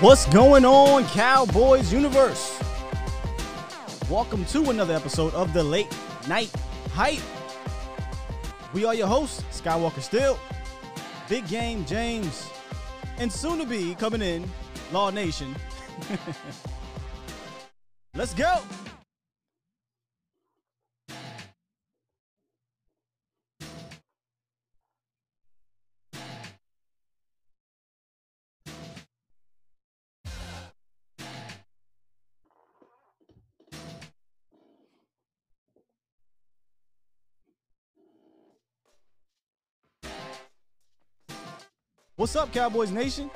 What's going on, Cowboys Universe? Welcome to another episode of the Late Night Hype. We are your hosts, Skywalker Still, Big Game James, and soon to be coming in, Law Nation. Let's go. What's up, Cowboys Nation?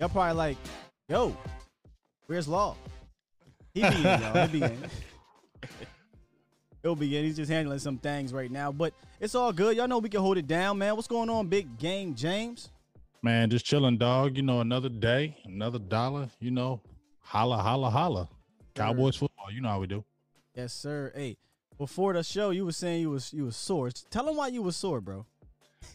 Y'all probably like, yo, where's Law? He be in, y'all. He be in. He'll be in. He's just handling some things right now, but it's all good. Y'all know we can hold it down, man. What's going on, Big Game James? Man, just chilling, dog. You know, another day, another dollar. You know, holla, holla, holla. Cowboys football. You know how we do. Yes, sir. Hey, before the show, you were saying you was you was sore. Tell them why you was sore, bro.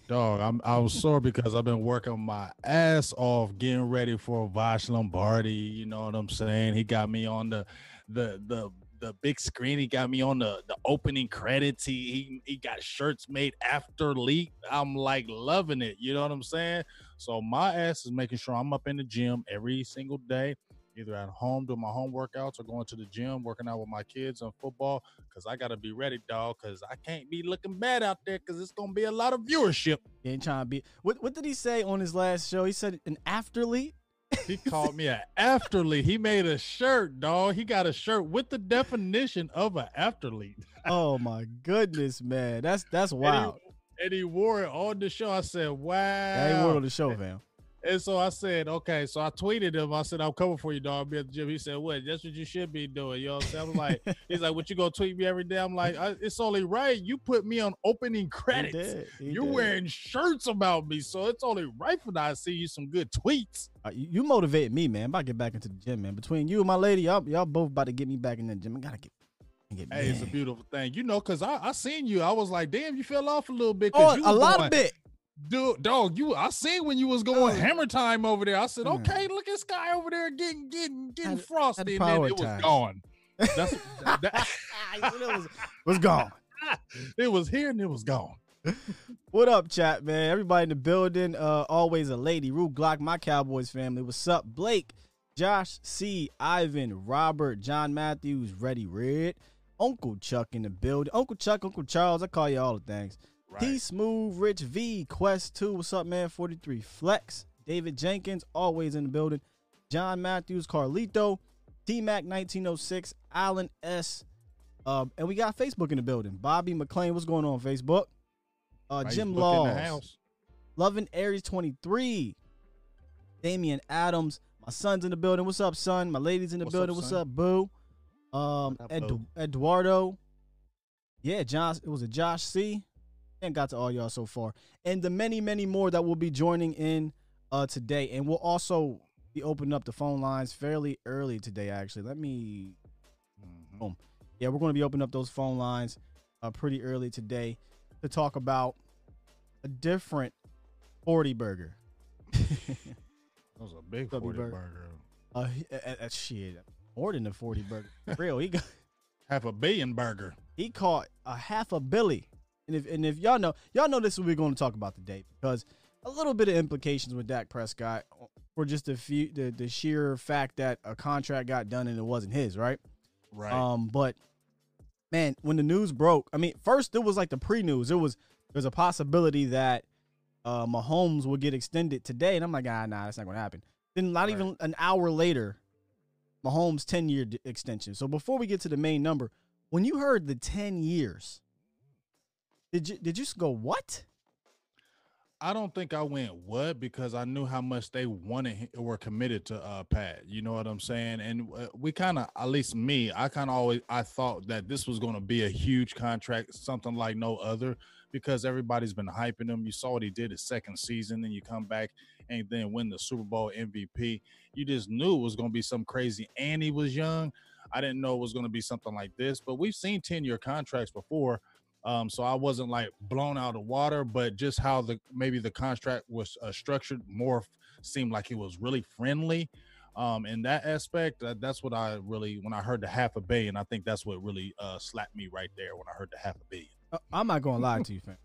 Dog, I'm I was sore because I've been working my ass off getting ready for Vash Lombardi. You know what I'm saying? He got me on the the the the big screen. He got me on the the opening credits. He he, he got shirts made after leak. I'm like loving it. You know what I'm saying? So my ass is making sure I'm up in the gym every single day, either at home doing my home workouts or going to the gym working out with my kids on football. Cause I gotta be ready, dog. Cause I can't be looking bad out there. Cause it's gonna be a lot of viewership. He ain't trying to be. What What did he say on his last show? He said an afterlead. He called me an afterlead. He made a shirt, dog. He got a shirt with the definition of an afterlead. Oh my goodness, man, that's that's And wild. he, and he wore it on the show. I said, "Wow!" Yeah, he wore it on the show, fam. And so I said, "Okay." So I tweeted him. I said, "I'm coming for you, dog. I'll be at the gym." He said, "What? That's what you should be doing." You know what I'm saying? I'm like, he's like, "What you gonna tweet me every day?" I'm like, "It's only right. You put me on opening He credits. did, he You're did. wearing shirts about me, so it's only right for that I see you some good tweets." Uh, you, you motivate me, man. I'm about to get back into the gym, man. Between you and my lady, y'all, y'all both about to get me back in the gym. I gotta get, get Hey, it's a beautiful thing, you know. Cause I I seen you. I was like, "Damn, you fell off a little bit. Oh, you a lot of bit. Dude, dog, you I seen when you was going Oh. hammer time over there. I said, Mm. okay, look at Sky over there getting getting getting Had frosty, had and then it was gone. That's that, it was, was gone. it was here and it was gone. What up, chat, man? Everybody in the building. Uh, always a lady. Root Glock, my Cowboys family. What's up, Blake, Josh, C, Ivan, Robert, John Matthews, Ready Red, Uncle Chuck in the building. Uncle Chuck, Uncle Charles. I call you all the things. T Smooth, Rich V, Quest 2. What's up, man? 43 Flex, David Jenkins, always in the building. John Matthews, Carlito, T Mac 1906, Alan S. Uh, and we got Facebook in the building. Bobby McLean, what's going on, Facebook? Uh, Jim Facebook in the Laws. Loving Aries 23, Damian Adams, my son's in the building. What's up, son? My lady's in the What's up, building. What's up, boo? Um, What up, Ed- boo? Eduardo. Yeah, Josh. It was a Josh C. And got to all y'all so far, and the many, many more that will be joining in uh today, and we'll also be opening up the phone lines fairly early today. Actually, let me Mhm. Boom. Yeah, we're going to be opening up those phone lines uh, pretty early today to talk about a different 40 burger. That was a big 40 burger. burger. uh, he- uh, uh, shit, more than a 40 burger. Real, he got, Half a billion burger. he caught a half a billy. And if and if y'all know, y'all know this is what we're going to talk about today because a little bit of implications with Dak Prescott for just the few the, the sheer fact that a contract got done and it wasn't his, right? Right. Um, but man, when the news broke, I mean, first it was like the pre-news. It was there's a possibility that uh Mahomes would get extended today, and I'm like, ah, nah, that's not gonna happen. Then not Right. even an hour later, Mahomes 10 year d- extension. So before we get to the main number, when you heard the 10 years, did you did you just go what? I don't think I went what because I knew how much they wanted or committed to uh Pat. You know what I'm saying? And uh, we kind of, at least me, I kind of always I thought that this was going to be a huge contract, something like no other, because everybody's been hyping him. You saw what he did his second season, then you come back and then win the Super Bowl MVP. You just knew it was going to be some crazy. And he was young. I didn't know it was going to be something like this, but we've seen 10 year contracts before. Um, so I wasn't like blown out of water, but just how the maybe the contract was uh, structured more f- seemed like it was really friendly. Um, in that aspect, uh, that's what I really when I heard the half a billion, I think that's what really uh slapped me right there when I heard the half a billion. Uh, I'm not gonna lie to you, fam.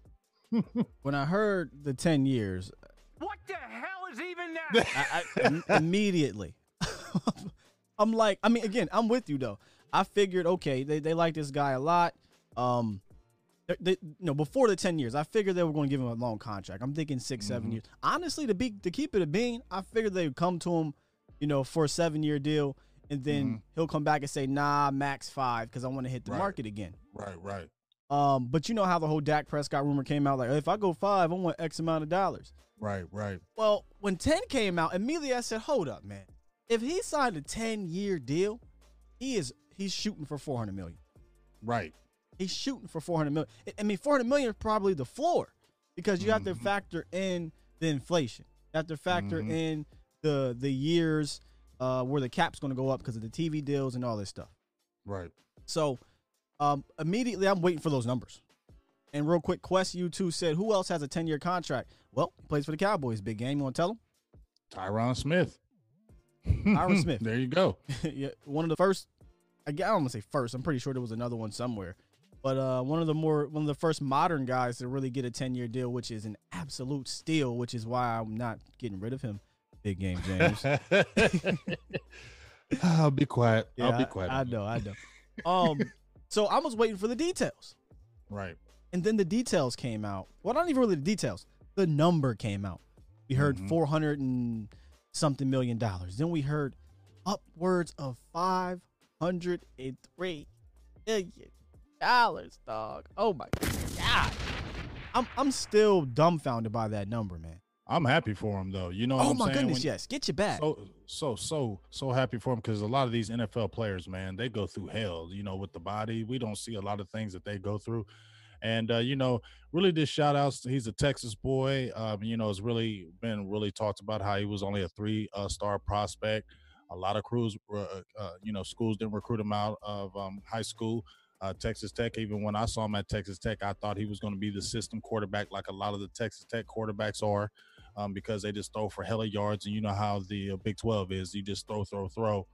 when I heard the 10 years, What the hell is even that? I, I, immediately. I'm like, I mean, again, I'm with you though. I figured, okay, they, they like this guy a lot. Um, they, you know, before the ten years, I figured they were going to give him a long contract. I'm thinking 6 seven Mhm. years. Honestly, to be to keep it a bean, I figured they would come to him, you know, for a seven year deal, and then Mhm. he'll come back and say, nah, max five, because I want to hit the Right. market again. Right, right, Um, but you know how the whole Dak Prescott rumor came out, like if I go five, I want X amount of dollars. right, right. Well, when 10 came out, immediately I said, hold up, man. If he signed a 10 year deal, he is he's shooting for 400 million. Right. He's shooting for 400 million. I- mean, 400 million is probably the floor because you have to Mhm. factor in the inflation. You have to factor Mhm. in the the years uh, where the cap's going to go up because of the TV deals and all this stuff. Right. So, um, immediately I'm waiting for those numbers. And real quick, Quest U2 said, Who else has a 10 year contract? Well, he plays for the Cowboys. Big game. You want to tell him? Tyron Smith. Tyron Smith. there you go. yeah, one of the first. I don't want to say first. I'm pretty sure there was another one somewhere, but uh, one of the more one of the first modern guys to really get a 10 year deal, which is an absolute steal. Which is why I'm not getting rid of him. Big game, James. I'll be quiet. Yeah, I'll be quiet. I, know, I know. Um, so I was waiting for the details, Right. and then the details came out. Well, not even really the details. The number came out. We heard Mhm. 400 and something million dollars. Then we heard upwards of 503 million dollars, dog. Oh my god. I'm I'm still dumbfounded by that number, man. I'm happy for him though. You know what Oh I'm my saying? goodness, When- yes. Get your back. So so so so happy for him because a lot of these NFL players, man, they go through hell. You know, with the body, we don't see a lot of things that they go through. And uh, you know, really, just shout outs. He's a Texas boy. Um, you know, it's really been really talked about how he was only a three uh, star prospect. A lot of crews, uh, uh, you know, schools didn't recruit him out of um, high school. Uh, Texas Tech, even when I saw him at Texas Tech, I thought he was going to be the system quarterback, like a lot of the Texas Tech quarterbacks are um, because they just throw for hella yards, and you know how the uh, Big Twelve is. You just throw, throw, throw.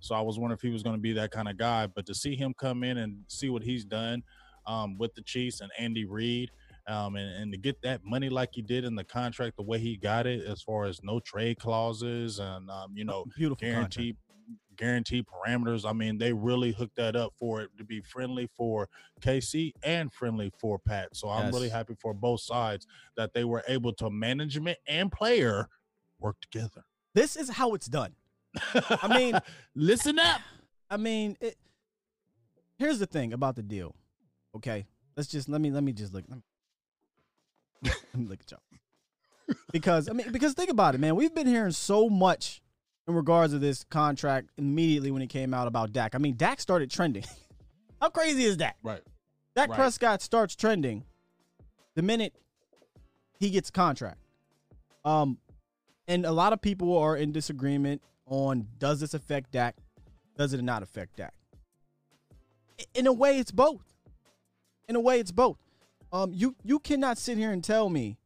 So I was wondering if he was going to be that kind of guy. But to see him come in and see what he's done um, with the Chiefs and Andy Reid, um, and, and to get that money like he did in the contract, the way he got it, as far as no trade clauses and um, you know Beautiful contract. Guaranteed parameters. I mean, they really hooked that up for it to be friendly for KC and friendly for Pat. So I'm really happy for both sides that they were able to management and player work together. This is how it's done. I mean, listen up. I mean, it, here's the thing about the deal. Okay, let's just let me let me just look. Let me, let me look at y'all. Because I mean, because think about it, man. We've been hearing so much in regards to this contract immediately when it came out about Dak. I mean, Dak started trending. How crazy is that? Right. Dak Right. Prescott starts trending the minute he gets a contract. Um, and a lot of people are in disagreement on does this affect Dak? Does it not affect Dak? In a way, it's both. In a way, it's both. Um, you you cannot sit here and tell me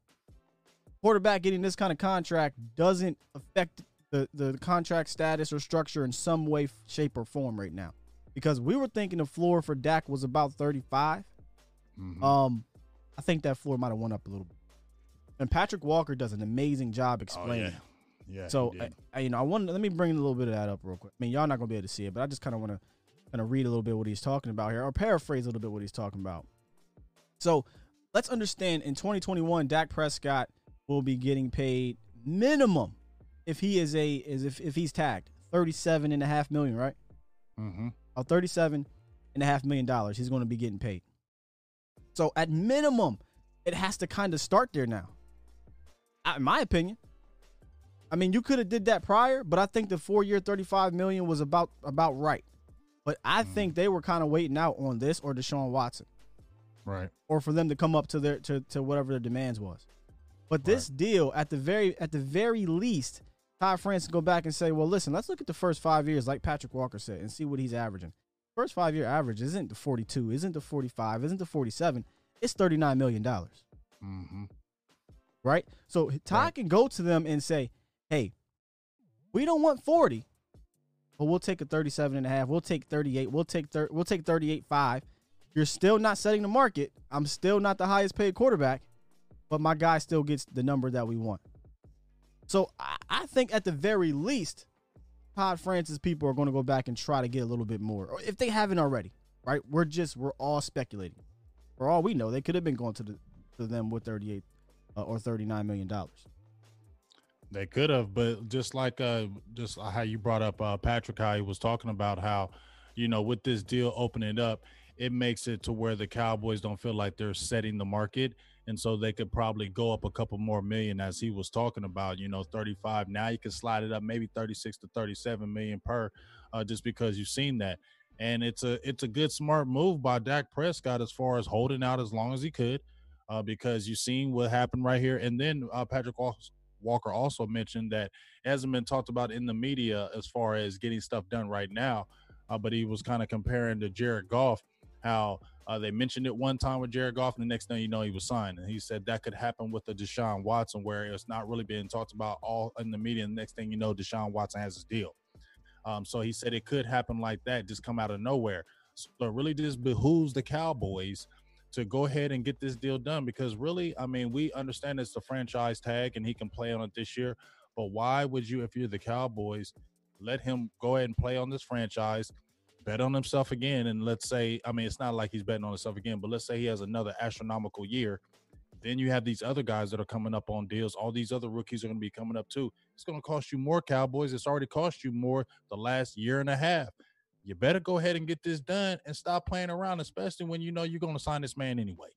quarterback getting this kind of contract doesn't affect the, the contract status or structure in some way, shape, or form right now. Because we were thinking the floor for Dak was about 35. Mhm. Um, I think that floor might have went up a little bit. And Patrick Walker does an amazing job Oh, explaining. yeah. Yeah. So I. I, you know, I want to let me bring a little bit of that up real quick. I mean, y'all not gonna be able to see it, but I just kind of want to kind of read a little bit what he's talking about here, or paraphrase a little bit what he's talking about. So let's understand: in 2021, Dak Prescott will be getting paid minimum if he is a is if if he's tagged 37 and a half million, right? Mhm. Or 37 and a half million dollars he's going to be getting paid. So at minimum, it has to kind of start there now. I- In my opinion. I mean, you could have did that prior, but I think the four year 35 million was about about right. But I think they were kind of waiting out on this or Deshaun Watson right. or for them to come up to their to, to whatever their demands was. But this deal, at the very at the very least, Todd France can go back and say, well, listen, let's look at the first five years, like Patrick Walker said, and see what he's averaging. First five year average isn't the 42, isn't the 45, isn't the 47. It's 39 million dollars, Mm-hmm. right? So Todd Right. can go to them and say, hey, we don't want 40, but we'll take a 37 and a half. We'll take 38. We'll take thir- we'll take 38 5. You're still not setting the market. I'm still not the highest paid quarterback, but my guy still gets the number that we want. So I, I think at the very least, Todd France's people are going to go back and try to get a little bit more, or if they haven't already. Right? We're just we're all speculating. For all we know, they could have been going to the to them with 38 uh, or 39 million dollars. They could have, but just like uh, just how you brought up uh, Patrick, how he was talking about how, you know, with this deal opening up, it makes it to where the Cowboys don't feel like they're setting the market, and so they could probably go up a couple more million, as he was talking about. You know, thirty-five. Now you can slide it up, maybe thirty-six to thirty-seven million per, uh, just because you've seen that. And it's a it's a good smart move by Dak Prescott as far as holding out as long as he could, uh, because you've seen what happened right here. And then uh, Patrick Walker also mentioned that hasn't been talked about in the media as far as getting stuff done right now, uh, but he was kind of comparing to Jared Goff, how Uh, they mentioned it one time with Jared Goff, and the next thing you know, he was signed. And he said that could happen with the Deshaun Watson, where it's not really being talked about all in the media. And the next thing you know, Deshaun Watson has his deal. Um, so he said it could happen like that, just come out of nowhere. So it really just behooves the Cowboys to go ahead and get this deal done because really, I mean, we understand it's a franchise tag and he can play on it this year. But why would you, if you're the Cowboys, let him go ahead and play on this franchise, bet on himself again, and let's say, I mean, it's not like he's betting on himself again, but let's say he has another astronomical year. Then you have these other guys that are coming up on deals. All these other rookies are going to be coming up too. It's going to cost you more, Cowboys. It's already cost you more the last year and a half. You better go ahead and get this done and stop playing around, especially when you know you're going to sign this man anyway.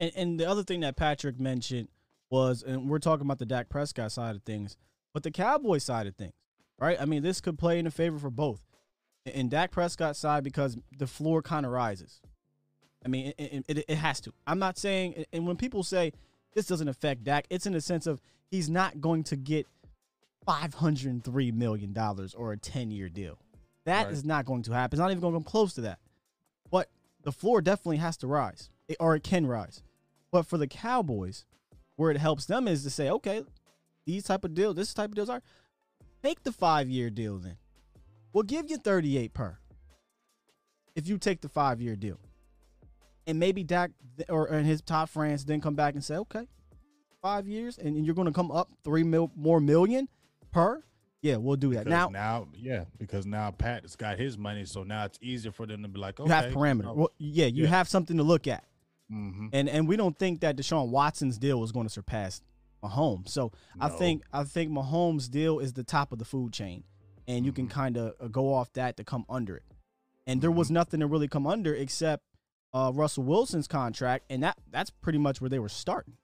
And, and the other thing that Patrick mentioned was, and we're talking about the Dak Prescott side of things, but the Cowboy side of things, right? I mean, this could play in a favor for both. In Dak Prescott's side, because the floor kind of rises. I mean, it, it, it, has to. I'm not saying, and when people say this doesn't affect Dak, it's in the sense of he's not going to get $503 million or a 10 year deal. That right. is not going to happen. It's not even going to come close to that. But the floor definitely has to rise, or it can rise. But for the Cowboys, where it helps them is to say, okay, these type of deals, this type of deals are, make the five year deal then. We'll give you 38 per if you take the five year deal. And maybe Dak or and his top friends then come back and say, okay, five years, and you're going to come up three mil, more million per. Yeah, we'll do that because now. Now, yeah, because now Pat has got his money, so now it's easier for them to be like, okay, you have parameter. Well, yeah, you Yeah. have something to look at. Mhm. and and we don't think that Deshaun Watson's deal was going to surpass Mahomes. So I think I think Mahomes' deal is the top of the food chain, and you can Mhm. kind of go off that to come under it. And there Mm-hmm. was nothing to really come under except uh, Russell Wilson's contract, and that that's pretty much where they were starting.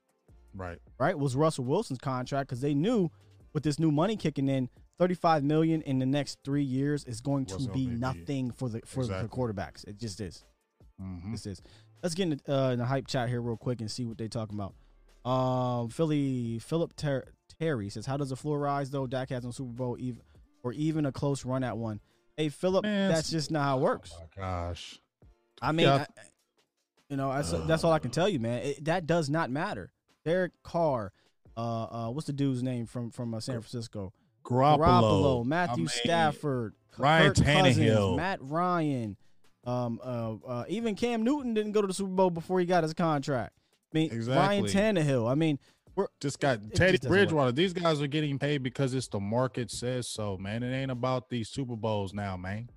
right. Right, was Russell Wilson's contract because they knew with this new money kicking in, thirty five million in the next three years is going to be gonna be- nothing for the for the quarterbacks. It just is. Mhm. This is. Let's get in the, uh, in the hype chat here real quick and see what they talking about. Um, Philly Philip Ter- Terry says, "How does the floor rise though? Dak has no Super Bowl even or even a close run at one." Hey Philip, Man, that's just not how it works. Oh my gosh. I mean, Yeah. I- you know, that's, that's all I can tell you, man. It, that does not matter. Derek Carr, uh, uh, what's the dude's name from from uh, San Francisco? Garoppolo, Garoppolo, Matthew I mean, Stafford, Ryan Kirk Cousins, Tannehill. Matt Ryan, um, uh, uh, even Cam Newton didn't go to the Super Bowl before he got his contract. I mean, Ryan Exactly. Tannehill. I mean, we're Just got It Teddy just doesn't work. Bridgewater. These guys are getting paid because it's the market says so, man. It ain't about these Super Bowls now, man.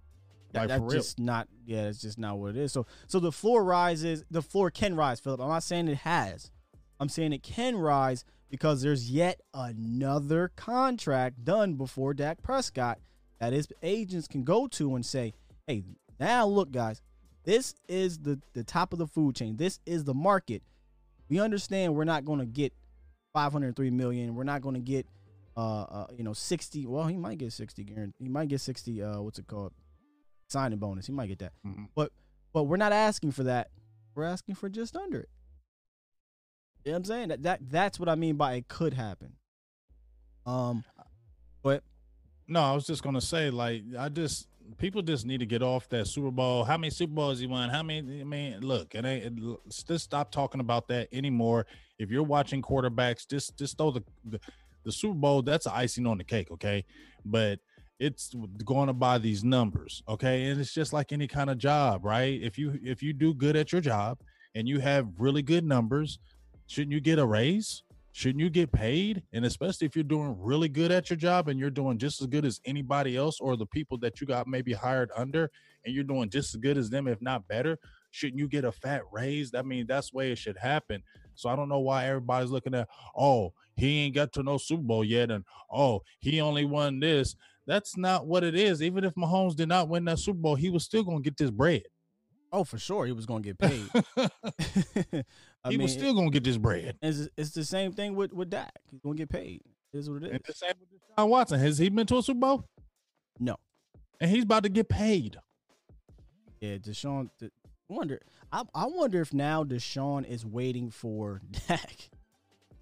that, Like that's for real. just not. Yeah, it's just not what it is. So, so the floor rises. The floor can rise, Philip. I'm not saying it has. I'm saying it can rise because there's yet another contract done before Dak Prescott that his agents can go to and say, "Hey, now look, guys, this is the the top of the food chain. This is the market. We understand we're not going to get 503 million. We're not going to get, uh, uh, you know, 60. Well, he might get 60. guaranteed. He might get 60. Uh, what's it called? Signing bonus. He might get that. Mhm. But but we're not asking for that. We're asking for just under it. You know what I'm saying? That, that that's what I mean by it could happen. Um, but No, I was just gonna say, like, I just people just need to get off that Super Bowl. How many Super Bowls he won? How many? I mean, look, it ain't. It, just stop talking about that anymore. If you're watching quarterbacks, just just throw the the, the Super Bowl. That's an icing on the cake, okay? But it's going to buy these numbers, okay? And it's just like any kind of job, right? If you if you do good at your job and you have really good numbers, shouldn't you get a raise? Shouldn't you get paid? And especially if you're doing really good at your job and you're doing just as good as anybody else or the people that you got maybe hired under and you're doing just as good as them, if not better, shouldn't you get a fat raise? I mean, that's the way it should happen. So I don't know why everybody's looking at, oh, he ain't got to no Super Bowl yet, and oh, he only won this. That's not what it is. Even if Mahomes did not win that Super Bowl, he was still gonna get this bread. Oh, for sure, he was going to get paid. I he mean, was still gonna get this bread. it's, it's the same thing with with Dak. He's going to get paid. It is what it is. Is. the same with Deshaun Watson. Has he been to a Super Bowl? No. And he's about to get paid. Yeah, Deshaun. I wonder. I, I wonder if now Deshaun is waiting for Dak.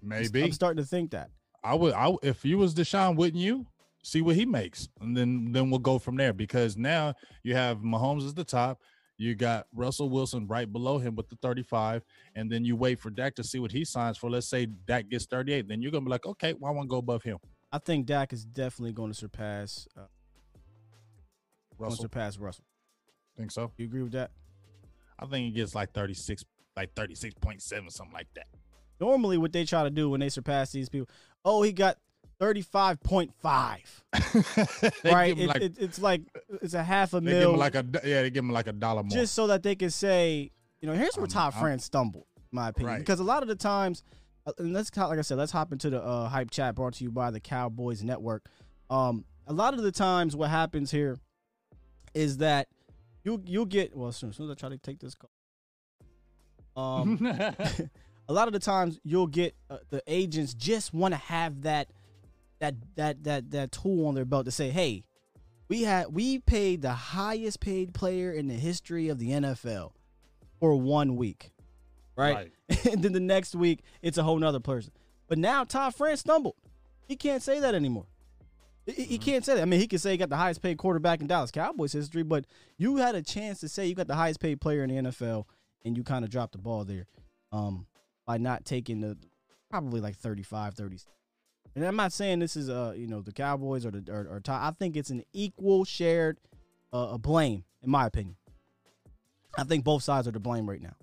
Maybe. I'm starting to think that. I would. I if you was Deshaun, wouldn't you see what he makes, and then then we'll go from there. Because now you have Mahomes as the top, You got Russell Wilson right below him with the 35, and then you wait for Dak to see what he signs for. Let's say Dak gets 38, then you're gonna be like, okay, well, I want to go above him. I think Dak is definitely going to surpass uh, Russell, surpass Russell. think so? You agree with that? I think he gets like 36, like 36.7, something like that. Normally, what they try to do when they surpass these people, oh, he got thirty-five point five. Right? It, like, it, it's like it's a half a they give mil, like a yeah, they give him like a dollar more. just so that they can say, you know, here's where I'm- Todd I'm- France stumbled, in my opinion, Right. because a lot of the times, uh, and let's like I said, let's hop into the uh, hype chat brought to you by the Cowboys Network. Um, a lot of the times, what happens here is that you you'll get well as soon, as soon as I try to take this call. Um, a lot of the times you'll get uh, the agents just want to have that that that that that tool on their belt to say, "Hey, we had we paid the highest paid player in the history of the NFL for one week." Right? and then the next week it's a whole nother person. But now Todd France stumbled. He can't say that anymore. He- He, he can't say that. I mean, he can say he got the highest paid quarterback in Dallas Cowboys history, but you had a chance to say you got the highest paid player in the NFL, and you kind of dropped the ball there um, by not taking the probably like 35, 30. And I'm not saying this is uh you know the Cowboys or the or, or. I think it's an equal shared uh, blame in my opinion. I think both sides are to blame right now.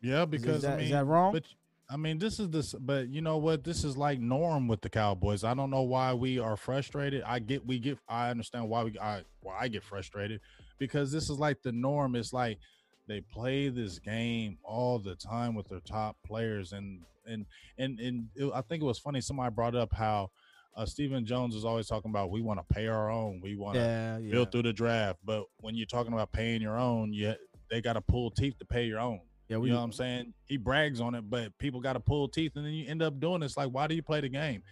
Yeah, because that- I is that wrong? But I mean, this is this, but you know what? This is like norm with the Cowboys. I don't know why we are frustrated. I get, we get, I understand why we, I, why I get frustrated because this is like the norm. It's like they play this game all the time with their top players, and and and and it, I think it was funny. Somebody brought up how uh, Stephen Jones is always talking about we want to pay our own, we want to Yeah, yeah. build through the draft, but when you're talking about paying your own, you they got to pull teeth to pay your own. yeah, you know what I'm saying? He brags on it, but people got to pull teeth, and then you end up doing this. Like, why do you play the game?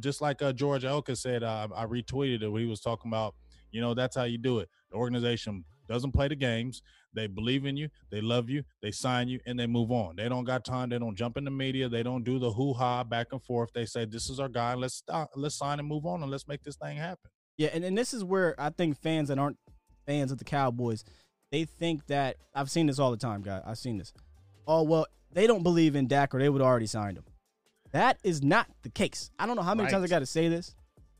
Just like uh, George Elka said, uh, I retweeted it he was talking about, you know, that's how you do it. The organization doesn't play the games. They believe in you, they love you, they sign you, and they move on. They don't got time. They don't jump in the media. They don't do the hoo ha back and forth. They say, "This is our guy. Let's stop. Let's sign and move on, and let's make this thing happen." Yeah, and, and this is where I think fans that aren't fans of the Cowboys, they think that I've seen this all the time, guys. I've seen this. Oh well, they don't believe in Dak or they would already signed him. That is not the case. I don't know how many times I got to say this.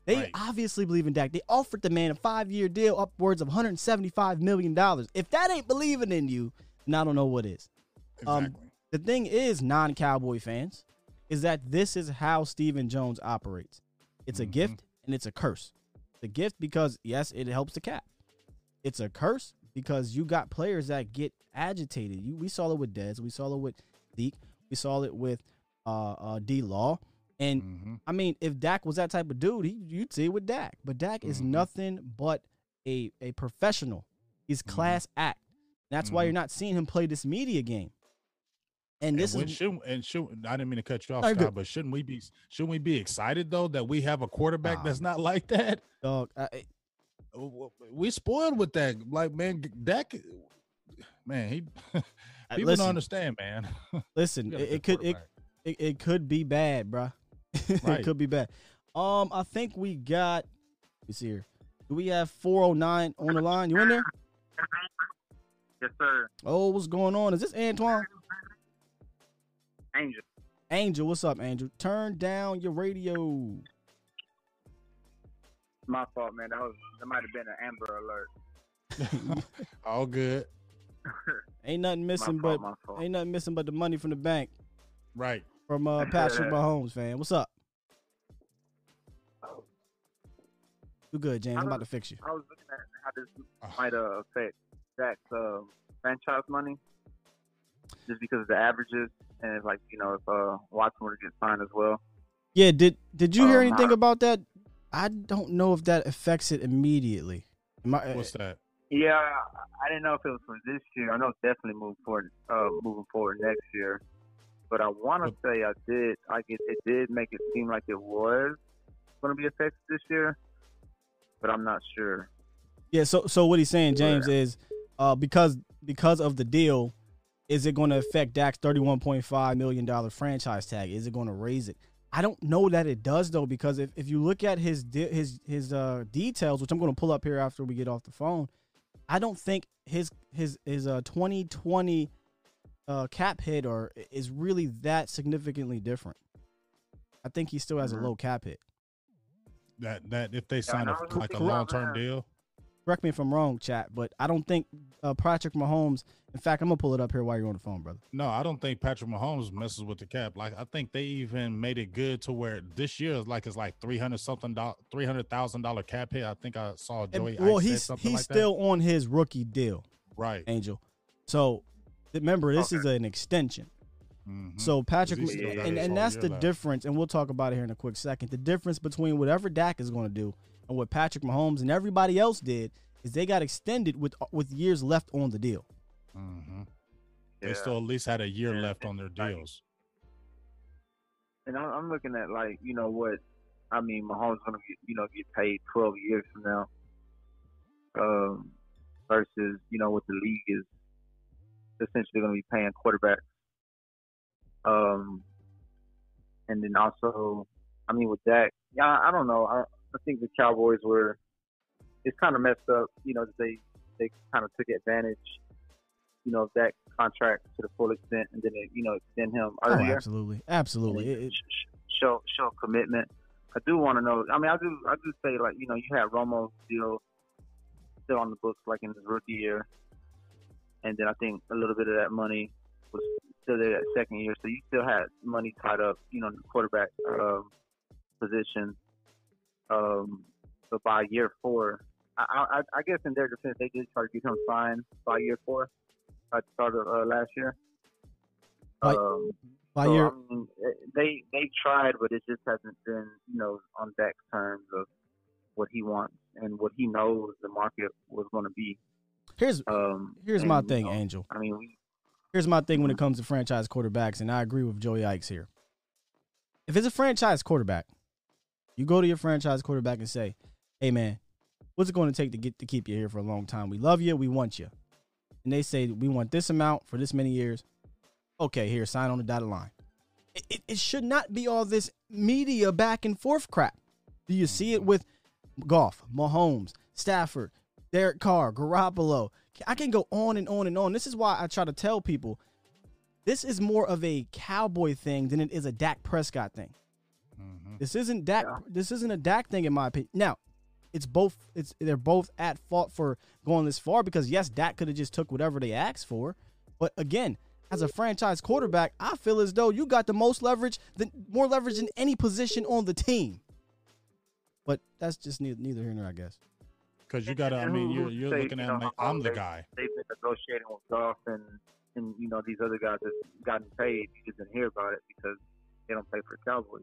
They Right. obviously believe in Dak. They offered the man a five year deal, upwards of 175 million dollars. If that ain't believing in you, then I don't know what is. Um, Exactly. The thing is, non Cowboy fans, is that this is how Stephen Jones operates. It's a Mhm. gift and it's a curse. The gift because yes, it helps the cap. It's a curse because you got players that get agitated. You we saw it with Dez, we saw it with Zeke, we saw it with uh, uh D Law. And Mhm. I mean, if Dak was that type of dude, he, you'd see it with Dak. But Dak is Mhm. nothing but a a professional. He's Mm-hmm. class act. That's why you're not seeing him play this media game. And this and is should and should I didn't mean to cut you off, Scott, but shouldn't we be shouldn't we be excited though that we have a quarterback that's not like that? dog. I, We spoiled with that. Like man, Dak, man, he people listen, don't understand, man. listen, We got a it, it could it, it, it could be bad, bruh. it could be bad. Um, I think we got. Let me see here. Do we have 409 on the line? You in there? Yes, sir. Oh, what's going on? Is this Antoine? Angel. Angel, what's up, Angel? Turn down your radio. My fault, man. That was that might have been an Amber alert. All good, Ain't nothing missing my but fault, my fault. ain't nothing missing but the money from the bank right? From uh, Patrick Mahomes, fan. What's up? You good, James? I'm about to fix you. I was looking at how this Oh. might uh, affect Dak's uh, franchise money, just because of the averages, and if, like you know if uh, Watson were to get signed as well. Yeah, did did you hear Um, anything I- about that? I don't know if that affects it immediately. Am I, What's that? Yeah, I didn't know if it was for this year. I know it's definitely moving forward, uh, moving forward next year. But I want to say I did. I get it did make it seem like it was going to be affected this year, but I'm not sure. Yeah, so so what he's saying, James, is uh because because of the deal, is it going to affect Dak's thirty one point five million dollar franchise tag? Is it going to raise it? I don't know that it does though, because if, if you look at his de- his his uh details, which I'm going to pull up here after we get off the phone, I don't think his his his uh 2020 uh cap hit or is really that significantly different. I think he still has Mhm. a low cap hit. That that if they sign I a, was like a long term deal, Correct me if I'm wrong, chat, but I don't think uh, Patrick Mahomes. In fact, I'm gonna pull it up here while you're on the phone, brother. no, I don't think Patrick Mahomes messes with the cap. Like I think they even made it good to where this year is like it's like three hundred something dollar, three hundred thousand dollar cap hit. I think I saw And- well, Ike said he's something he's like that. still on his rookie deal, right. Angel. So remember, this is an extension. Mhm. So Patrick, He's and, and, that's the left. difference, and we'll talk about it here in a quick second. The difference between whatever Dak is going to do and what Patrick Mahomes and everybody else did is they got extended with with years left on the deal. Mhm. Yeah. They still at least had a year Yeah. left on their deals. And I'm, I'm looking at like you know what I mean. Mahomes gonna get you know get paid 12 years from now, um, versus you know what the league is essentially going to be paying quarterbacks. Um, and then also, I mean with Dak, yeah, I don't know. I, I think the Cowboys were. It's kind of messed up, you know. that They they kind of took advantage, you know, of that contract to the full extent, and then they, you know extend him Oh, earlier absolutely, absolutely. It- it- sh- sh- show show commitment. I do want to know. I mean, I do I do say like you know you had Romo still still on the books like in his rookie year, and then I think a little bit of that money was still there that second year, so you still had money tied up, you know, in the quarterback um, position. Um, but by year four, I, I I guess in their defense they did try to get him signed by year four at the start of uh, last year. By- Um, by so, your I mean, they they tried, but it just hasn't been you know on Dak's terms of what he wants and what he knows the market was going to be. Here's Um, here's my thing, know, Angel. I mean, we Here's my thing when it comes to franchise quarterbacks, and I agree with Joey Ickes here. If it's a franchise quarterback, you go to your franchise quarterback and say, "Hey, man, what's it going to take to get to keep you here for a long time? We love you, we want you." And they say, "We want this amount for this many years." Okay, here, sign on the dotted line. It, it, it should not be all this media back and forth crap. Do you see it with Goff, Mahomes, Stafford, Derek Carr, Garoppolo? I can go on and on and on. This is why I try to tell people this is more of a cowboy thing than it is a Dak Prescott thing. Mhm. This isn't Dak. Yeah. This isn't a Dak thing, in my opinion. Now, it's both. It's they're both at fault for going this far because yes, Dak could have just took whatever they asked for, but again, as a franchise quarterback, I feel as though you got the most leverage, than more leverage than any position on the team. But that's just neither, neither here nor I guess. Because you gotta, I mean, you're you're to say, looking you at know, me. I'm the they- guy. they've been negotiating with Goff and and you know these other guys that's gotten paid. You just didn't hear about it because they don't pay for the Cowboys.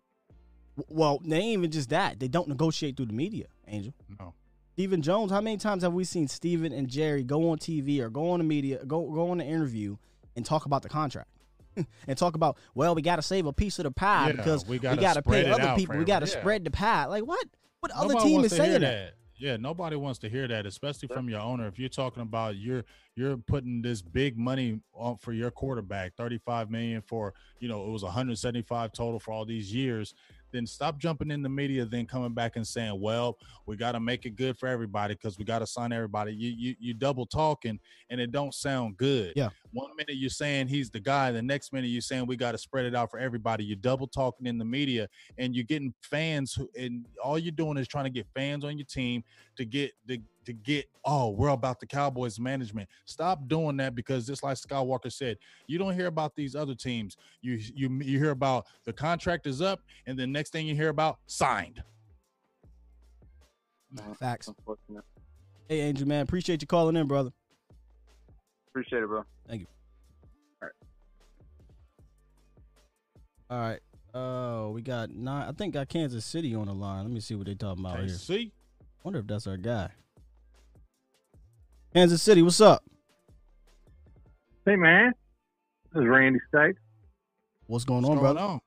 Well, they ain't even just that. They don't negotiate through the media, Angel. No. Stephen Jones, how many times have we seen Stephen and Jerry go on TV or go on the media, go go on an interview and talk about the contract? and talk about, well, we got to save a piece of the pie Yeah, because we we gotta got to pay other people. We got to. Yeah. spread the pie. Like what? What other Nobody team is to hear saying that? Yeah, nobody wants to hear that, especially from your owner. If you're talking about you're you're putting this big money on for your quarterback, 35 million for, you know, it was 175 total for all these years, then stop jumping in the media then coming back and saying, "Well, we got to make it good for everybody because we got to sign everybody." You you you double talking and it don't sound good. Yeah. One minute you're saying he's the guy, the next minute you're saying we got to spread it out for everybody. You're double talking in the media and you're getting fans who and all you're doing is trying to get fans on your team to get to, to get oh we're about the cowboys management stop doing that because just like skywalker said you don't hear about these other teams you you you hear about the contract is up and the next thing you hear about signed Facts. Hey, Angel, man, appreciate you calling in, brother. Appreciate it, bro. All right. Uh, we got nine. I think got Kansas City on the line. Let me see what they talking about okay, here. see Wonder if that's our guy. Kansas City, what's up? Hey man, this is Randy State. What's going what's on, going brother?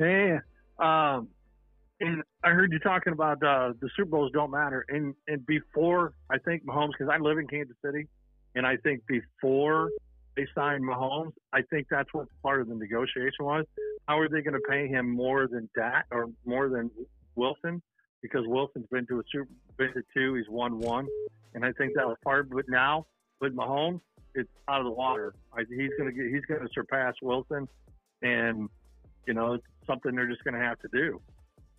on Yeah, um, and I heard you talking about uh, the Super Bowls don't matter. And and before I think Mahomes, because I live in Kansas City, and I think before they signed Mahomes, I think that's what part of the negotiation was. How are they going to pay him more than that or more than Wilson? because Wilson's been to a Super been to two, he's won one, and I think that was part. But now with Mahomes, it's out of the water. I, he's gonna get he's gonna surpass Wilson, and you know it's something they're just gonna have to do.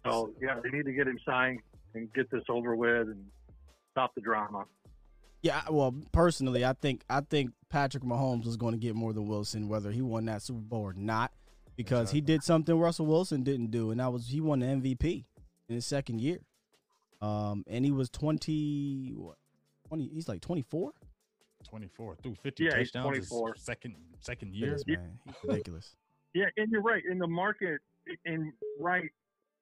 So yeah, they need to get him signed and get this over with and stop the drama. Yeah, well, personally, I think I think Patrick Mahomes was going to get more than Wilson, whether he won that Super Bowl or not, because he did something Russell Wilson didn't do, and that was he won the MVP in his second year. Um, and he was twenty, what, twenty? He's like twenty four. 24 through 50 Yeah, he's touchdowns his 24. second second year. Yes, man, he's ridiculous. Yeah, and you're right. In the market, and right,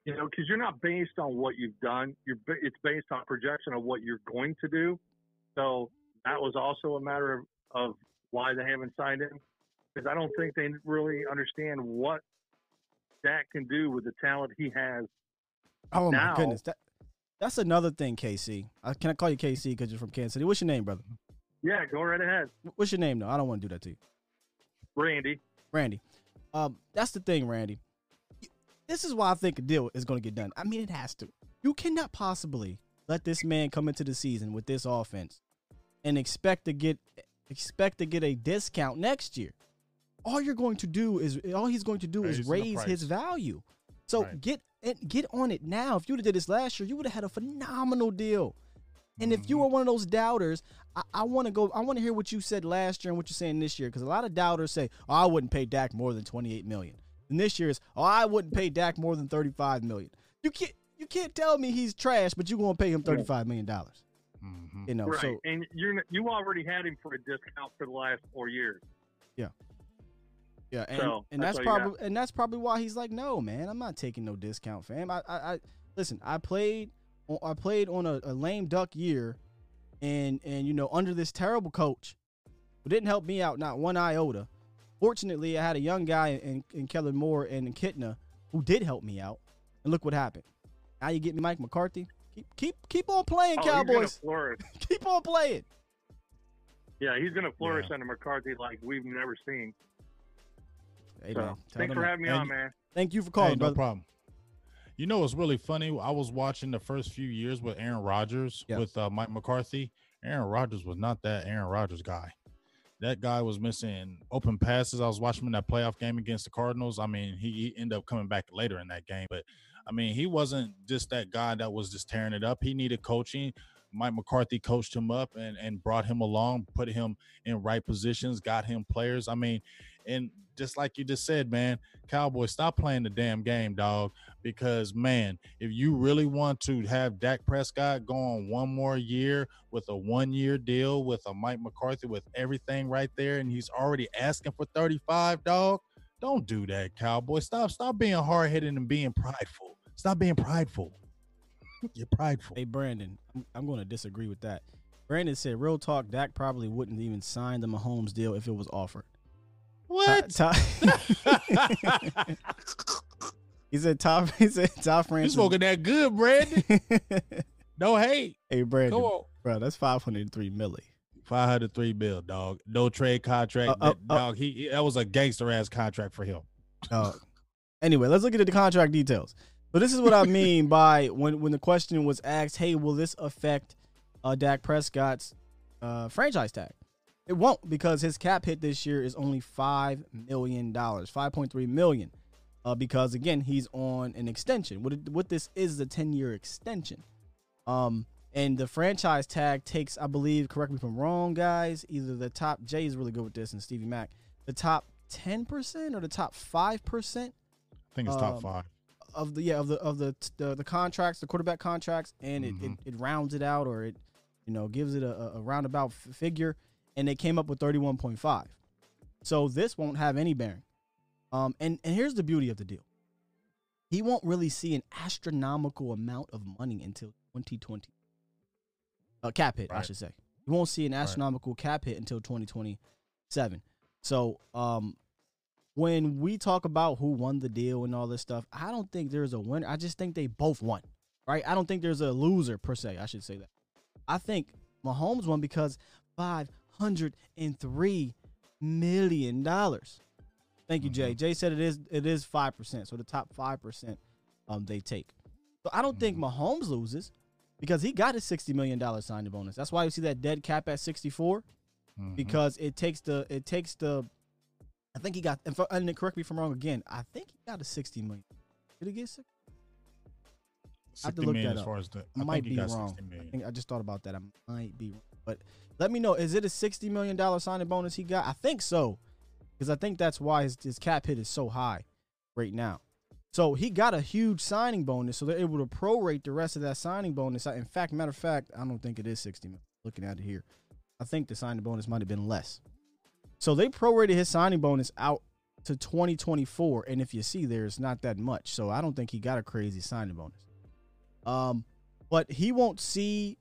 you know, because you're not based on what you've done. You're it's based on projection of what you're going to do. So that was also a matter of, of why they haven't signed him, because I don't think they really understand what Dak can do with the talent he has. Oh Now- my goodness, that that's another thing, KC. Uh, can I call you KC because you're from Kansas City? What's your name, brother? Yeah, go right ahead, What's your name, though? I don't want to do that to you. Randy. Randy. Um, that's the thing, Randy. This is why I think a deal is going to get done. I mean, it has to. You cannot possibly let this man come into the season with this offense and expect to get expect to get a discount next year. All you're going to do is all he's going to do is Raise the raise his value. So Right. get and get on it now. If you would have did this last year, you would have had a phenomenal deal. And if you Mm-hmm. were one of those doubters, I, I want to go. I want to hear what you said last year and what you're saying this year, because a lot of doubters say, "Oh, I wouldn't pay Dak more than 28 million." And this year is, "Oh, I wouldn't pay Dak more than 35 million." You can't. You can't tell me he's trash, but you're gonna pay him 35 million dollars. Mhm. You know, right, so and you're n- you already had him for a discount for the last four years. yeah, and, so, and that's that's all you got. probably and that's probably why he's like, "No, man, I'm not taking no discount, fam." I, I, I listen. I played, on- I played on a, a lame duck year, and and you know under this terrible coach, who didn't help me out not one iota. Fortunately, I had a young guy in, in Kellen Moore and in Kitna who did help me out, and look what happened. Now you get me Mike McCarthy. Keep keep keep on playing, Oh, he's gonna Cowboys. flourish. Keep on playing. Yeah, he's going to flourish Yeah. under McCarthy like we've never seen. Hey, So, man, tell thanks them for having me And on, you- man. Thank you for Hey, calling, no brother. problem. You know what's really funny? I was watching the first few years with Aaron Rodgers Yeah. with uh, Mike McCarthy. Aaron Rodgers was not that Aaron Rodgers guy. That guy was missing open passes. I was watching him in that playoff game against the Cardinals. I mean, he, he ended up coming back later in that game, but I mean, he wasn't just that guy that was just tearing it up. He needed coaching. Mike McCarthy coached him up and, and brought him along, put him in right positions, got him players. I mean, and just like you just said, man, Cowboys, stop playing the damn game, dog. Because man, if you really want to have Dak Prescott go on one more year with a one-year deal with a Mike McCarthy with everything right there, and he's already asking for 35, dog. Don't do that, Cowboy. Stop, stop being hard-headed and being prideful. Stop being prideful. You're prideful. Hey, Brandon, I'm, I'm going to disagree with that. Brandon said, real talk, Dak probably wouldn't even sign the Mahomes deal if it was offered. What? Ty- he said, Top, he said, Top you smoking that good, Brandon? No hate. hey, Brandon, Come on. bro, that's 503 milli. 503 bill, dog. No trade contract. Uh, uh, That- uh. dog, he, he- that was a gangster ass contract for him. Uh, anyway, let's look at the contract details. So this is what I mean by when when the question was asked, "Hey, will this affect uh, Dak Prescott's uh, franchise tag?" It won't because his cap hit this year is only five million dollars, five point three million. Uh, because again, he's on an extension. What it, what this is a ten year extension. Um, and the franchise tag takes, I believe, correct me if I'm wrong, guys. Either the top Jay is really good with this, and Stevie Mack, the top ten percent or the top five percent I think it's top Um, five. Of the yeah of the of the the, the contracts, the quarterback contracts, and it, Mhm. it, it rounds it out or it you know gives it a, a- a roundabout f- figure, and they came up with thirty one point five. So this won't have any bearing. Um, and and here's the beauty of the deal. He won't really see an astronomical amount of money until 2020. Uh, cap hit, I Right. should say. He won't see an astronomical cap hit until 2027. So, um, when we talk about who won the deal and all this stuff, I don't think there's a winner. I just think they both won, right? I don't think there's a loser per se. I should say that. I think Mahomes won because five hundred and three million dollars. Thank you, Jay. Jay said it is it is five percent, so the top five percent um they take. So I don't think Mahomes loses because he got his sixty million dollar signing bonus. That's why you see that dead cap at sixty four Mhm. because it takes the it takes the. I think he got and, for, and correct me if I'm wrong again. I think he got a sixty million. Did he get six? I have to look million that as up. far as the. I might be wrong. 60 I think I just thought about that. I might be wrong, but let me know. Is it a sixty million dollar signing bonus he got? I think so, because I think that's why his, his cap hit is so high right now. So he got a huge signing bonus, so they're able to prorate the rest of that signing bonus. In fact, matter of fact, I don't think it is sixty million. Looking at it here, I think the signing bonus might have been less. So they prorated his signing bonus out to 2024, and if you see there, it's not that much. So I don't think he got a crazy signing bonus. Um, but he won't see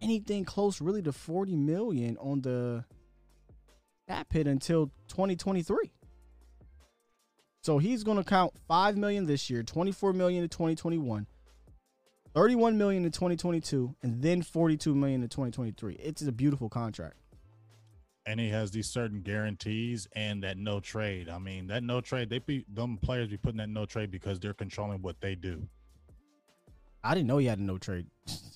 anything close really to 40 million on the cap hit until 2023. So he's going to count 5 million this year, 24 million in 2021, 31 million in 2022, and then 42 million in 2023. It's a beautiful contract. And he has these certain guarantees and that no trade. I mean, that no trade, they be them players be putting that no trade because they're controlling what they do. I didn't know he had a no trade.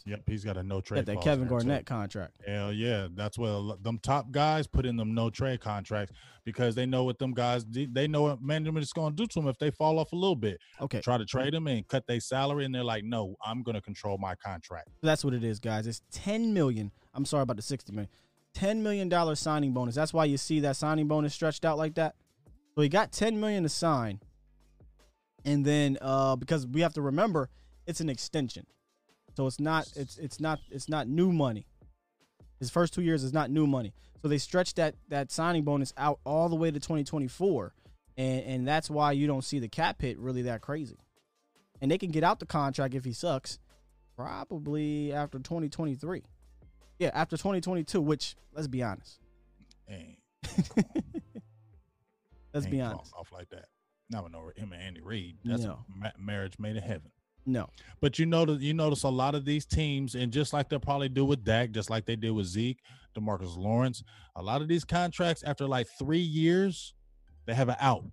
Yep, he's got a no Got trade. that Kevin there, too. Garnett contract. Hell yeah, that's what them top guys put in them no trade contracts because they know what them guys they know what management is going to do to them if they fall off a little bit. Okay. Try to trade them and cut their salary, and they're like, no, I'm going to control my contract. That's what it is, guys. It's 10 million. I'm sorry about the 60 million. 10 million dollar signing bonus. That's why you see that signing bonus stretched out like that. So he got 10 million to sign. And then uh because we have to remember it's an extension. So it's not it's it's not it's not new money. His first 2 years is not new money. So they stretched that that signing bonus out all the way to 2024. And and that's why you don't see the cap hit really that crazy. And they can get out the contract if he sucks probably after 2023. Yeah, after 2022, which let's be honest. Let's ain't be honest. Off like that. Now I know him and Andy Reid. That's No. a ma- marriage made in heaven. No. But you notice you notice a lot of these teams, and just like they'll probably do with Dak, just like they did with Zeke, Demarcus Lawrence, a lot of these contracts after like three years, they have an out.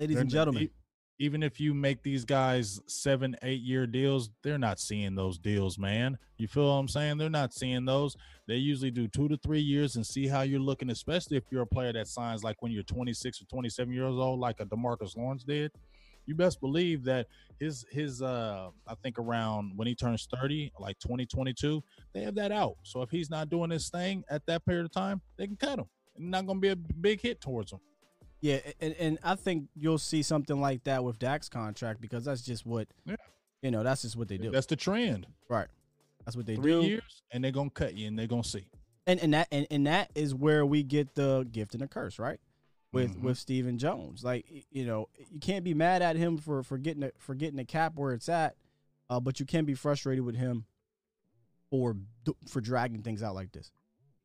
Ladies They're and gentlemen, even if you make these guys seven, eight year deals, they're not seeing those deals, man. You feel what I'm saying? They're not seeing those. They usually do two to three years and see how you're looking, especially if you're a player that signs like when you're 26 or 27 years old, like a Demarcus Lawrence did. You best believe that his his uh I think around when he turns 30, like 2022, they have that out. So if he's not doing his thing at that period of time, they can cut him. And not gonna be a big hit towards him. Yeah, and, and I think you'll see something like that with Dak's contract because that's just what, Yeah. you know, that's just what they do. That's the trend. right. That's what they Three do. years, and they're gonna cut you, and they're gonna see. And and that and, and that is where we get the gift and the curse, right? With Mhm. with Stephen Jones. Like you know, you can't be mad at him for for getting the, for getting the cap where it's at, uh, but you can be frustrated with him for for dragging things out like this.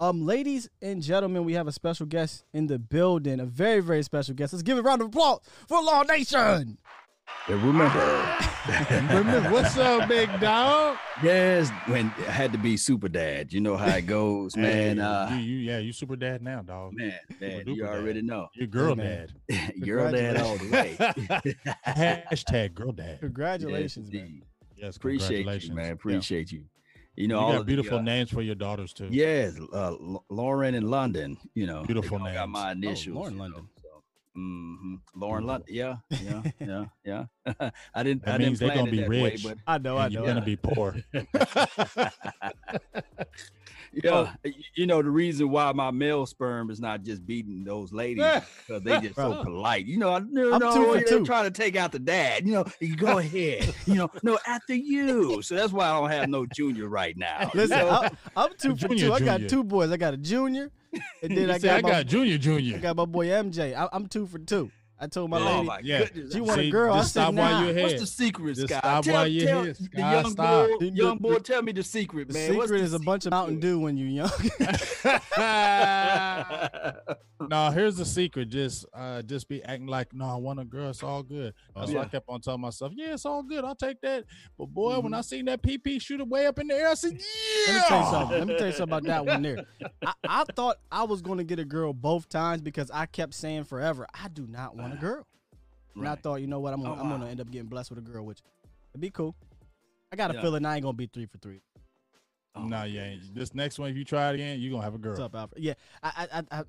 Um, ladies and gentlemen, we have a special guest in the building, a very very special guest. Let's give a round of applause for Law Nation. Yeah, remember, Remember, what's up, big dog? yes, when it had to be super dad. You know how it goes, man. Hey, uh, you, you, yeah, you super dad now, dog. man, man, duper you dad. already know. You're girl man. dad. Girl dad all the way. Hashtag girl dad. Congratulations, Yes, man. indeed. Yes, Appreciate you, man. Appreciate you. You You, know, all got beautiful the, uh, names for your daughters too. Yes, uh, Lauren and London. You know, Beautiful all got names. my Oh, initials. Lauren you know, London. so, mhm. Lauren London. Yeah, yeah, yeah, yeah. I didn't. That I means didn't they're gonna be rich. way, I know, I And know. you're I gonna be poor. but yeah, uh, y- you know the reason why my male sperm is not just beating those ladies because they just so polite. You know, no, I'm no, two for you're two. trying to take out the dad. You know, you go ahead. you know, no, after you. So that's why I don't have no junior right now. you Listen, know? I'm, I'm two for Junior, two. I got two boys. I got a junior, and then You I say, got I my got junior, I got my boy MJ. I, I'm two for two. I told my oh lady my yeah. goodness. she want a See, girl. I said stop nah. you're ahead. What's the secret, Just Scott? stop tell, while you're tell here, the Scott, young stop. boy, The- young the- boy, tell me the secret, The man. What's secret the is a bunch of Mountain Dew when you're young. no, here's the secret. Just uh just be acting like, no, I want a girl, it's all good. That's why I kept on telling myself, yeah, it's all good. I'll take that. But boy, when Mhm. I seen that PP shoot it way up in the air, I said, yeah. Let me tell you something. Let me tell you something about that one there. I, I thought I was going to get a girl both times because I kept saying forever, I do not want a girl. And I thought, you know what, I'm gonna, Oh, I'm gonna end up getting blessed with a girl, which It'd be cool. I got a Yeah. feeling I ain't gonna be three for three. Oh, nah, you ain't. This next one, if you try it again, you're gonna have a girl. What's up, Alfred? Yeah, I, I, I, I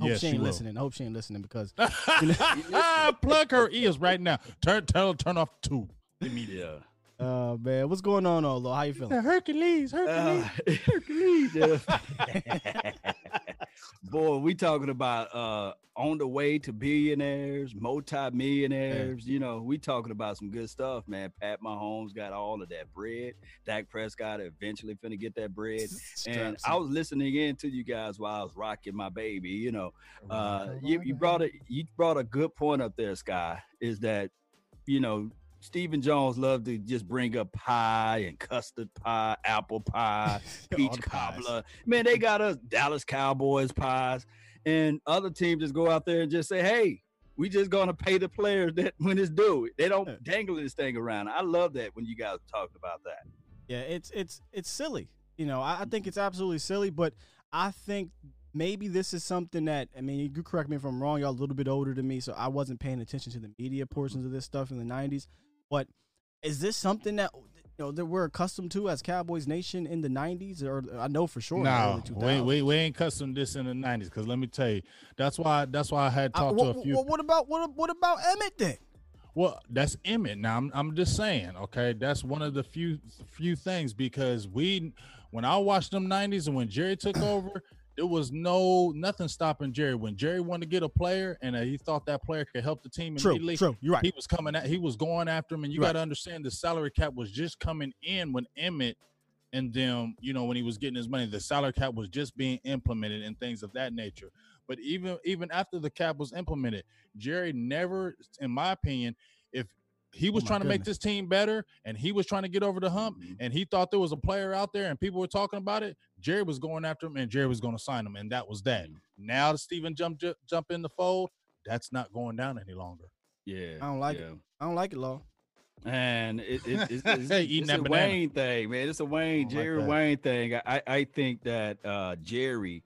hope Yes, she she ain't will. listening. I hope she ain't listening because I Plug her ears right now. Turn, tell turn off the tube immediately. Yeah. Uh man, what's going on, Olo? How you feeling? Hercules, Hercules. Uh, Hercules, yeah. Boy, we talking about uh on the way to billionaires, multi-millionaires. You know, we talking about some good stuff, man. Pat Mahomes got all of that bread. Dak Prescott eventually finna get that bread. And I was listening in to you guys while I was rocking my baby. You know, uh, you, you brought a you brought a good point up there, Sky. Is that you know Stephen Jones loved to just bring up pie and custard pie, apple pie, peach cobbler. Man, they got us Dallas Cowboys pies, and other teams just go out there and just say, "Hey, we just gonna pay the players that when it's due." They don't dangle this thing around. I love that when you guys talked about that. Yeah, it's it's it's silly. You know, I, I think mm-hmm. it's absolutely silly, but I think maybe this is something that I mean, you correct me if I'm wrong. Y'all a little bit older than me, so I wasn't paying attention to the media portions of this stuff in the '90s. But is this something that you know that we're accustomed to as Cowboys Nation in the '90s, or I know for sure? No, we, 2000s. we we ain't custom this in the nineties. Cause let me tell you, that's why that's why I had I- talked what, to a few. what- what about what what about Emmitt then? Well, that's Emmitt. Now I'm I'm just saying, okay, that's one of the few few things because we when I watched them '90s and when Jerry took over, there was no nothing stopping Jerry. When Jerry wanted to get a player and uh, he thought that player could help the team True, immediately, true. You're right. he was coming at he was going after him, and you got to understand the salary cap was just coming in when Emmitt and them, you know, when he was getting his money, the salary cap was just being implemented and things of that nature. But even even after the cap was implemented, Jerry never, in my opinion, he was Oh trying to make this team better and he was trying to get over the hump Mhm. and he thought there was a player out there and people were talking about it, Jerry was going after him and Jerry was going to sign him, and that was that. Now that Stephen jump ju- jump in the fold, that's not going down any longer. Yeah, I don't like yeah. it. I don't like it, Law. And it, it, it's, it's, Hey, it's a banana. Wayne thing, man. It's a Wayne, Jerry that. Wayne thing. I, I think that uh, Jerry,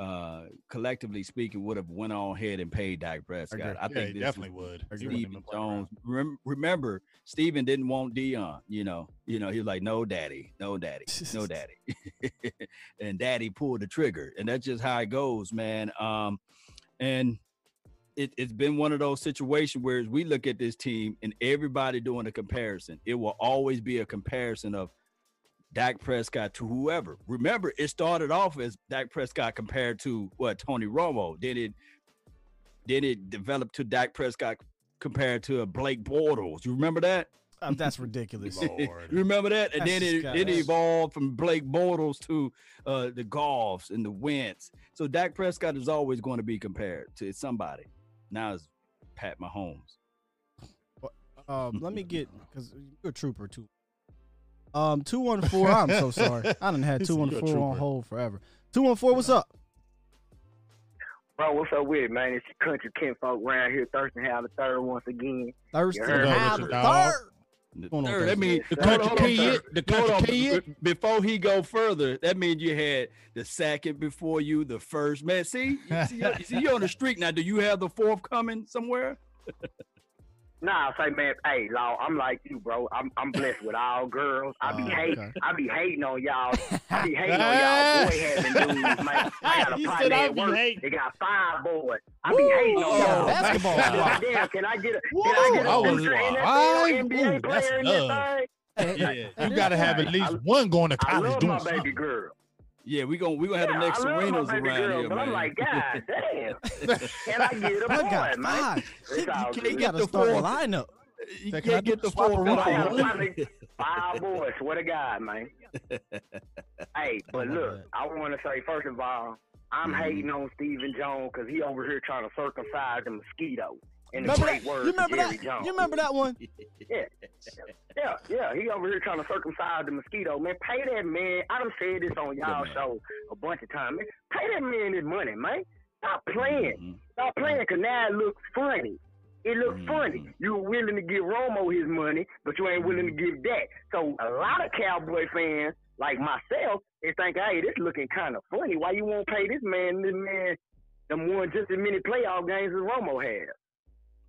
uh, collectively speaking, would have went on ahead and paid Dak Prescott. I Yeah, think definitely would. Stephen even play around. Jones. Rem- remember, Stephen didn't want Deion. You know, you know, he was like, "No, daddy, no, daddy, no, daddy," and daddy pulled the trigger, and that's just how it goes, man. Um, and it, it's been one of those situations where as we look at this team and everybody doing a comparison, it will always be a comparison of Dak Prescott to whoever. Remember, it started off as Dak Prescott compared to what Tony Romo. Then it then it developed to Dak Prescott compared to a Blake Bortles. You remember that? Uh, that's ridiculous. You remember that? And That's then it, it evolved from Blake Bortles to uh, the Goffs and the Wentz. So Dak Prescott is always going to be compared to somebody. Now it's Pat Mahomes. Um, let me get because you're a trooper too. Um, two one four. I'm so sorry. I done had He two said one you're a four on hold forever. Two one four. What's up? Bro, what's up with it, man? It's your country kinfolk around here thirsting to have the third once again. Thursday. You heard Have the Dawg. third. The on, third, that means The country hold on, kid, the country on. kid. Before he go further, that means you had the second before you, the first. Man, see, you see, you see, you're on the street now. Do you have the fourth coming somewhere? Nah, I say, man, hey, Law, I'm like you, bro. I'm I'm blessed with all girls. I be Oh, hate, okay. I be hating on y'all. I be hating on y'all boy having dudes, man. I got a partner at work. hating." They got five boys. I be hating on Oh, y'all. basketball. God damn, can I get a Whoa, can I get I a was future five? NFL NBA Ooh, that's player in this love. thing? Yeah, you got to have at least I- one going to college. I love doing my something. baby girl. Yeah, we gonna we gonna have the next I love Serenos my baby around girl, here, man. I'm like, God damn, can I get a I boy, got man? five. You can't got get the start a lineup. You can I can't get the the swap fourth. around? I got a one. partner, five boys. Swear to God, man. Hey, but look. I want to say first of all, I'm Mhm. hating on Stephen Jones because he over here trying to circumcise the mosquito. In the Remember great that? words You of remember Jerry that? Jones. You remember that one? Yeah, yeah. yeah. He over here trying to circumcise the mosquito. Man, pay that man. I done said this on y'all man. show a bunch of times. Man, pay that man his money, man. Stop playing. Mhm. Stop playing because now it looks funny. It looks Mhm. funny. You were willing to give Romo his money, but you ain't willing to give that. So a lot of Cowboy fans, like myself, they think, hey, this looking kind of funny. Why you won't pay this man, this man, them won just as many playoff games as Romo had?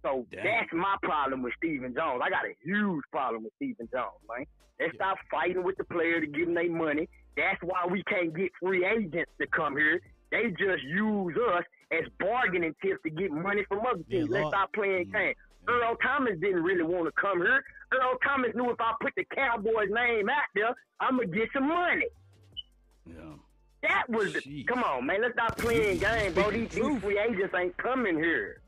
So Damn. that's my problem with Stephen Jones. I got a huge problem with Stephen Jones, man. Let's stop fighting with the player to give them their money. That's why we can't get free agents to come here. They just use us as bargaining chips to get money from other Yeah, teams. Let's stop playing Mm. games. Earl Thomas didn't really want to come here. Earl Thomas knew if I put the Cowboys name out there, I'm gonna get some money. Yeah. That was the come on, man. Let's stop playing games, bro. These, these free agents ain't coming here.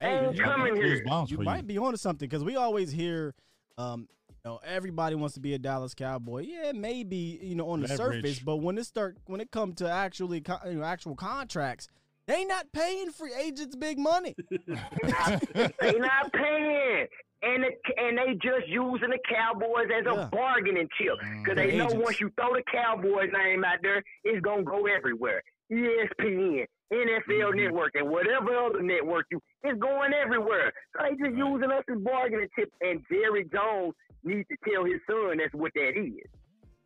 Hey, ain't you- coming Who's here. bounce you might be onto something because we always hear, um, you know, everybody wants to be a Dallas Cowboy. Yeah, maybe you know on the Leverage. surface, but when it start when it come to actually you know, actual contracts, they not paying free agents big money. they not paying. And the, and they just using the Cowboys as a Yeah. bargaining chip because they know once you throw the Cowboys name out there, it's gonna go everywhere. ESPN, NFL mm-hmm. Network, and whatever other network you, it's going everywhere. So they just using us as bargaining chips. And Jerry Jones needs to tell his son that's what that is.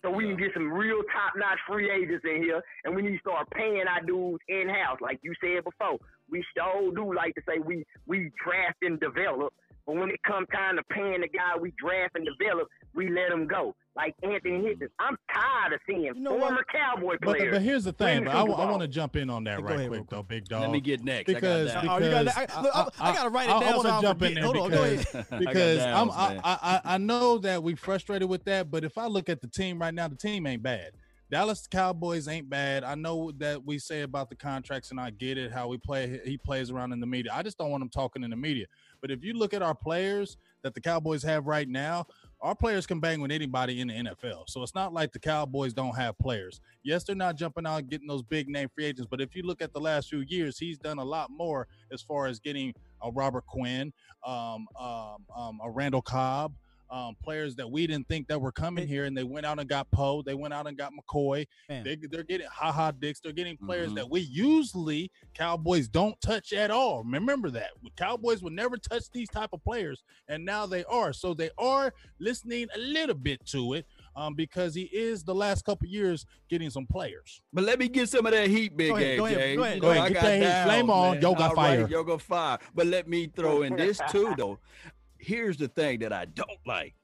So we can get some real top notch free agents in here, and we need to start paying our dudes in house, like you said before. We sure do like to say we we draft and develop, but when it comes time to paying the guy we draft and develop, we let him go. Like Anthony Hitchens, I'm tired of seeing You know what? former Cowboy players. but here's the thing, but the I, want to jump in on that Go right ahead, quick, though, big dog. Let me get next. because I got Oh, you got because that. Look, I- I gotta write it I, down want so I to don't jump in there Hold on, go because I got because I'm, downs, I, man. I I I know that we frustrated with that, but if I look at the team right now, the team ain't bad. Dallas Cowboys ain't bad. I know that we say about the contracts, and I get it how we play. He plays around in the media. I just don't want him talking in the media. But if you look at our players that the Cowboys have right now, our players can bang with anybody in the NFL. So it's not like the Cowboys don't have players. Yes, they're not jumping out getting those big name free agents, but if you look at the last few years, he's done a lot more as far as getting a Robert Quinn, um, um, um, a Randall Cobb, um, players that we didn't think that were coming It- here, and they went out and got Poe. They went out and got McCoy. Man. They, they're getting Ha Ha Dix. They're getting players Mhm. that we usually Cowboys don't touch at all. Remember that Cowboys would never touch these type of players, and now they are. So they are listening a little bit to it. Um, because he is the last couple years getting some players. But let me get some of that heat, big Go ahead, game, go ahead, go ahead, go ahead. I Get got that heat flame on, man. yoga All right, fire. yoga fire. But let me throw in this too, though. Here's the thing that I don't like.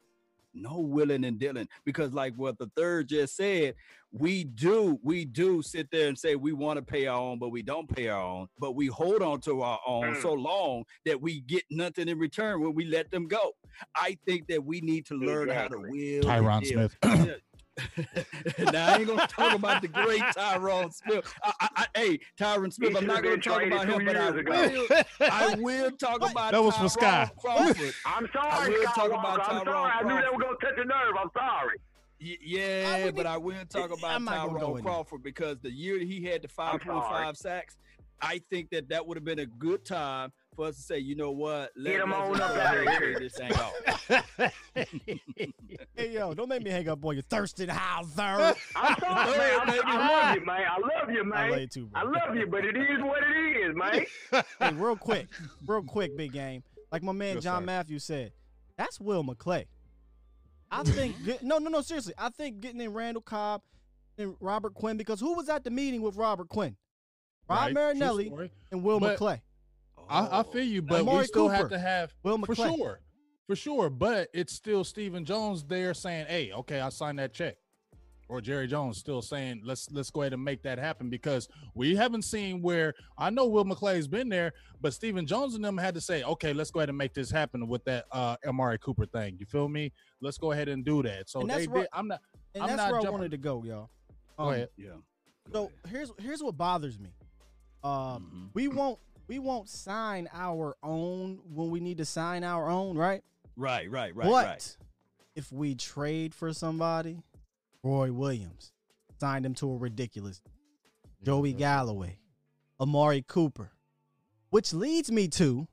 No willing and dealing because, like what the third just said, we do we do sit there and say we want to pay our own, but we don't pay our own. But we hold on to our own Mm. so long that we get nothing in return when we let them go. I think that we need to learn how to Exactly. will. and Tyron deal. Smith. now I ain't gonna talk about the great Tyrone Smith. I, I, I, hey, Tyron Smith, I'm not gonna talk about him, but I will. I will talk What? about That was for Tyrone Sky. Crawford. I'm I sorry, will Scott talk Walker. about I'm Tyrone sorry. I knew that Crawford. was gonna touch a nerve. I'm sorry. Yeah, wouldn't but I will talk about I'm not gonna go Tyrone. Crawford because the year he had the 5.5 sacks, I think that that would have been a good time for us to say, you know what, Get him on up go outta ahead and here. this thing out. Hey yo, don't make me hang up on you, Thurston Hauser. I'm sorry, man. I. I love you, man. I love you, I man. love you too, bro. I love you, but it is what it is, man. hey, real quick, real quick, big game. Like my man Yes, John sir. Matthews said, that's Will McClay. I think no, no, no, seriously. I think getting in Randall Cobb and Robert Quinn because who was at the meeting with Robert Quinn? Rob Right, Marinelli and Will But- McClay. I, I feel you, but Amari we still have to have Will for McClay. sure, for sure. But it's still Stephen Jones there saying, "Hey, okay, I signed that check," or Jerry Jones still saying, "Let's let's go ahead and make that happen," because we haven't seen where I know Will McClay's been there, but Stephen Jones and them had to say, "Okay, let's go ahead and make this happen with that uh Amari Cooper thing." You feel me? Let's go ahead and do that. So they that's did. where- I'm not. And I'm that's not where I wanted to go, y'all. Go Um, ahead. Yeah. So here's here's what bothers me. Um, Mhm. we won't we won't sign our own when we need to sign our own, right? Right, right, right, but right. if we trade for somebody, Roy Williams signed him to a ridiculous Joey Galloway, Amari Cooper, which leads me to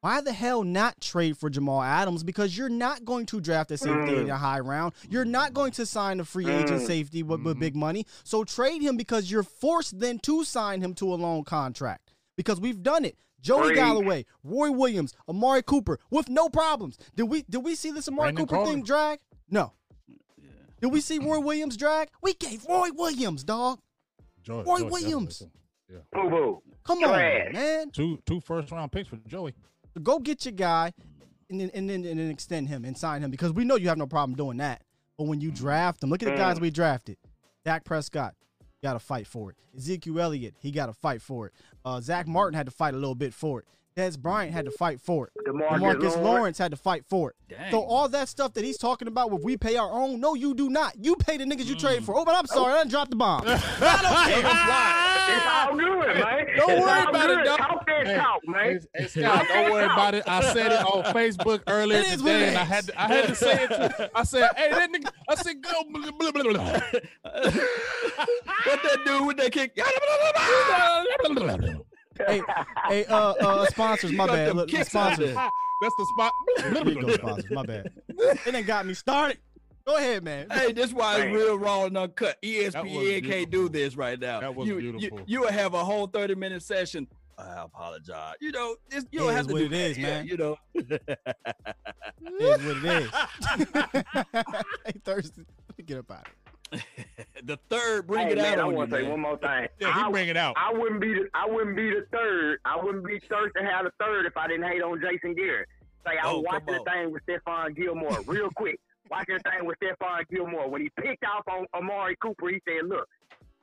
why the hell not trade for Jamal Adams? Because you're not going to draft a safety in a high round. You're not going to sign a free agent Mm. safety with, with Mhm. big money. So trade him because you're forced then to sign him to a long contract. Because we've done it. Joey Preach. Galloway, Roy Williams, Amari Cooper with no problems. Did we did we see this Amari Brandon Cooper thing drag? No. Yeah. Did we see Roy Williams drag? We gave Roy Williams, dog. Joy, Roy Joy, Williams. definitely. Boo boo. Come Trash. on, man. Two two first round picks for Joey. So go get your guy, and then and then and then extend him and sign him because we know you have no problem doing that. But when you mm-hmm. draft him, look at the guys mm. we drafted. Dak Prescott, got to fight for it. Ezekiel Elliott, he got to fight for it. Uh, Zack Martin had to fight a little bit for it. Dez Bryant had to fight for it. DeMarcus Demarcus Lawrence. Lawrence had to fight for it. Dang. So all that stuff that he's talking about, if we pay our own, no, you do not. You pay the niggas you trade mm. for. Oh, but I'm sorry, I done dropped the bomb. It's all good, man. Don't It's worry all about it, good. dog. Talk that Hey, talk, man. Hey, hey, Scott, don't worry about it. I said it on Facebook earlier It is today, and I had to, I had to say it. Too. I said, "Hey, that nigga." I said, "Go." Blah, blah, blah, blah. what that dude with that kick? Hey, hey, uh, uh, sponsors, my bad. Look, sponsors. That's the spot. Here you go, sponsors. My bad. It ain't got me started. Go ahead, man. Hey, this why it's real raw and uncut. That was ESPN can't do this right now. That was you, beautiful. You, you will have a whole 30 minute session. I apologize. You know, this, you It don't have to what do it that is, man. You know, It is what it is. hey, Thursday. Let me get up out of the third bring hey, it man, out I want to say one more thing. Yeah, I, he bring it out. I wouldn't be the I wouldn't be the third. I wouldn't be first to have the third if I didn't hate on Jason Garrett. Say I Oh, was watching the thing with Stephon Gilmore real quick. Watching the thing with Stephon Gilmore when he picked off on Amari Cooper. He said, "Look,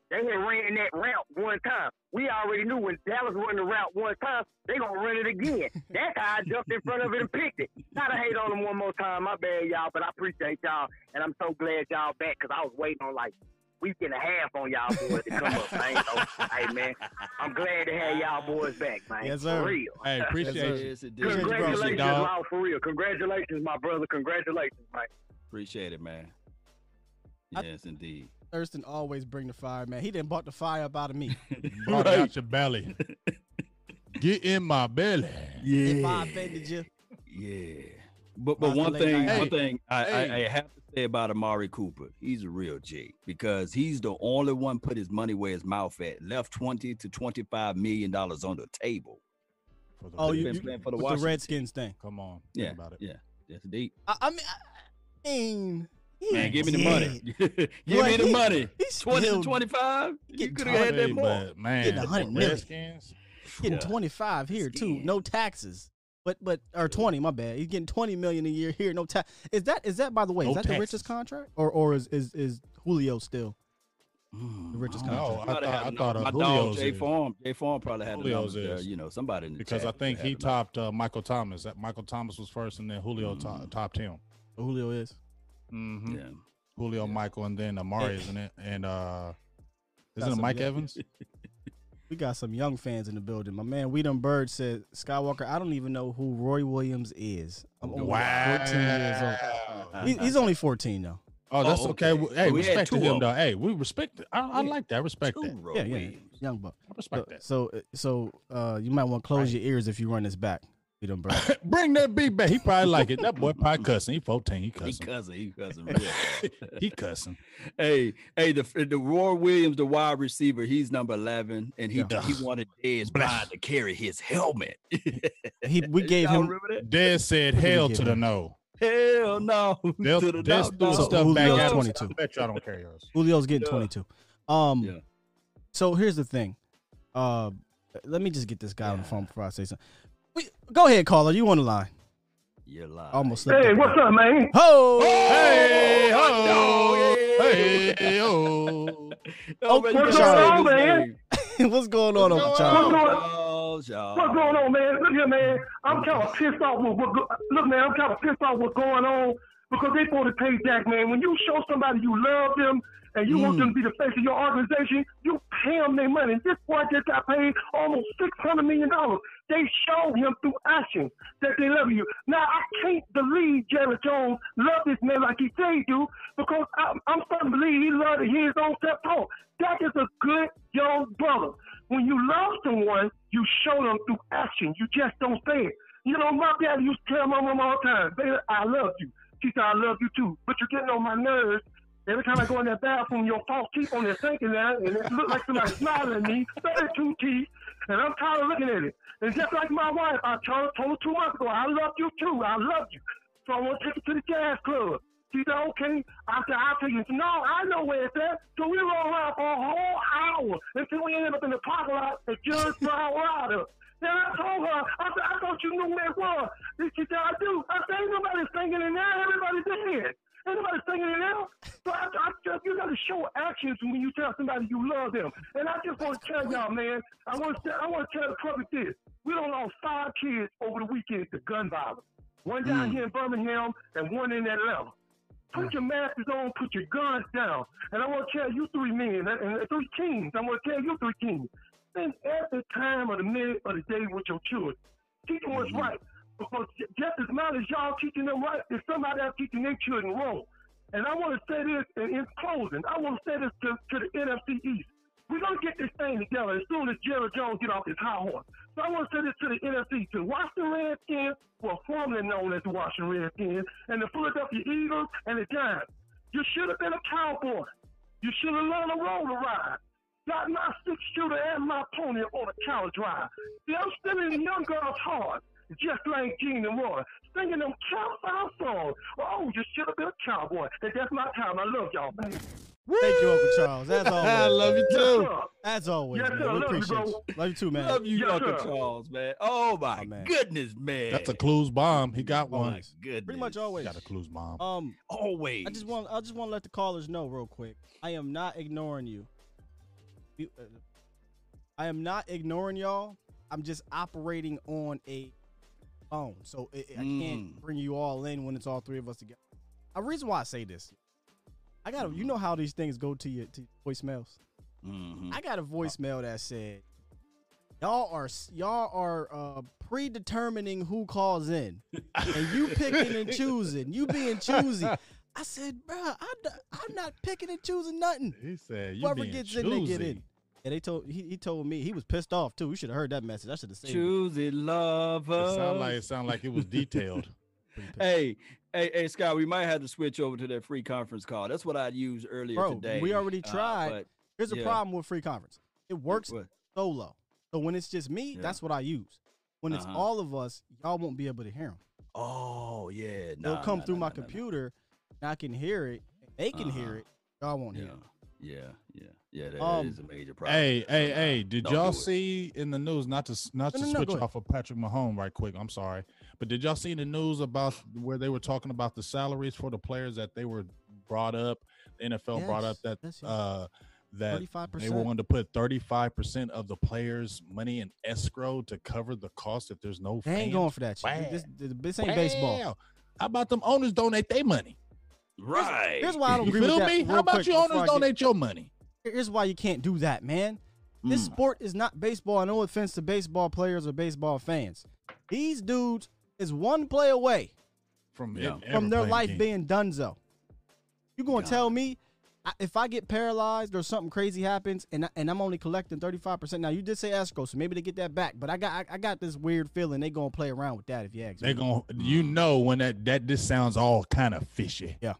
they had ran that route one time. We already knew when Dallas run the route one time, they gonna run it again. That's how I jumped in front of it and picked it. Not to hate on them one more time. My bad, y'all, but I appreciate y'all, and I'm so glad y'all back because I was waiting on like week and a half on y'all boys to come up, man. So, hey, man, I'm glad to have y'all boys back, man. Yes, sir. For real. Hey, appreciate sir. Yes, it you. Congratulations, dog. Law, for real. Congratulations, my brother. Congratulations, man. Appreciate it, man. I- Yes, indeed. Thurston always bring the fire, man. He didn't bought the fire up out of me. Brought it out your belly. Get in my belly. If I offended you, Yeah. But but one thing, Night. one thing I, Hey. I, I have to say about Amari Cooper, he's a real G because he's the only one put his money where his mouth at. Left twenty to twenty five million dollars on the table. For the oh, you, been you playing for the with the Redskins thing. Come on. Yeah, about it. yeah, that's deep. I, I mean, I mean, he Man, give me the money. give Like, me the he- money. he's Twenty to twenty five. You could have had that more. man, Getting a hundred. Redskins. getting Yeah. 25 here too. No taxes. But but or 20, my bad. He's getting 20 million a year here, no tax. Is that is that by the way, No is that the richest contract or or is is is Julio still? Mm, The richest I don't know. contract. No, I Somebody thought- had I the thought, numbers. uh, my dog Julio's Jay is. Farm. Jay Farm probably had the Julio's numbers there. is. You know, somebody in the Because I think he topped uh, Michael Thomas. That Michael Thomas was first, and then Julio to- Mhm. topped him. Julio is. hmm Yeah. Julio, Yeah. Michael, and then Amari, isn't it? And uh, isn't it Mike Evans? We got some young fans in the building. My man Weedham Bird said, Skywalker, I don't even know who Roy Williams is. I'm only 14 years old. He- he's only 14 though. Oh, that's Oh, okay. okay. Hey, we respect to him though. Hey, we respect it. I, I like that. I respect Two that. Roy Yeah, yeah, young buck. I respect So that. so, so uh, you might want to close Right. your ears if you run this back. Weedham Bird. Bring that beat back. He probably like it. That boy probably cussing. He 14. He He cussing. cussing. He cussing. real he cussing. hey, hey, the the Roy Williams, the wide receiver, he's number eleven, and he Yeah. he wanted Dez Bryant to carry his helmet. He we gave him remember? Dez said What did we hell to the him? no. Hell no. They'll, To the they'll no, no. So stuff back Julio's at 22. I bet y'all don't carry yours. Julio's getting Yeah. 22. Um Yeah. so here's the thing. Uh let me just get this guy on the phone before I say something. Wait, Go ahead, caller. You on the line. You're lying. Almost slipped Hey, what's up, man? Ho! Hey, Oh, ho, hey, ho. Oh, Oh, man, you what's gotta going on, man? What's going on, Uncle going Charles? Charles, Charles. What's going on, man? Look here, man. I'm kind of pissed off with what. Look, man, I'm kind of pissed off what's going on because they supposed to pay Jack, man. When you show somebody you love them and you want hmm. them to be the face of your organization, you pay them their money. This boy just got paid almost six hundred million dollars. They showed him through action that they love you. Now I can't believe Jerry Jones love this man like he say he do because I'm, I'm starting to believe he love to hear his own self talk. That is a good young brother. When you love someone, you show them through action. You just don't say it. You know, my dad used to tell my mom all the time, baby, I love you. She said, I love you too. But you're getting on my nerves. Every time I go in that bathroom, your false teeth on there thinking that, and it look like somebody smiling at me, 32 teeth, and I'm tired of looking at it. And just like my wife, I told told her two months ago, I love you too. I love you. So I want to take you to the jazz club. She said, okay. I said, I'll tell you. No, I know where it's at. So we rolled around for a whole hour until we ended up in the parking lot at Judge Brown Rider. Then I told her, I said, I thought you knew where it was. She said, I do. I said, ain't nobody in there. Everybody's dead. Ain't nobody singing in there. So I, I just, you got to show actions when you tell somebody you love them. And I just want to tell y'all, man, I want to, I want to tell the public this. We don't lost five kids over the weekend to gun violence. One down Mm. here in Birmingham and one in Atlanta. Put mm. your masks on, put your guns down. And I want to tell you three men, and and three kings, I want to tell you three kings. Spend every time of the minute of the day with your children. Teach them mm-hmm. what's right. Because just as much as y'all teaching them right, there's somebody else teaching their children wrong. And I want to say this in, in closing. I want to say this to, to the NFC East. We're going to get this thing together as soon as Jerry Jones get off his high horse. So I want to say this to the NFC, to Washington Redskins, well, formerly known as the Washington Redskins, and the Philadelphia Eagles and the Giants. You should have been a cowboy. You should have learned a roller ride. Got my six shooter and my pony on a college ride. See, I'm still in young girl's heart, just like Gene and Roy, singing them cowboy songs. Oh, you should have been a cowboy. And that's my time. I love y'all, man. Thank you, Uncle Charles. As always. I love you too. sir. As always, Yes, man. sir. We Love you, appreciate bro. you. Love you too, man. Love you, Yes, Uncle sir. Charles, man. Oh my Oh, man. goodness, man. That's a clues bomb. He got one. Good. Pretty much always. Got a clues bomb. Um, Always. I just want I just want to let the callers know real quick. I am not ignoring you. You- uh, I am not ignoring y'all. I'm just operating on a phone, so it, I can't Mm. bring you all in when it's all three of us together. A reason why I say this, I got to you know how these things go to your to voicemails. Mhm. I got a voicemail that said, "Y'all are y'all are uh, predetermining who calls in, and you picking and choosing. You being choosy." I said, "Bruh, I, am not picking and choosing nothing. He said, "You Whoever being gets choosy. in, they get in." And they told he, he told me he was pissed off too. We should have heard that message. I should have said, Choosy lover. It sound like it sound like it was detailed. Hey, hey, hey, Scott, we might have to switch over to that free conference call. That's what I'd used earlier "Bro, today. we already uh, tried. but Here's a yeah. problem with free conference. It works what- solo. So when it's just me, Yeah. that's what I use. When it's Uh-huh. all of us, y'all won't be able to hear them. Oh yeah, They'll come nah, through nah, my nah, nah, nah. computer, and I can hear it. They can hear Uh-huh. it. Y'all won't Yeah, hear it. Yeah, yeah, yeah. That is Um, a major problem. Hey, hey, So, nah, hey! Did y'all do it. see in the news? Not to not No, to no, no, switch go ahead. off of Patrick Mahomes right quick. I'm sorry, but did y'all see the news about where they were talking about the salaries for the players that they were brought up? The NFL brought up that yes, yes. uh that Thirty-five they were wanted to put 35 percent of the players' money in escrow to cover the cost if there's no. They ain't fans. going for that shit. This, this, this ain't baseball. How about them owners donate their money? Right. Here's why I don't You agree with feel that. me? How about you owners I get- donate your money? Here's why you can't do that, man. This Mm. sport is not baseball. No offense to baseball players or baseball fans. These dudes is one play away From Yeah. from their life game. being donezo. You gonna God. tell me if I get paralyzed or something crazy happens and I, and I'm only collecting 35 percent? Now you did say escrow, so maybe they get that back. But I got I, I got this weird feeling they gonna play around with that if you ask They me. going you know when that that this sounds all kind of fishy. Yeah,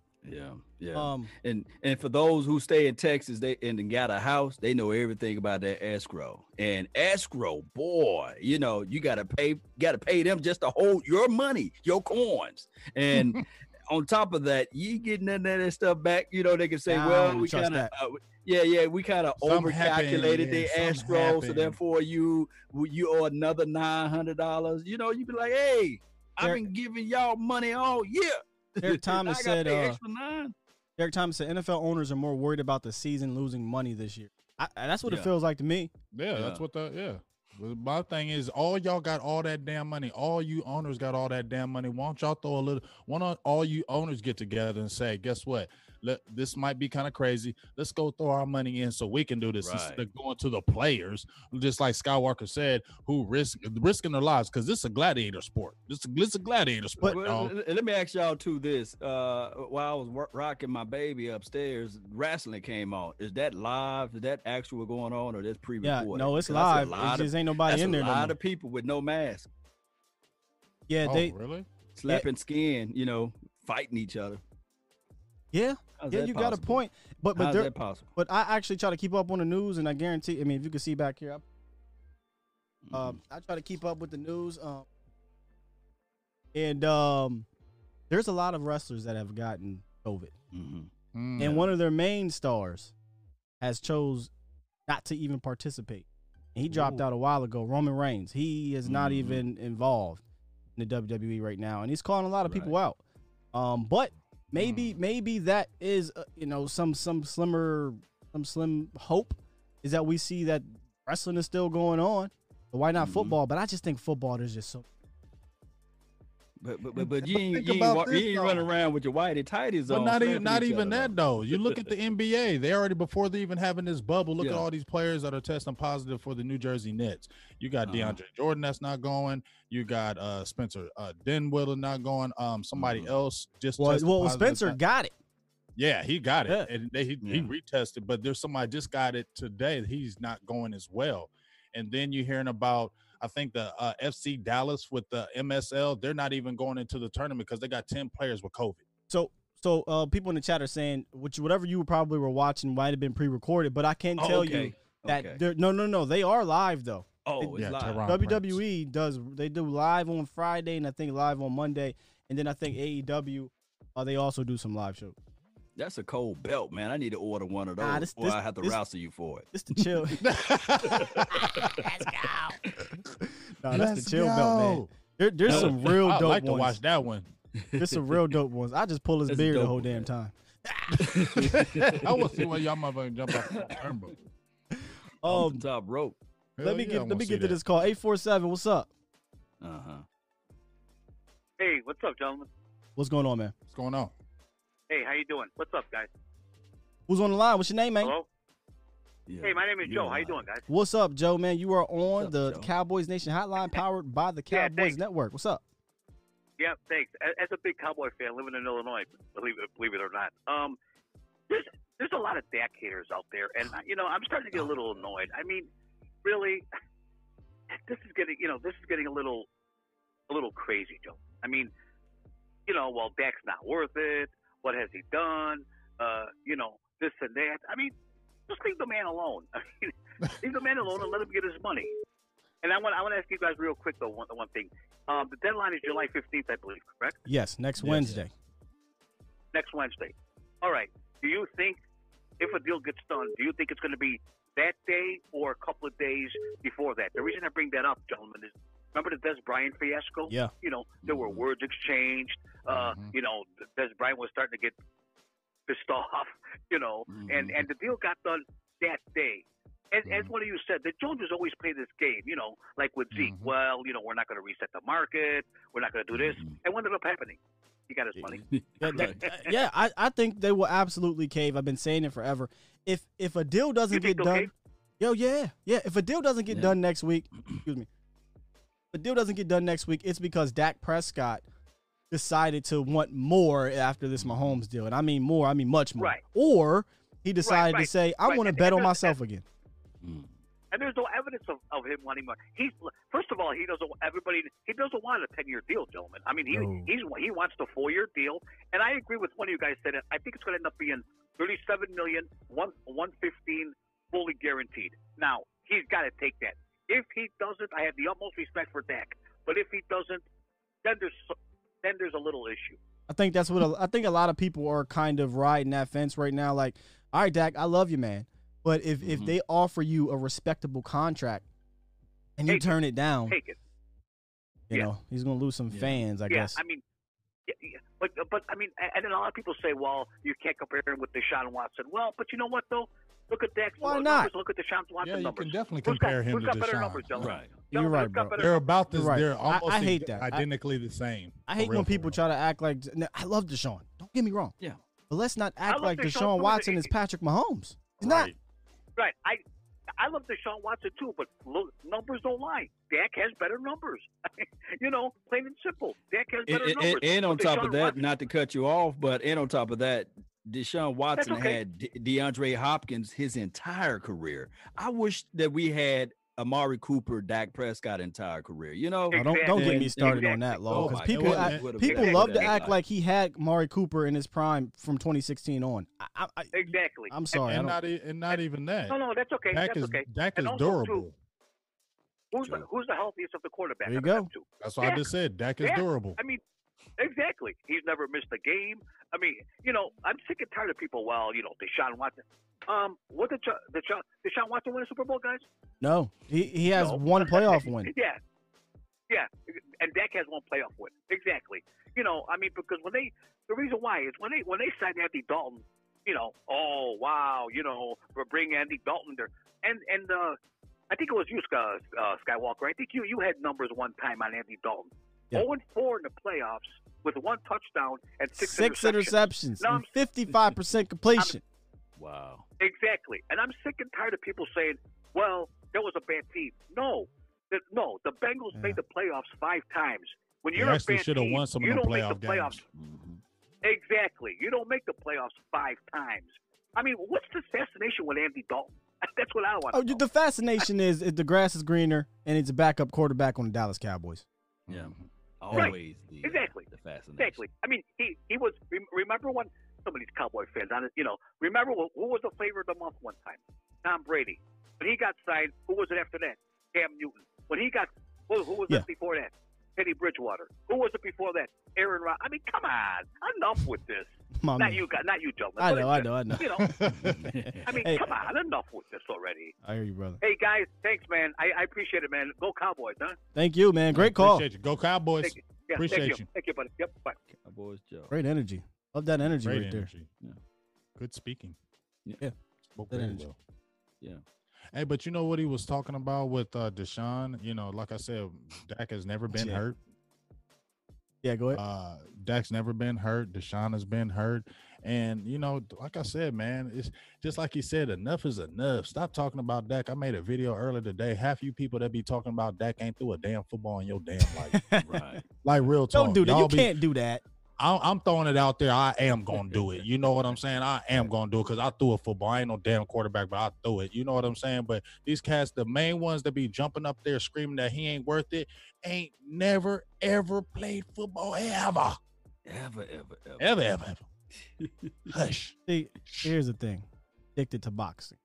yeah. Um, and and for those who stay in Texas, they and got a house, they know everything about that escrow. And escrow, boy, you know, you gotta pay, gotta pay them just to hold your money, your coins. And on top of that, you getting none of that stuff back. You know, they can say, Nah, well, we kind of, uh, yeah, yeah, we kind of happened, overcalculated yeah, the escrow, so therefore you you owe another nine hundred dollars. You know, you'd be like, hey, I've been giving y'all money all year. Derek Thomas said, pay uh. Derek Thomas said NFL owners are more worried about the season losing money this year. I, that's what Yeah. it feels like to me. Yeah, Yeah. that's what the yeah. But My thing is, all y'all got all that damn money. All you owners got all that damn money. Why don't y'all throw a little? Why don't all you owners get together and say, guess what? Let this might be kind of crazy. Let's go throw our money in so we can do this Right. instead of going to the players, just like Skywalker said, who risk risking their lives because this is a gladiator sport. This this is a gladiator sport. Well, dog. l- l- let me ask y'all too this. Uh, while I was wor- rocking my baby upstairs, wrestling came on. Is that live? Is that actual going on, or that's Yeah, pre-recorded? no, it's Because I see a live. It lot of- just ain't nobody that's in there a no lot more. of people with no mask, Yeah, oh, they. really? slapping skin. You know, fighting each other. Yeah, How's yeah, that you got a point. But but How's there, that possible? but I actually try to keep up on the news, and I guarantee. I mean, if you can see back here, I, Mm-hmm. um, I try to keep up with the news. Um, and um, there's a lot of wrestlers that have gotten COVID. Mhm. Mm. and one of their main stars has chose not to even participate. And he dropped Ooh. out a while ago. Roman Reigns. He is not Mhm. even involved in the WWE right now, and he's calling a lot of people Right. out. Um, but maybe Hmm. maybe that is uh, you know some some slimmer some slim hope is that we see that wrestling is still going on. But why not Mhm. football? But I just think football there's just so But but but, but But you ain't, think you ain't, about this, you ain't running around with your whitey tighties But on. not even not even that though. You look at the NBA; they already before they even having this bubble. Look at all these players that are testing positive for the New Jersey Nets. You got Uh-huh. DeAndre Jordan that's not going. You got uh Spencer uh Dinwiddie not going. Um, somebody Mhm. else just well. tested Well, positive. Spencer got it. Yeah, he got it, Yeah. and they, he, he retested. But there's somebody just got it today. He's not going as well. And then you're hearing about, I think the uh, FC Dallas with the MSL. They're not even going into the tournament because they got ten players with COVID. So, so uh, people in the chat are saying, which whatever you probably were watching might have been pre-recorded, but I can Oh, tell okay. you that Okay. they're no, no, no, they are live though. Oh, it's Yeah, live. Tehran. WWE does they do live on Friday and I think live on Monday, and then I think AEW, uh, they also do some live shows. That's a cold belt, man. I need to order one of those, Nah, this- or this- I have to this- wrestle you for it. This the chill. Let's go. no, that's Let's the chill belt, man. go. There, there's No, some real I'd dope like to watch that one. There's some real dope ones. I just pull his That's a beard the whole one, damn time. I want to see where y'all motherfucking jump off the turnbuckle. Off Um, the top rope. let me yeah, I get wanna let me see get to that. this call. Eight four seven. What's up? Uh huh. Hey, what's up, gentlemen? What's going on, man? What's going on? Hey, how you doing? What's up, guys? Who's on the line? What's your name, man? Hello. Yeah. Hey, my name is You're Joe. How you doing, guys? What's up, Joe? Man, you are on up, the Joe? Cowboys Nation Hotline, powered by the Cowboys thanks. Network. What's up? Yeah, thanks. As, as a big Cowboy fan living in Illinois, believe it, believe it or not, um, there's there's a lot of Dak haters out there, and you know I'm starting to get a little annoyed. I mean, really, this is getting you know this is getting a little a little crazy, Joe. I mean, you know, well, Dak's not worth it. What has he done? Uh, you know, this and that. I mean, just leave the man alone. I mean, leave the man alone and let him get his money. And I want I want to ask you guys real quick though one one thing. Um, the deadline is July 15th, I believe, correct? Yes, next Yes. Wednesday. Next Wednesday. All right. Do you think if a deal gets done, do you think it's going to be that day or a couple of days before that? The reason I bring that up, gentlemen, is remember the Dez Bryant fiasco? Yeah. You know, there were Mhm. words exchanged. Uh, Mhm. You know, Dez Bryant was starting to get pissed off. You know, and Mhm. and the deal got done that day. As, as Mhm. one of you said, the Joneses always play this game, you know, like with Zeke. Mhm. Well, you know, we're not going to reset the market. We're not going to do this. Mhm. And what ended up happening? He got his money. Yeah, that- yeah, I, I think they will absolutely cave. I've been saying it forever. If if a deal doesn't get done, cave? yo, yeah, yeah. If a deal doesn't get Yeah. done next week, excuse me, if a deal doesn't get done next week, it's because Dak Prescott decided to want more after this Mahomes deal, and I mean more, I mean much more. Right. Or he decided to right, say, I right. want to bet on there's- myself again. Mm. And there's no evidence of, of him wanting more. He's first of all, he doesn't. Everybody, he doesn't want a ten year deal, gentlemen. I mean, he No. he's he wants the four year deal, and I agree with one of you guys said it. I think it's going to end up being thirty seven million, one one fifteen, fully guaranteed. Now he's got to take that. If he doesn't, I have the utmost respect for Dak. But if he doesn't, then there's then there's a little issue. I think that's what a, I think a lot of people are kind of riding that fence right now. Like, all right, Dak, I love you, man, but if if Mhm. they offer you a respectable contract and you Take it. turn it down, Take it. you yeah. know he's gonna lose some Yeah. fans. I yeah, guess. I mean, yeah, yeah, but but I mean, and then a lot of people say, well, you can't compare him with Deshaun Watson. Well, but you know what though? Look at Dak's Why numbers. not? Look at Deshaun Watson Yeah, you numbers. can definitely Who's got- compare him to got better Deshaun. numbers, gentlemen? Right. You're Gentlemen, right, bro. They're about this. You're right. They're I- I hate ex- that. I- identically the same. I hate when people real. try to act like no, I love Deshaun. Don't get me wrong. Yeah. But let's not act like Deshaun Deshaun. Watson is Patrick Mahomes. He's not. Right. Right. I I love Deshaun Watson too, but look, numbers don't lie. Dak has better numbers. you know, plain and simple. Dak has better and- numbers. and on top Deshaun of that, Watson- not to cut you off, but and on top of that, Deshaun Watson okay. had De- DeAndre Hopkins his entire career. I wish that we had Amari Cooper, Dak Prescott entire career. You know, Oh, don't don't get me And- started on that, Law. Oh Because my people I- people been love to act like- like he had Mari Cooper in his prime from 2016 on. I, I, I, Exactly. I'm sorry. I And don't, not e- and not even that. No, no, that's okay. Dak that's is okay. Dak is also, too, durable. Who's the, who's the healthiest of the quarterbacks? There you out of them go. That's why I just said Dak is Dak. durable. I mean, Exactly. He's never missed a game. I mean, you know, I'm sick and tired of people. Well, you know, Deshaun Watson. Um, what did Desha- Deshaun, Deshaun Watson win a Super Bowl, guys? No, he he has No. one playoff win. yeah, yeah, and Dak has one playoff win. Exactly. You know, I mean, because when they, the reason why is when they when they signed Andy Dalton, you know, oh wow, you know, we're bringing Andy Dalton there, and and uh, I think it was you, uh, Skywalker. I think you you had numbers one time on Andy Dalton. Yeah. 0 and 4 in the playoffs with one touchdown and six, Six interceptions. interceptions No, and fifty-five percent completion. Wow. Exactly. And I'm sick and tired of people saying, well, that was a bad team. No. The, no, the Bengals Yeah. made the playoffs five times. When you're actually a bad should have team, won some of you don't make playoff the playoffs. games. Mhm. Exactly. You don't make the playoffs five times. I mean, what's the fascination with Andy Dalton? That's what I want Oh, know. the fascination is, is the grass is greener and it's a backup quarterback on the Dallas Cowboys. Yeah. Right. Always the, uh, Exactly. the fascination. Exactly. I mean, he he was. Remember when some of these Cowboy fans, on it, you know, remember who, who was the flavor of the month one time? Tom Brady. When he got signed, who was it after that? Cam Newton. When he got, who, who was Yeah. it before that? Teddy Bridgewater. Who was it before that? Aaron Rodgers. I mean, come on, enough with this. My not you, guys, not you, gentlemen. I know, I know, I know. You know, I mean, Hey. come on, enough with this already. I hear you, brother. Hey guys, thanks, man. I, I appreciate it, man. Go Cowboys, huh? Thank you, man. Great call. Appreciate you. Go Cowboys. Thank you. Yeah, Appreciate thank you. Thank you, buddy. Yep. Bye. Cowboys Joe. Great energy. Love that energy Great right energy. Yeah. Good speaking. Yeah. Spoke Good very energy. well. Yeah. Hey, but you know what he was talking about with uh Deshaun? You know, like I said, Dak has never been Yeah. hurt. Yeah, go ahead. Uh Dak's never been hurt. Deshaun has been hurt. And you know, like I said, man, it's just like he said, enough is enough. Stop talking about Dak. I made a video earlier today. Half you people that be talking about Dak ain't threw a damn football in your damn life. Right. like real talk. Don't do that. Y'all You be- can't do that. I'm, I'm throwing it out there. I am gonna do it. You know what I'm saying? I am gonna do it because I threw a football. I ain't no damn quarterback, but I threw it. You know what I'm saying? But these cats, the main ones that be jumping up there screaming that he ain't worth it, ain't never ever played football ever, Ever, ever, ever. ever, ever. ever. Hush. See, here's the thing. Addicted to boxing.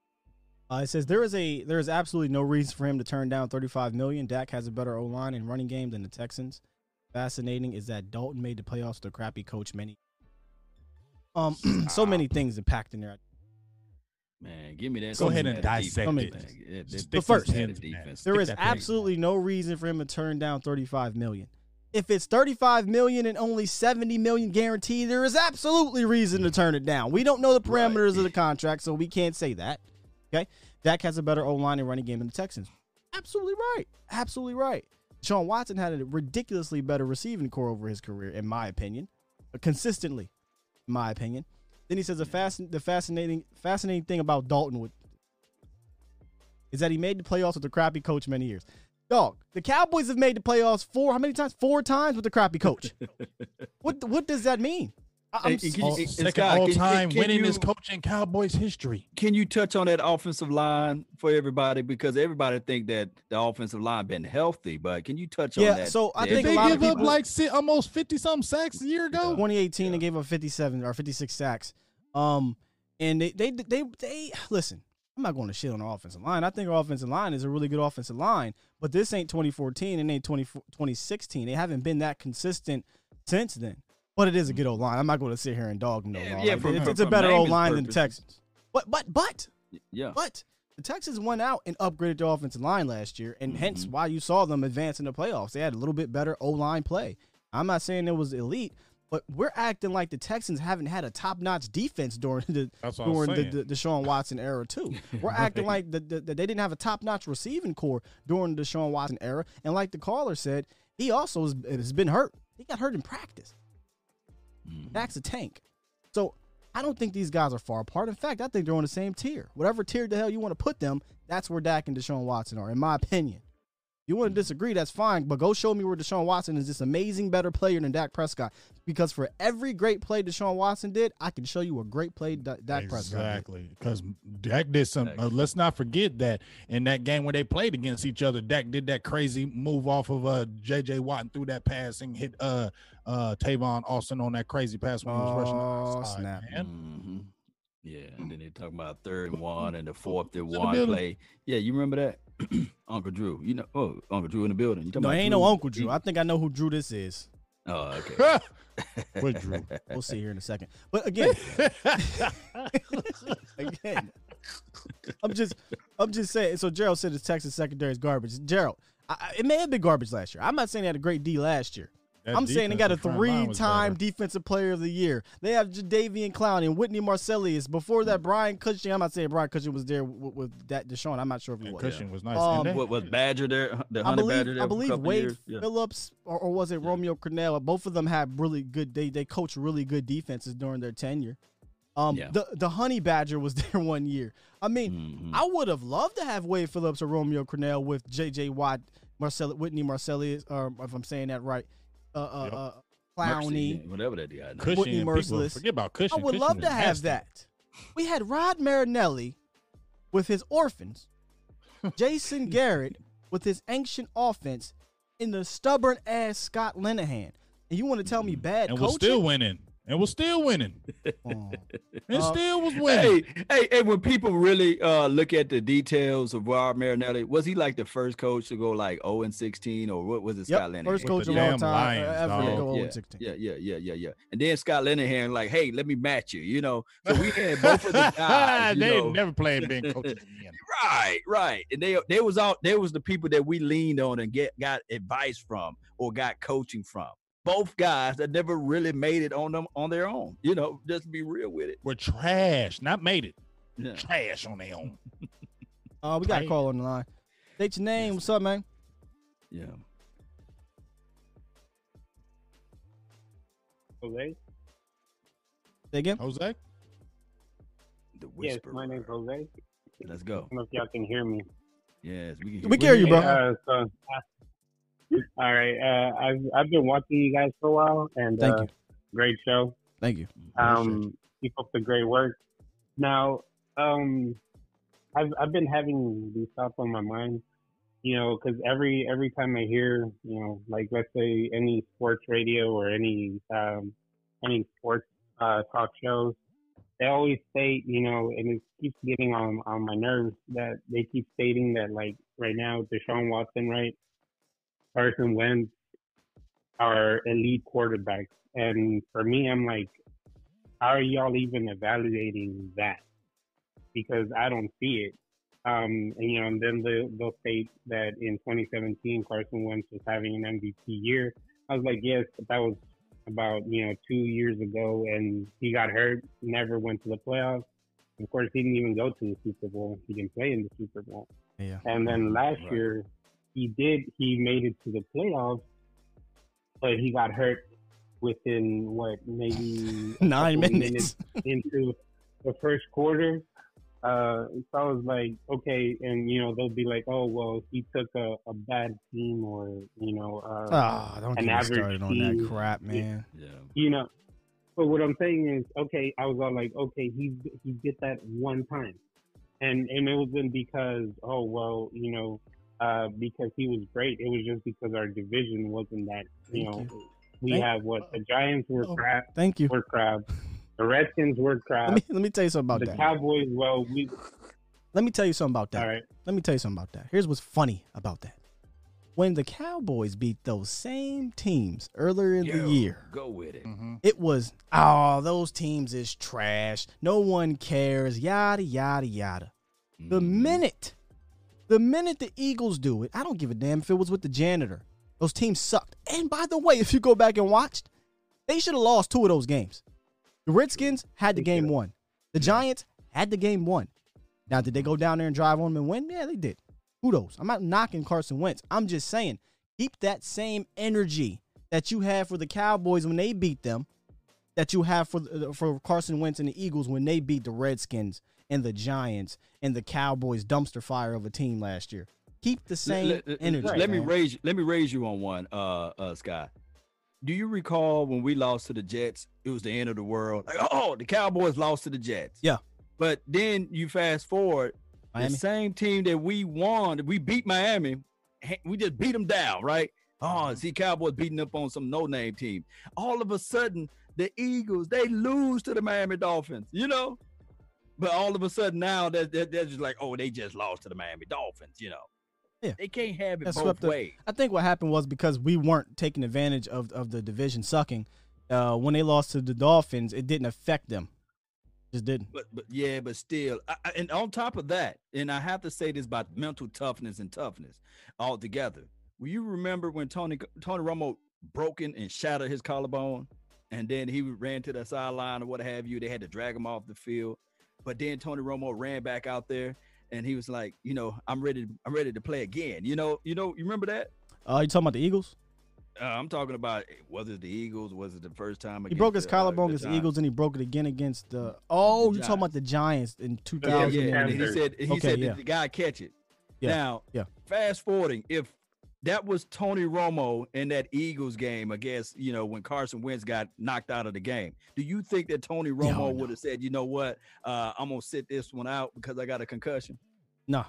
Uh, it says there is a there is absolutely no reason for him to turn down 35 million. Dak has a better O line and running game than the Texans. Fascinating is that Dalton made the playoffs with a crappy coach many. Um, so many things impacting there. Man, give me that. Go ahead and dissect defense, it. man. Yeah, But first- these that hands, man. defense. There Stick is that thing. absolutely no reason for him to turn down 35 million. If it's 35 million and only 70 million guaranteed, there is absolutely reason to turn it down. We don't know the parameters of the contract, so we can't say that. Okay? Dak has a better O line and running game than the Texans. Absolutely right. Absolutely right. Sean Watson had a ridiculously better receiving corps over his career, in my opinion. Uh, Consistently, in my opinion. Then he says the fasc- the fascinating fascinating thing about Dalton would is that he made the playoffs with a crappy coach many years. Dog, the Cowboys have made the playoffs four how many times? Four times with a crappy coach. what what does that mean? I- I'm Hey, s- can you- All- second Scott, all time can winningest you- coach in Cowboys history. Can you touch on that offensive line for everybody? Because everybody think that the offensive line been healthy, but can you touch Yeah, on that? so I the think a They lot give of up like si- almost fifty something sacks a year ago. 2018 they gave up 57 or 56 sacks. Um and they they they they listen, I'm not going to shit on our offensive line. I think our offensive line is a really good offensive line, but this ain't 2014 and ain't 20, 2016. They haven't been that consistent since then. But it is a good old line. I'm not going to sit here and dog them no Yeah, more. yeah, Like, for- it's, for- it's a better old line than the. Texans. But but but yeah, but the Texans went out and upgraded their offensive line last year, and hence why you saw them advance in the playoffs. They had a little bit better O line play. I'm not saying it was elite, but we're acting like the Texans haven't had a top notch defense during the That's what during the, saying. the Deshaun Watson era too. We're acting like the, the, the- they didn't have a top notch receiving corps during the Deshaun Watson era, and like the caller said, he also has, has been hurt. He got hurt in practice. Dak's a tank. So I don't think these guys are far apart. In fact, I think they're on the same tier. Whatever tier the hell you want to put them, that's where Dak and Deshaun Watson are, in my opinion. You want to disagree, that's fine, but go show me where Deshaun Watson is this amazing better player than Dak Prescott. Because for every great play Deshaun Watson did, I can show you a great play Da- Dak Prescott. Exactly, because Dak did some. Uh, let's not forget that in that game where they played against each other, Dak did that crazy move off of uh J.J. Watt and threw that pass and hit uh uh Tavon Austin on that crazy pass when he was rushing. Oh, outside, snap. man. hmm Yeah, and then they talk about third and one and the fourth and one play. Yeah, you remember that, Uncle Drew? You know, oh, Uncle Drew in the building. You talking No, about ain't no Uncle Drew. I think I know who Drew this is. Oh, okay. With Drew. We'll see here in a second. But again, again, I'm just, I'm just saying. So Gerald said his Texas secondary is garbage. Gerald, I, I- it may have been garbage last year. I'm not saying they had a great D last year. That I'm saying they got a defensive front line was three-time defensive player of the year. They have Jadeveon Clown and Whitney Mercilus. Before that, Brian Cushing. I'm not saying Brian Cushing was there with, with that Deshaun. I'm not sure if he And was. Cushing was nice. Um, what was Badger there? The I believe, Badger there I believe Wade years? Yeah. Phillips or, or was it Romeo Crennel? Both of them had really good. They they coached really good defenses during their tenure. Um, Yeah. the the Honey Badger was there one year. I mean, Mhm. I would have loved to have Wade Phillips or Romeo Crennel with J.J. Watt, Marcel Whitney Marcellus, or if I'm saying that right, uh, uh, Yep. uh Mercy, whatever that guy. name. Whitney and Mercilus. forget about Cushing. I would Cushing love to have nasty. that. We had Rod Marinelli with his orphans, Jason Garrett with his ancient offense, and the stubborn ass Scott Linehan. And you want to tell me bad and we're still winning. And we're still winning. Oh. And Uh, still was winning. Hey, hey, hey! When people really uh, look at the details of Rod Marinelli, was he like the first coach to go like 0 and 16, or what was it? Yep, Scott Linehan? first coach the of all time Lions, uh, ever to dog. go 0 yeah, and 16. yeah, yeah, yeah, yeah, yeah. And then Scott Linehan, like, hey, let me match you, you know. So we had both of the guys. they know. never played being coaches again. Right, right. And they they was out they was the people that we leaned on and get got advice from or got coaching from. Both guys that never really made it on them on their own. You know, just be real with it. We're trash. Not made it. Yeah. Trash on their own. Uh, we got a call on the line. State your name. What's up, man? Yeah. Jose? Say again. Jose? The whisper. Yes, whisper. my name's Jose. Let's go. I go. don't know if y'all can hear me. Yes, we can We can hear you, bro. Uh, so, uh, all right. Uh, I've I've been watching you guys for a while, and Thank uh, you. great show. Thank you. Um, keep up the great work. Now, um, I've I've been having these thoughts on my mind, you know, because every every time I hear, you know, like let's say any sports radio or any um any sports uh talk shows, they always state, you know, and it keeps getting on on my nerves that they keep stating that like right now Deshaun Watson, right, Carson Wentz are elite quarterbacks, and for me, I'm like, how are y'all even evaluating that? Because I don't see it. Um, and you know, and then they'll, they'll state that in 2017 Carson Wentz was having an MVP year. I was like, yes, but that was about you know two years ago, and he got hurt, never went to the playoffs. Of course, he didn't even go to the Super Bowl. He didn't play in the Super Bowl. Yeah. And then last Right. year, he did. He made it to the playoffs, but he got hurt within what maybe Nine couple minutes. into the first quarter. Uh, so I was like, okay, and you know they'll be like, oh well, he took a, a bad team or you know, uh, Ah, don't an get me average started on that crap, man. Yeah. you know. But what I'm saying is, okay, I was all like, okay, he he did that one time, and and it wasn't because oh well, you know, uh, because he was great. It was just because our division wasn't that, you Thank know, we Thank- have what the Giants were Oh. crap, Thank you. were crap, the Redskins were crap, Let me let me tell you something about the that. Cowboys. Well, we Let me tell you something about that. all right. Let me tell you something about that. Here's what's funny about that. When the Cowboys beat those same teams earlier in the year, Go with it. Mhm. it was, oh, those teams is trash. No one cares. Yada, yada, yada. The Mhm. minute, the minute the Eagles do it, I don't give a damn if it was with the janitor. Those teams sucked. And by the way, if you go back and watched, they should have lost two of those games. The Redskins had the game won. The Giants had the game won. Now, did they go down there and drive on them and win? Yeah, they did. Kudos. I'm not knocking Carson Wentz. I'm just saying, keep that same energy that you had for the Cowboys when they beat them, that you have for for Carson Wentz and the Eagles when they beat the Redskins and the Giants and the Cowboys dumpster fire of a team last year. Keep the same let, let- energy. Let me raise let me raise you on one, uh uh Scott. Do you recall when we lost to the Jets? It was the end of the world. Like, oh, the Cowboys lost to the Jets. Yeah. But then you fast forward, Miami. the same team that we won, we beat Miami. We just beat them down, right? Oh, see Cowboys beating up on some no-name team. All of a sudden, the Eagles they lose to the Miami Dolphins. You know, but all of a sudden now they're, they're, they're just like, oh, they just lost to the Miami Dolphins. You know. Yeah. They can't have it That both ways. I think what happened was because we weren't taking advantage of, of the division sucking. Uh, when they lost to the Dolphins, it didn't affect them. Just didn't. But but yeah, but still, I, I- and on top of that, and I have to say this about mental toughness and toughness altogether. Will you remember when Tony Tony Romo broken and shattered his collarbone, and then he ran to the sideline or what have you? They had to drag him off the field, but then Tony Romo ran back out there, and he was like, you know, I'm ready. I'm ready to play again. You know, you know, you remember that? Uh, you talking about the Eagles? Uh, I'm talking about was it the Eagles? Was it the first time? He broke his the, uh, collarbone the against the Giants? Eagles, and he broke it again against the. Oh, The you talking about the Giants in 2000? yeah. And he said he Okay, said yeah. the guy catch it. Yeah, Now, yeah. fast forwarding, if that was Tony Romo in that Eagles game, I guess, you know, when Carson Wentz got knocked out of the game, do you think that Tony Romo no. would have said, you know what, uh, I'm gonna sit this one out because I got a concussion? No.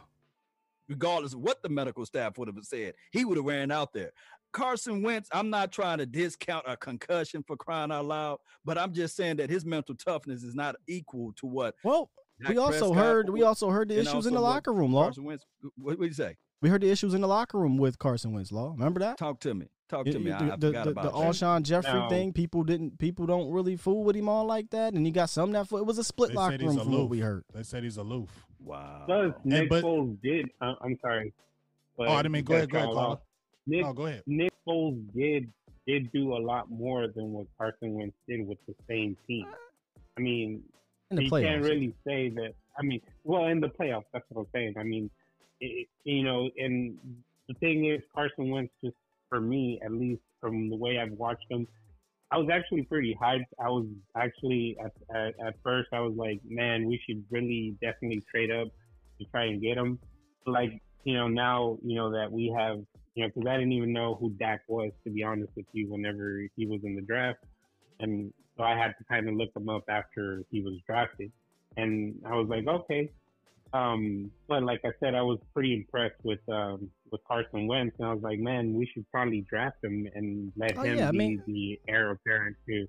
Regardless of what the medical staff would have said, he would have ran out there. Carson Wentz, I'm not trying to discount a concussion for crying out loud, but I'm just saying that his mental toughness is not equal to what Well, Dak we also Prescott heard we also heard the issues in the locker room, Law. Carson Wentz. What did you say? We heard the issues in the locker room with Carson Wentz, Law. Remember that? Talk to me. Talk Y- to me. y- I, I the, forgot the, about the. Alshon Jeffery No. thing. People didn't. People don't really fool with him all like that, and he got some that fool. It was a split They locker said he's room from what aloof. we heard. They said he's aloof. Wow. Plus, Nick but- Foles did. Uh, I'm sorry. But Oh, I didn't mean. Go ahead. Go ahead, cut y'all Carla. off. Nick, No, go ahead. Nick Foles did did do a lot more than what Carson Wentz did with the same team. I mean, you playoffs. can't really say that. I mean, well, in the playoffs, that's what I'm saying. I mean, it, you know, and the thing is, Carson Wentz, just for me, at least from the way I've watched him, I was actually pretty hyped. I was actually at, at at first, I was like, man, we should really definitely trade up to try and get him. Like, you know, now you know that we have, you know, because I didn't even know who Dak was to be honest with you whenever he was in the draft, and so I had to kind of look him up after he was drafted, and I was like, okay. Um, but like I said, I was pretty impressed with um, with Carson Wentz, and I was like, man, we should probably draft him and let Oh, him yeah, I be mean- the heir apparent to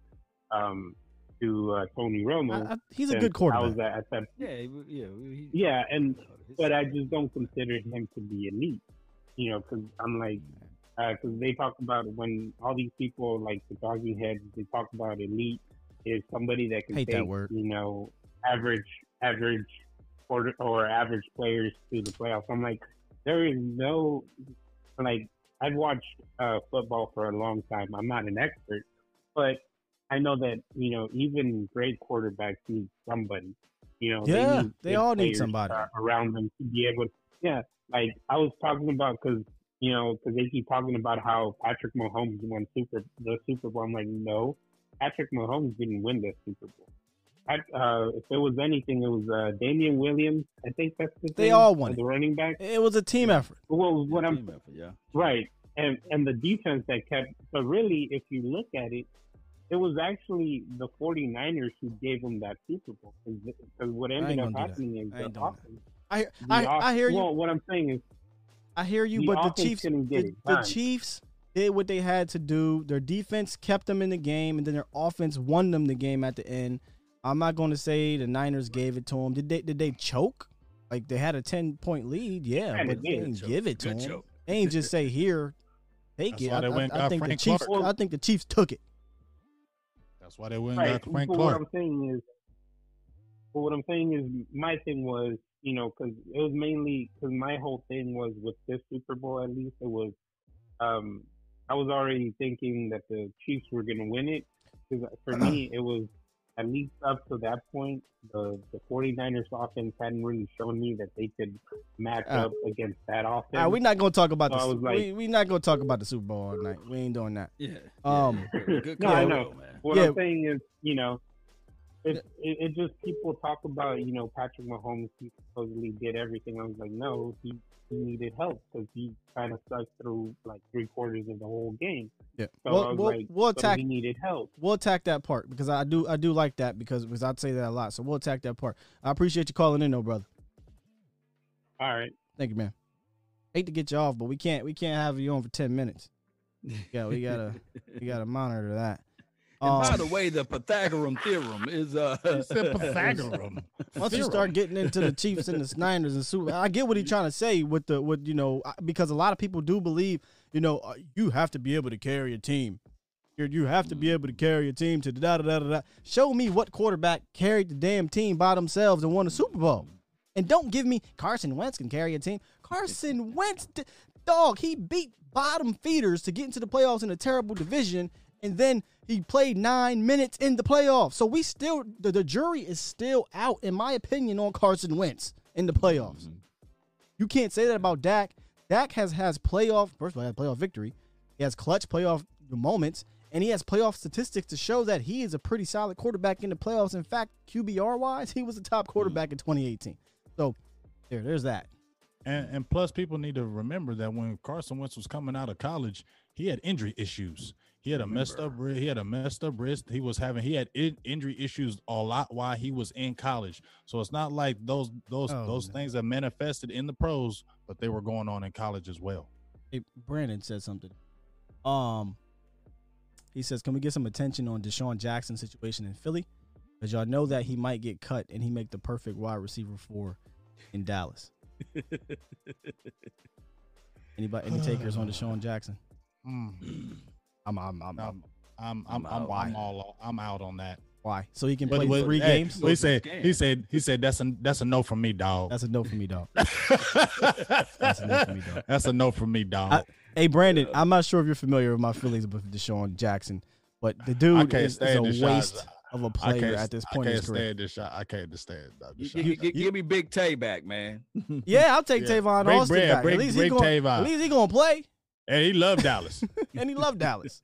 um, to uh, Tony Romo. I, I, he's a good quarterback. I was at, at that Yeah, yeah, he- yeah, and but I just don't consider him to be elite. You know, because I'm like, because they talk about when all these people like the doggy heads, they talk about elite is somebody that can Hate take word. you know average average or or average players to the playoffs. I'm like, there is no like I've watched uh, football for a long time. I'm not an expert, but I know that you know even great quarterbacks need somebody. You know, Yeah, need they all need somebody. uh, around them to be able. to, Yeah, like I was talking about because you know because they keep talking about how Patrick Mahomes won Super the Super Bowl. I'm like, no, Patrick Mahomes didn't win the Super Bowl. Pat, uh, if there was anything, it was uh, Damien Williams. I think that's the thing. They all won the it. running back. It was a team effort. Well, what I'm team effort, yeah. Right. And and the defense that kept but really if you look at it, it was actually the 49ers who gave them that Super Bowl. Because what ended up gonna do that. happening is I the offense. I, the I, offense, I hear you. Well, what I'm saying is I hear you, the but the Chiefs, the, the. Chiefs did what they had to do. Their defense kept them in the game, and then their offense won them the game at the end. I'm not going to say the Niners gave it to them. Did they? Did they choke? Like they had a ten point lead, yeah, Kinda but they did. didn't Choke. give it to Good them. choke. They ain't just say here, take That's it. why I, they went I- I got think the Chiefs. Clark. I think the Chiefs took it. That's why they went right. got Frank but what Clark. I'm saying is but what I'm saying is my thing was, you know, because it was mainly because my whole thing was with this Super Bowl at least it was um I was already thinking that the Chiefs were going to win it because for me it was at least up to that point the the 49ers offense hadn't really shown me that they could match Uh, up against that offense. All right, we're not going to talk about So I the. was like- we we not going to talk about the Super Bowl all night. We ain't doing that. Yeah. Um, yeah, yeah. Good No, I know. man. What Yeah. I'm saying is, you know, it, it, it just people talk about, you know, Patrick Mahomes. He supposedly did everything. I was like, no, he, he needed help because he kind of sucked through like three quarters of the whole game. Yeah, So we'll we'll, like, we'll so attack he needed help. we'll attack that part because I do I do like that because because I'd say that a lot. So we'll attack that part. I appreciate you calling in, though, brother. All right. Thank you, man. Hate to get you off, but we can't we can't have you on for ten minutes. Yeah, we gotta we gotta monitor that. And by Um, the way, the Pythagorean theorem is uh Pythagorean. Once you start getting into the Chiefs and the Niners and Super, I get what he's trying to say with the with you know because a lot of people do believe you know uh, you have to be able to carry a team. You you have to be able to carry a team to da da da da da. Show me what quarterback carried the damn team by themselves and won a Super Bowl. And don't give me Carson Wentz can carry a team. Carson Wentz, dog, he beat bottom feeders to get into the playoffs in a terrible division, and then he played nine minutes in the playoffs. So we still, the, the jury is still out, in my opinion, on Carson Wentz in the playoffs. Mm-hmm. You can't say that about Dak. Dak has has playoff first of all, he has playoff victory. He has clutch playoff moments, and he has playoff statistics to show that he is a pretty solid quarterback in the playoffs. In fact, QBR wise, he was the top quarterback in 2018. So there, there's that. And, and plus, people need to remember that when Carson Wentz was coming out of college, he had injury issues. He had a messed up. He had a messed up wrist. He was having. He had in, injury issues a lot while he was in college. So it's not like those those Oh, those no. things that manifested in the pros, but they were going on in college as well. Hey, Brandon said something. Um, he says, "Can we get some attention on DeSean Jackson's situation in Philly? Because y'all know that he might get cut and he make the perfect wide receiver for in Dallas. Anybody, any takers on DeSean Jackson? Mm. I'm, I'm, I'm, I'm I'm I'm I'm, out. I'm, all I'm out on that. why? So he can But- play but, three hey, games. but he said Game. he said he said that's a that's a no from me, dog. That's a no for me, dog. that's a no for me, dog. That's a no from me, dog. I- Hey, Brandon, I'm not sure if you're familiar with my feelings with DeSean Jackson, but the dude is, is a Deshaun. waste of a player at this point in can't his career. stand this shot. I can't stand uh, G- this g- shot. give me Big Tay back, man. Yeah, I'll take Yeah. Tavon Bring- Austin bring- back. bring- at least he bring going, Tavon. at least he gonna play, And he loved Dallas. and he loved Dallas.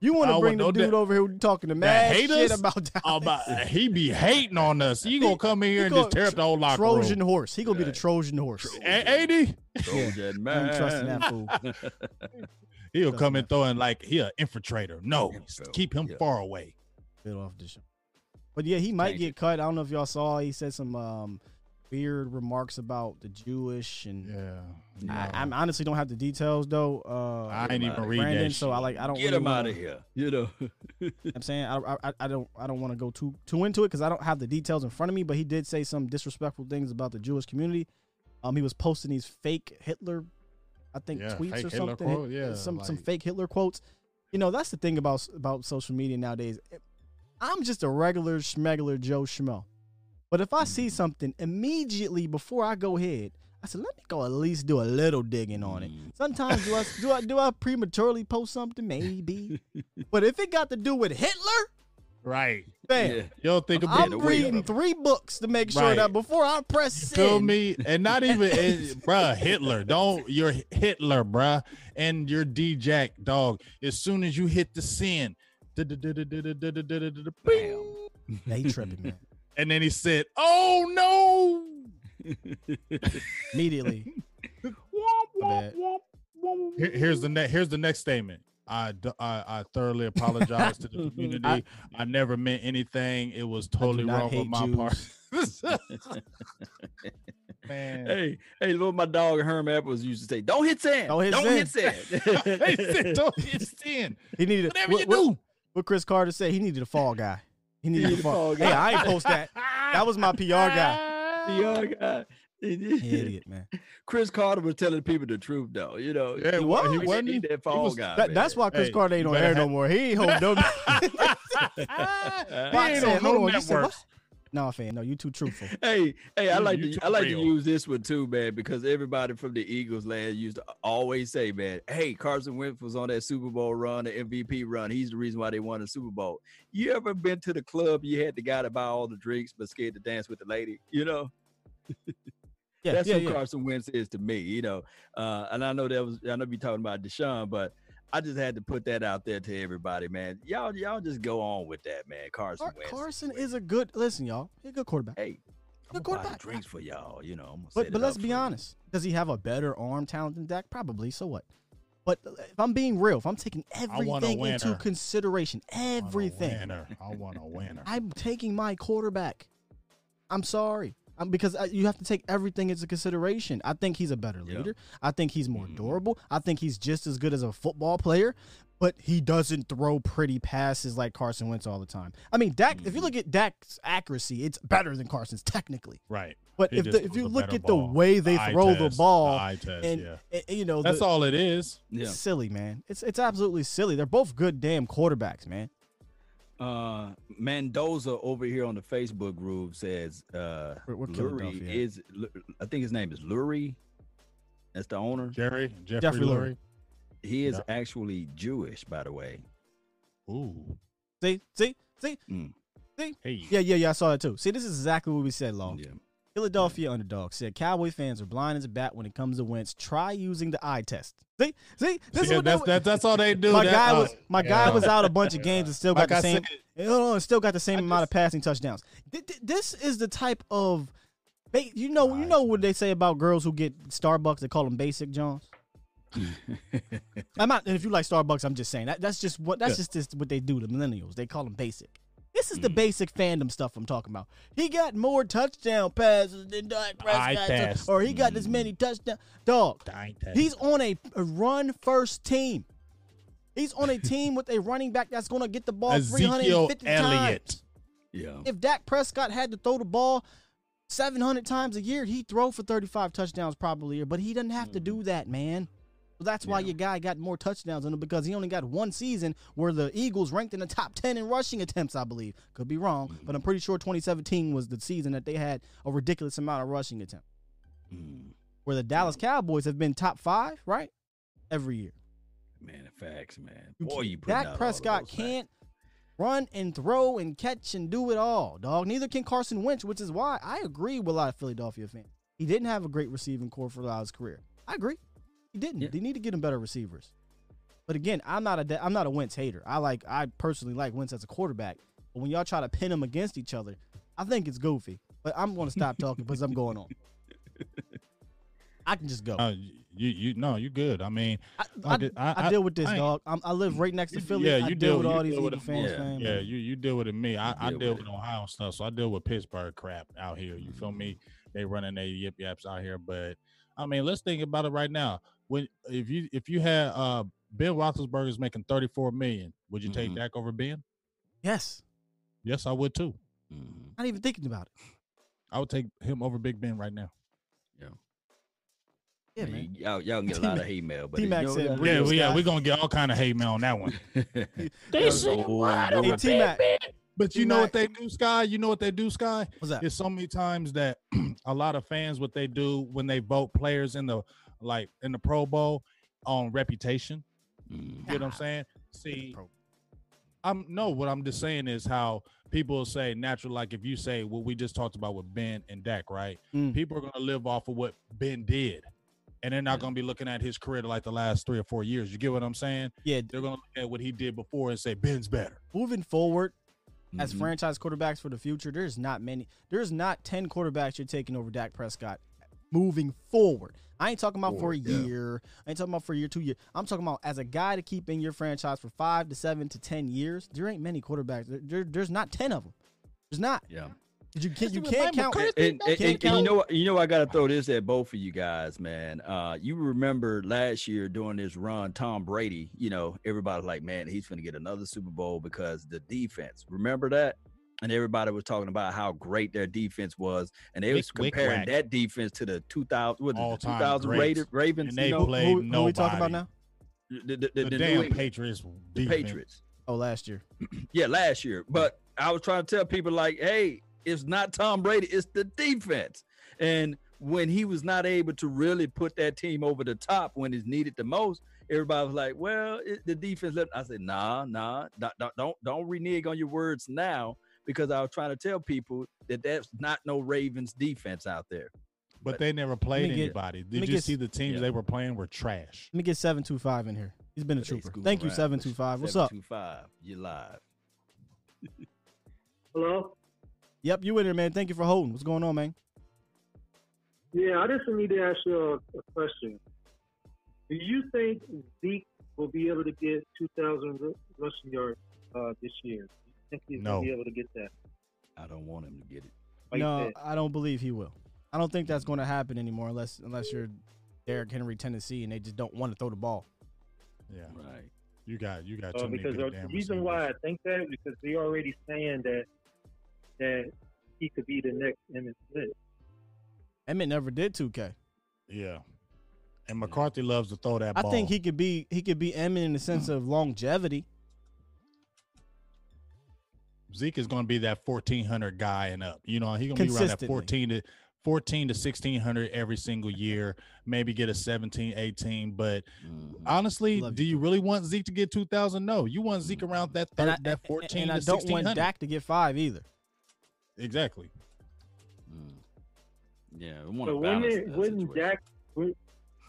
You want to bring the dude da- over here talking to that mad hate shit us? about Dallas? Oh, but he be hating on us. He gonna come in here He and just tear up the whole locker Trojan room. horse. He gonna be the Trojan horse. A- Ain't he? Trojan I ain't trusting man. that fool. He'll Doesn't come and throwing like he an infiltrator. No, Infil, keep him yeah. far away. Get off the show. But yeah, he might Change get it. cut. I don't know if y'all saw. He said some um, weird remarks about the Jewish and. Yeah. I, I honestly don't have the details though. Uh, I ain't even read Brandon, that. so I like I don't Get really him out wanna- of here. You know. I'm saying I, I, I don't I don't want to go too too into it because I don't have the details in front of me. But he did say some disrespectful things about the Jewish community. Um, he was posting these fake Hitler, I think Yeah, tweets or Hitler something. quote, yeah, some some fake Hitler quotes. You know that's the thing about about social media nowadays. I'm just a regular schmegler Joe Schmo. But if I see something immediately before I go ahead, I said, let me go at least do a little digging on it. Mm. Sometimes do I do I do I prematurely post something? Maybe. but if it got to do with Hitler, Right. bam. Yeah. You don't think about I'm reading three books to make sure Right. that before I press send, feel me? And not even, it, bruh, Hitler. Don't, you're Hitler, bruh. And you're D Jack, dog. As soon as you hit the send, Bam. Yeah, tripping, man. And then he said, Oh no. Immediately. My bad. Here- here's the next here's the next statement. I, I, I thoroughly apologize to the community. I, I- never meant anything. It was totally wrong on my Jews. part. Man. Hey, hey, what my dog Herm Edwards used to say, don't hit sand. Don't hit don't hit sand." sand. He said, Don't hit send. He needed Whatever what, you what- do. what Cris Carter said, he needed a fall guy. He needed needed a a fall, fall Hey. I ain't post that. That was my PR guy. PR young guy. Idiot, man. Cris Carter was telling people the truth, though. You know, Yeah, He was. he he wasn't. need that He fall was- guy. That, that's why Chris Hey, Carter ain't you on better air no more. He ain't hold no. He ain't said, on hold no on, you said what? networks. No, fan, no, you too truthful. Hey, hey, I like you to I like real. to use this one too, man, because everybody from the Eagles land used to always say, man, hey, Carson Wentz was on that Super Bowl run, the MVP run. He's the reason why they won the Super Bowl. You ever been to the club? You had the guy to buy all the drinks, but scared to dance with the lady. You know, Yeah, that's yeah, who yeah. Carson Wentz is to me. You know, uh, and I know that was I know we talking about Deshaun, but I just had to put that out there to everybody, man. Y'all, y'all just go on with that, man. Carson Car- Wentz. Carson is a good. Listen, y'all, he's a good quarterback. Hey, I'm Good buy quarterback. drinks for y'all. You know, I'm gonna But but let's be for you. honest. Does he have a better arm talent than Dak? Probably. So what? But uh, if I'm being real, if I'm taking everything into winner. consideration, I want a everything, winner. I want a winner. I'm taking my quarterback. I'm sorry. Um, because uh, you have to take everything into consideration. I think he's a better Yeah. leader. I think he's more Mm-hmm. durable. I think he's just as good as a football player. but he doesn't throw pretty passes like Carson Wentz all the time. I mean, Dak. If you look at Dak's accuracy, it's better than Carson's technically. Right. But He if the, if you look at ball. the way they eye throw the ball, eye test, and, yeah. and, you know That's the- all it is. Yeah. It's silly, man. It's it's absolutely silly. They're both good damn quarterbacks, man. Uh, Mendoza over here on the Facebook group says, uh, We're- we're Lurie is, I think his name is Lurie. That's the owner. Jerry, Jeffrey, Jeffrey Lurie. Lurie. He is Yeah. actually Jewish, by the way. Ooh. See, see, see, Mm. see. Hey. Yeah, yeah, yeah. I saw that too. See, this is exactly what we said, long. Yeah. Philadelphia underdog said Cowboy fans are blind as a bat when it comes to Wentz. Try using the eye test. See, see, this is Yeah, what that's, they, that, that's all they do. my That- guy uh, was my guy yeah. was out a bunch of games and still got Like the I same. said- Hold on, still got the same I amount of passing touchdowns. Th- th- This is the type of, you know, you know what they say about girls who get Starbucks. They call them basic Johns. I'm not. And if you like Starbucks, I'm just saying that that's just what that's Yeah. just this, what they do. The millennials they call them basic. This is the Mm. basic fandom stuff I'm talking about. He got more touchdown passes than Dak Prescott, or he got as many touchdown. Dog, he's on a, a run first team. He's on a team with a running back that's going to get the ball Ezekiel 350 times. Elliott. Yeah. If Dak Prescott had to throw the ball 700 times a year, he'd throw for 35 touchdowns probably but he doesn't have to do that, man. That's why Yeah. your guy got more touchdowns than him because he only got one season where the Eagles ranked in the top 10 in rushing attempts, I believe. Could be wrong, but I'm pretty sure 2017 was the season that they had a ridiculous amount of rushing attempts. Mm. Where the Dallas Cowboys have been top five, right? Every year. Man, facts, man. Boy, you Dak Prescott can't run and throw and catch and do it all, dog. Neither can Carson Wentz, which is why I agree with a lot of Philadelphia fans. He didn't have a great receiving corps for a lot of his career. I agree. He didn't. Yeah. They need to get him better receivers. But again, I'm not a I'm not a Wentz hater. I like I personally like Wentz as a quarterback. But when y'all try to pin them against each other, I think it's goofy. But I'm going to stop talking because I'm going on. I can just go. Uh, you you no, you good. I mean, I, I I, I, I- I- deal with this, I dog. I'm, I live right next to Philly. yeah, I you deal deal- with you all these deal with Eagle fans, Yeah. fam. yeah, you you deal with it. Me, I, I deal deal with with. Ohio stuff, so I deal with Pittsburgh crap out here. You feel me? They running their yip yaps out here, but I mean, let's think about it right now. When if you if you had uh Ben Roethlisberger is making thirty four million, would you take Mhm. Dak over Ben? Yes. Yes, I would too. Mhm. Not even thinking about it. I would take him over Big Ben right now. Yeah, Man, man. Y'all, y'all can get a lot of hate mail, but T-Mac said yeah. Yeah, we, yeah, we're gonna get all kind of hate mail on that one. They said, Hey, T Mac, But you T-Mac. know what they do, Sky? You know what they do, Sky? what's that? It's so many times that a lot of fans what they do when they vote players in the like in the Pro Bowl on reputation. Mm. You get what I'm saying? See, I'm no. What I'm just saying is how people say natural. Like if you say what we just talked about with Ben and Dak, right? Mm. People are gonna live off of what Ben did, and they're not gonna be looking at his career like the last three or four years. You get what I'm saying? Yeah, They're gonna look at what he did before and say Ben's better. moving forward as Mhm. franchise quarterbacks for the future, there's not many. There's not 10 quarterbacks you're taking over Dak Prescott moving forward. I ain't talking about for a Forward, yeah. year. I ain't talking about for a year, two years. I'm talking about as a guy to keep in your franchise for five to seven to 10 years. There ain't many quarterbacks. There, there- there's not 10 of them. There's not. Yeah. You can't, you can't count. McCarthy, And, and- can't and- and you know what? You know I got to throw this at both of you guys, man. Uh, you remember last year during this run, Tom Brady. You know, everybody's like, man, he's going to get another Super Bowl because the defense. Remember that? And everybody was talking about how great their defense was, and they was Wick, wick, comparing whack. that defense to the 2000 what, the All-time 2000. Raiders, Ravens. And they you know, played who, who we talking about now? the, the, the, The, the damn England- Patriots. the. Patriots. Oh, last year. Yeah, last year. But I was trying to tell people like, hey, it's not Tom Brady, it's the defense. And when he was not able to really put that team over the top when it's needed the most, everybody was like, well, it, the defense left. I said, nah, nah, don't, don't, don't, don't renege on your words now because I was trying to tell people that that's not no Ravens defense out there. But they never played get- anybody. Did you get- see the teams yeah. they were playing were trash? Let me get 725 in here. He's been a trooper. scoop Thank you, 725. What's up? 725, you live. Hello? Yep, you in here, man. Thank you for holding. What's going on, man? Yeah, I just need to ask you a, a question. Do you think Zeke will be able to get 2,000 rushing yards uh, this year? Do you think he's No. going to be able to get that? I don't want him to get it. Like no, that? I don't believe he will. I don't think that's going to happen anymore unless unless you're Derrick Henry, Tennessee, and they just don't want to throw the ball. Yeah. Right. You got you got Uh, too many because good the damn reason receivers. why I think that because they're already saying that that he could be the next Emmitt Smith. Emmitt never did 2K. Yeah. And McCarthy loves to throw that I ball. think he could be he could be Emmitt in the sense of longevity. Zeke is going to be that 1400 guy and up. You know, he's going to be around that Consistently. 14 to 14 to 1600 every single year, maybe get a 17, 18. But Mhm. honestly, Love do you really want Zeke to get 2000? No, you want Zeke around that And third, I, that 14 and to I don't 1600. want Dak to get five either. Exactly. Mm. Yeah, we want So to wouldn't balance it, wouldn't. Dak would,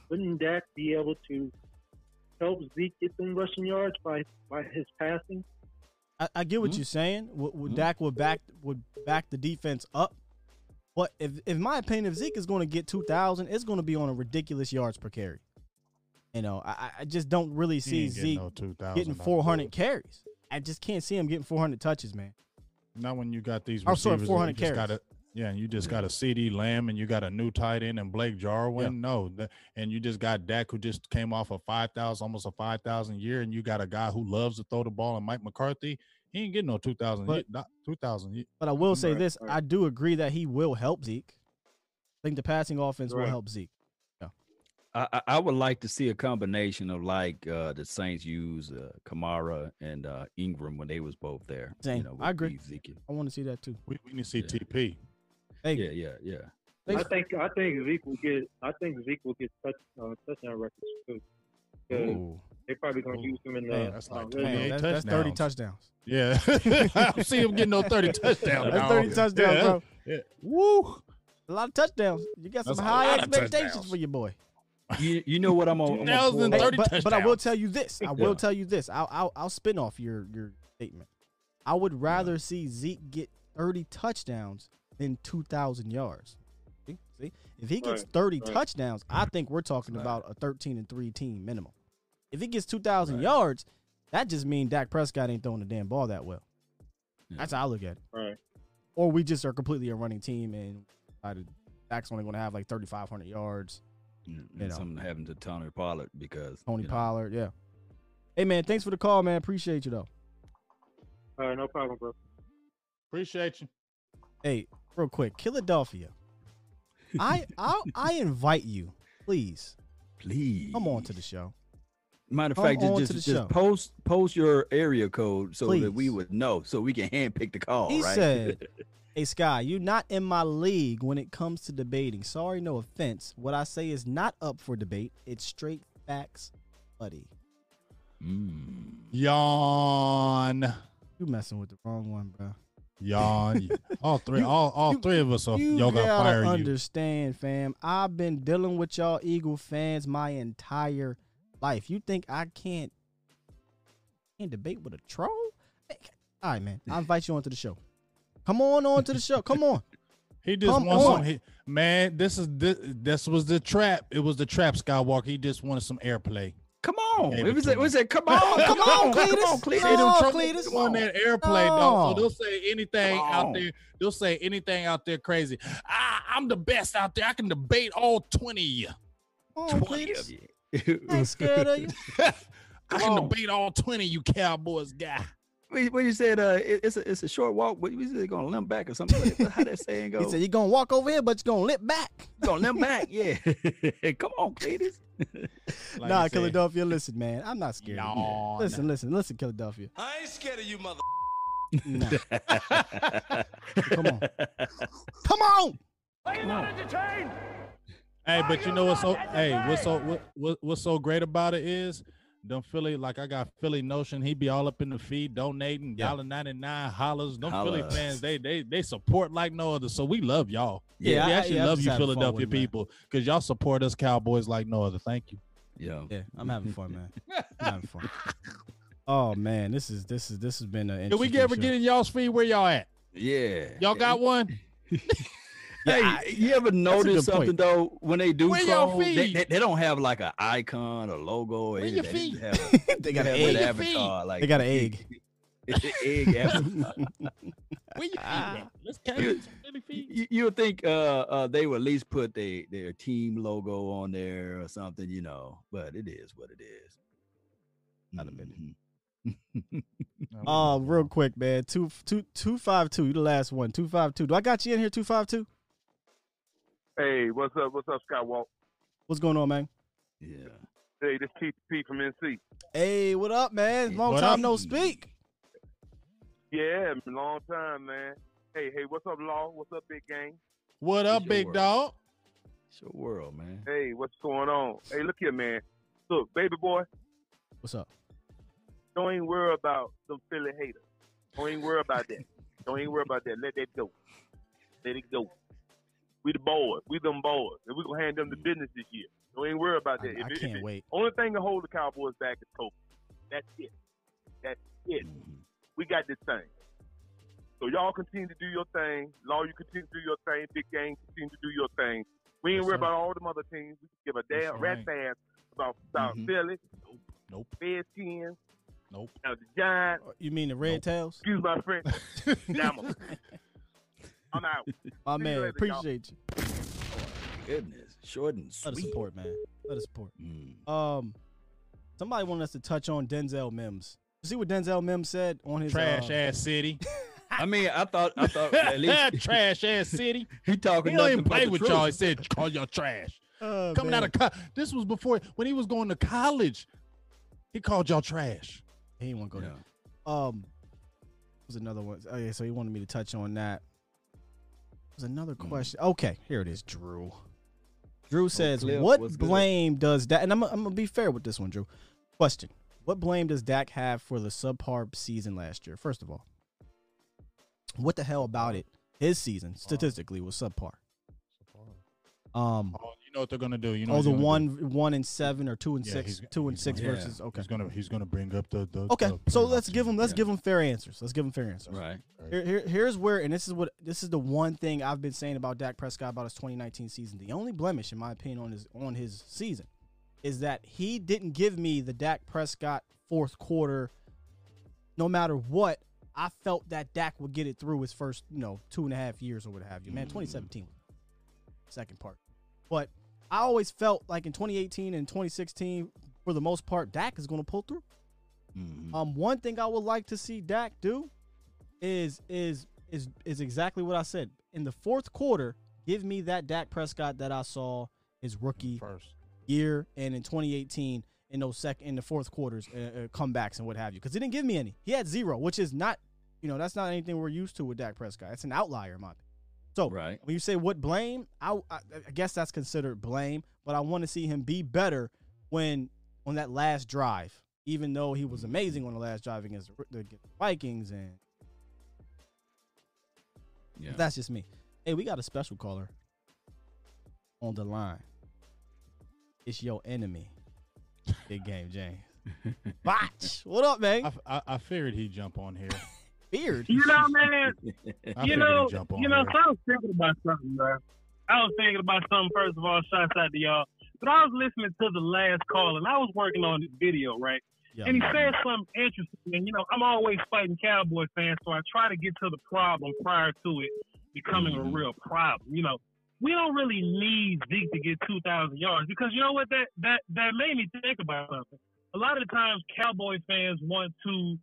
wouldn't Dak be able to help Zeke get some rushing yards by by his passing? I, I get what Mm-hmm. you're saying. Would, would Mhm. Dak would back would back the defense up, but if in my opinion, if Zeke is going to get two thousand, it's going to be on a ridiculous yards per carry. You know, I, I- just don't really see ain't getting Zeke no getting 400 carries. I just can't see him getting 400 touches, man. Not when you got these Oh, sorry, receivers. 400 carries. Gotta, yeah, and you just got a CeeDee Lamb and you got a new tight end and Blake Jarwin. Yeah. No, th- and you just got Dak who just came off a five thousand, almost a five thousand year, and you got a guy who loves to throw the ball and Mike McCarthy. He ain't getting no two thousand. But- Not two thousand. But I will say Right, this: right. I do agree that he will help Zeke. I think the passing offense will help Zeke. I, I- I would like to see a combination of like uh, the Saints use uh, Kamara and uh, Ingram when they was both there. Same. You know, I agree. Ezekiel. I want to see that too. We, we need to see Yeah. TP. Hey, Yeah, yeah, yeah. I think I think Zeke will get I think Zeke will get touch, uh, touchdown records too. 'Cause Ooh. They probably gonna use him in the. Man, that's uh, like red 28 man, zone. that's, that's 30 touchdowns. touchdowns. Yeah, I don't see him getting no thirty touchdowns. That's 30 touchdowns, yeah. bro. Yeah. Woo! A lot of touchdowns. You got some That's high expectations for your boy. You, you know what I'm on? I'm gonna pull 2030 up? Hey, but, but I will tell you this. I Yeah. will tell you this. I'll, I'll I'll spin off your your statement. I would rather see Zeke get 30 touchdowns than 2,000 yards. See, see, if he gets Right, 30 right. touchdowns, I think we're talking Right. about a 13 and three team minimum. If he gets 2,000 Right. yards, that just means Dak Prescott ain't throwing the damn ball that well. Yeah. That's how I look at it. Right. Or we just are completely a running team and decided Dak's only going to have like 3,500 yards. You and know. something happened to Tony Pollard because Tony you know, Pollard, yeah. Hey man, thanks for the call, man. Appreciate you though. All right, no problem, bro. Appreciate you. Hey, real quick, Philadelphia. I I I invite you, please, Please come on to the show. Matter of fact, just just, just post post your area code so that we would know, so we can handpick the call. He right? said, "Hey Sky, you're not in my league when it comes to debating. Sorry, no offense. What I say is not up for debate. It's straight facts, buddy. Mm. Yawn. You messing with the wrong one, bro. Yawn. all three. You- all all you- three of us are you y'all gotta fire you. understand, fam. I've been dealing with y'all Eagle fans my entire life. You think I can't can't debate with a troll? All right, man. I invite you onto the show. Come on on to the show. Come on. He just Come wants on. some. He, man, this is this, this was the trap. It was the trap. Skywalker. He just wanted some airplay. Come on, Gave it it was it was him. it. Come on, Come on, Cletus. come on, Cletus. them Oh, trumpets Cletus. on that airplay, dog. So they'll say anything out there. They'll say anything out there crazy. I, I'm the best out there. I can debate all twenty of you. Come on, 20 Cletus. of you. I ain't scared of you. I can debate all twenty of you Cowboys guy. When when you said uh, it- it's a it's a short walk, what you said gonna limp back or something? Like How that saying go? He said you're gonna walk over here, but you're gonna limp back. You're gonna limp back? Yeah. Come on, Cletus. Like nah, Philadelphia, listen, man. I'm not scared. of you. Yawn. Listen, listen, listen, Philadelphia. I ain't scared of you, mother. Nah. Come on. Come on. Hey, but you know what's so hey, what's so what, what what's so great about it is them Philly, like I got Philly notion. He be all up in the feed donating Yeah. dollar ninety nine hollers. Them Holla. Philly fans, they they they support like no other. So we love y'all. Yeah, we I- actually yeah, love you, Philadelphia with it, man. people, because y'all support us Cowboys like no other. Thank you. Yeah. Yeah, I'm having fun, man. I'm having fun. Oh man, this is this is this has been an. Did we interesting ever show. get in y'all's feed? Where y'all at? Yeah. Y'all got one? Hey, you ever notice good point. something though? When they do Where y'all they, they, they don't have like an icon or logo or Where your anything. feed? They have, they got a, an egg. an avatar. Like They got an egg. egg avatar. Where you feed at? Let's catch You- some Philly feed. you, you would think uh, uh, they would at least put their their team logo on there or something, you know. But it is what it is. Not a minute. Uh, real quick, man. Two two two five two. You the last one. Two five two. Do I got you in here? Two five two. Hey, what's up? What's up, Skywalk? What's going on, man? Yeah. Hey, this TP from NC. Hey, what up, man? Long What time up? no speak. Yeah, long time, man. Hey, hey, what's up, Law? What's up, Big Gang? What up, big world? dog? It's your world, man. Hey, what's going on? Hey, look here, man. Look, baby boy, What's up? don't even worry about them Philly haters. Don't even worry about that. Don't even worry about that. Let that go. Let it go. We the boys. We them boys. And we gonna hand them the business this year. Don't even worry about that. I If it- if can't it- wait. Only thing to hold the Cowboys back is Kobe. That's it. That's it. Mhm. We got this thing. So y'all continue to do your thing. Law, you continue to do your thing. Big game, continue to do your thing. We ain't Yes, worry sir. about all them other teams. We can give a damn sir, rat ain't. fast about about Mhm. Philly, Nope. Nope. Redskins, Nope. uh, the Giants. You mean the red tails? Excuse my friend. Damn 'em. I'm out. My See you man, later, y'all. appreciate you. Goodness. Short and Let us support, man. Let us support. Mm. Um, somebody wanted us to touch on Denzel Mims. See what Denzel Mims said on his Trash uh, ass city. I mean, I thought I thought at least trash ass city. he talking He don't even play with truth. y'all. He said, "Call y'all trash." uh, Coming man. out of co- this was before when he was going to college. He called y'all trash. he didn't want to go Yeah. there. Um, was another one. Oh yeah, so he wanted me to touch on that. Was another Mm. question. Okay, here it is, Drew. Drew says, Cliff, "What what's good? blame does Dak?" And I'm, I'm gonna be fair with this one, Drew. Question: What blame does Dak have for the subpar season last year? First of all, what the hell about it? His season statistically was subpar. Um, Oh, you know what they're gonna do? You know oh, the one do? one and seven or two and Yeah, six, he's- two and he's six gonna- versus okay. He's gonna he's gonna bring up the, the Okay, the so let's give him let's Yeah. give him fair answers. Let's give him fair answers. Right. Here, here, here's where, and this is what this is the one thing I've been saying about Dak Prescott about his 2019 season. The only blemish, in my opinion, on his on his season is that he didn't give me the Dak Prescott fourth quarter. No matter what, I felt that Dak would get it through his first, you know, two and a half years or what have you. Man, mm. 2017, second part, but I always felt like in 2018 and 2016, for the most part, Dak is going to pull through. Mhm. Um, one thing I would like to see Dak do is is is is exactly what I said in the fourth quarter. Give me that Dak Prescott that I saw his rookie first. year and in 2018 in those second in the fourth quarters uh, uh, comebacks and what have you. Because he didn't give me any. He had zero, which is not you know that's not anything we're used to with Dak Prescott. It's an outlier, in my opinion. So Right. when you say what blame, I, I I guess that's considered blame, but I want to see him be better when on that last drive. Even though he was amazing on the last drive against the, the against the Vikings, and Yeah. that's just me. Hey, we got a special caller on the line. It's your enemy, Big Game James. Botch, what up, man? I, I, I figured he'd jump on here. Beard. You know, man. You know, jump on you know, here. so I was thinking about something, bro. I was thinking about something. First of all, shouts out to y'all. But I was listening to the last call, and I was working on this video, right? Yeah. And he said something interesting. And you know, I'm always fighting Cowboy fans, so I try to get to the problem prior to it becoming a real problem. You know, we don't really need Zeke to get 2,000 yards because you know what? That that that made me think about something. A lot of the times, Cowboy fans want to,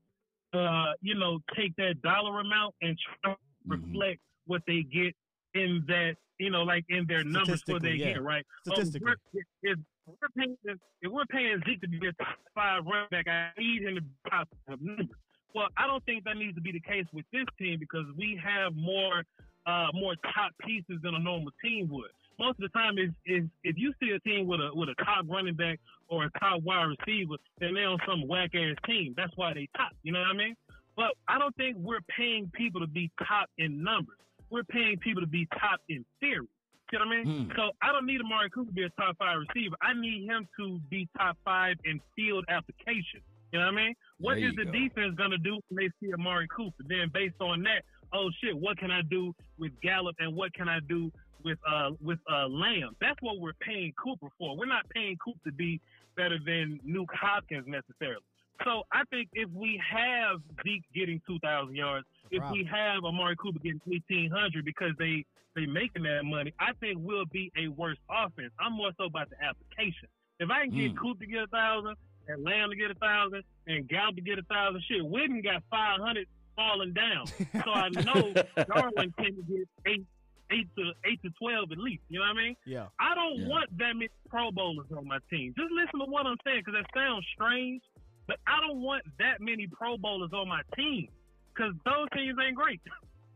uh, you know, take that dollar amount and try to reflect what they get in that, you know, like in their numbers what they yeah. get, right? Oh, Statistically. we're- if, we're paying, if we're paying Zeke to be a top five running back, I need him to be top five numbers. Well, I don't think that needs to be the case with this team because we have more uh, more top pieces than a normal team would. Most of the time, is is if you see a team with a with a top running back or a top wide receiver, then they're on some whack ass team. That's why they top. You know what I mean? But I don't think we're paying people to be top in numbers. We're paying people to be top in theory. You know what I mean? Hmm. So I don't need Amari Cooper to be a top five receiver. I need him to be top five in field application. You know what I mean? What There is the go. defense gonna do when they see Amari Cooper? Then based on that, oh shit, what can I do with Gallup and what can I do with uh with uh Lamb? That's what we're paying Cooper for. We're not paying Cooper to be better than Nuke Hopkins necessarily. So I think if we have Zeke getting two thousand yards, if we have Amari Cooper getting eighteen hundred because they they making that money, I think we'll be a worse offense. I'm more so about the application. If I can get Mm. Cooper to get a thousand and Lamb to get a thousand, and Gallup to get a thousand. Shit, Witten got five hundred falling down. so I know Jarwin can get eight, eight to eight to twelve at least. You know what I mean? Yeah. I don't Yeah. want that many Pro Bowlers on my team. Just listen to what I'm saying because that sounds strange, but I don't want that many Pro Bowlers on my team because those teams ain't great.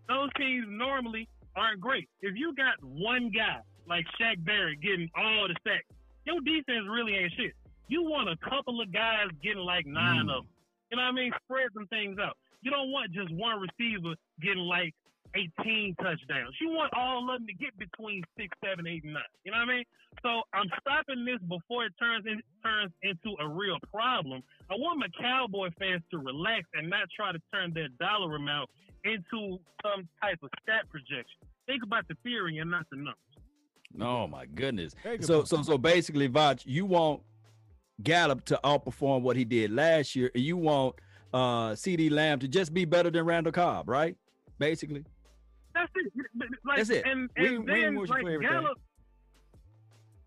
Those teams normally aren't great. If you got one guy like Shaq Barrett getting all the sacks, your defense really ain't shit. You want a couple of guys getting like nine mm. of them. You know what I mean? Spread some things out. You don't want just one receiver getting like 18 touchdowns. You want all of them to get between six, seven, eight, and nine. You know what I mean? So I'm stopping this before it turns in, turns into a real problem. I want my Cowboy fans to relax and not try to turn their dollar amount into some type of stat projection. Think about the theory and not the numbers. Oh my goodness. So so so basically, Vach, you want Gallup to outperform what he did last year, and you want uh CeeDee Lamb to just be better than Randall Cobb, right? Basically. That's it. Like, That's it. And, We- and we then, you like. Gallup.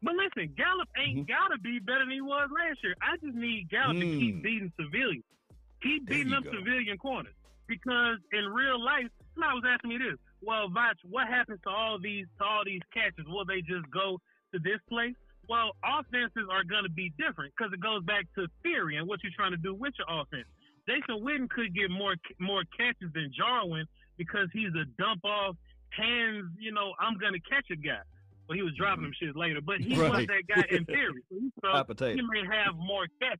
But listen, Gallup ain't Mm-hmm. gotta be better than he was last year. I just need Gallup to keep Mm. beating civilians. Keep There beating up go. civilian corners. Because in real life, somebody was asking me this. Well, Vach, what happens to all these to all these catches? Will they just go to this place? Well, offenses are going to be different because it goes back to theory and what you're trying to do with your offense. Jason Witten could get more more catches than Jarwin because he's a dump off hands. You know, I'm going to catch a guy. Well, he was dropping them shit later, but he was that guy in theory. So, he- so Hot potato. he may have more catches.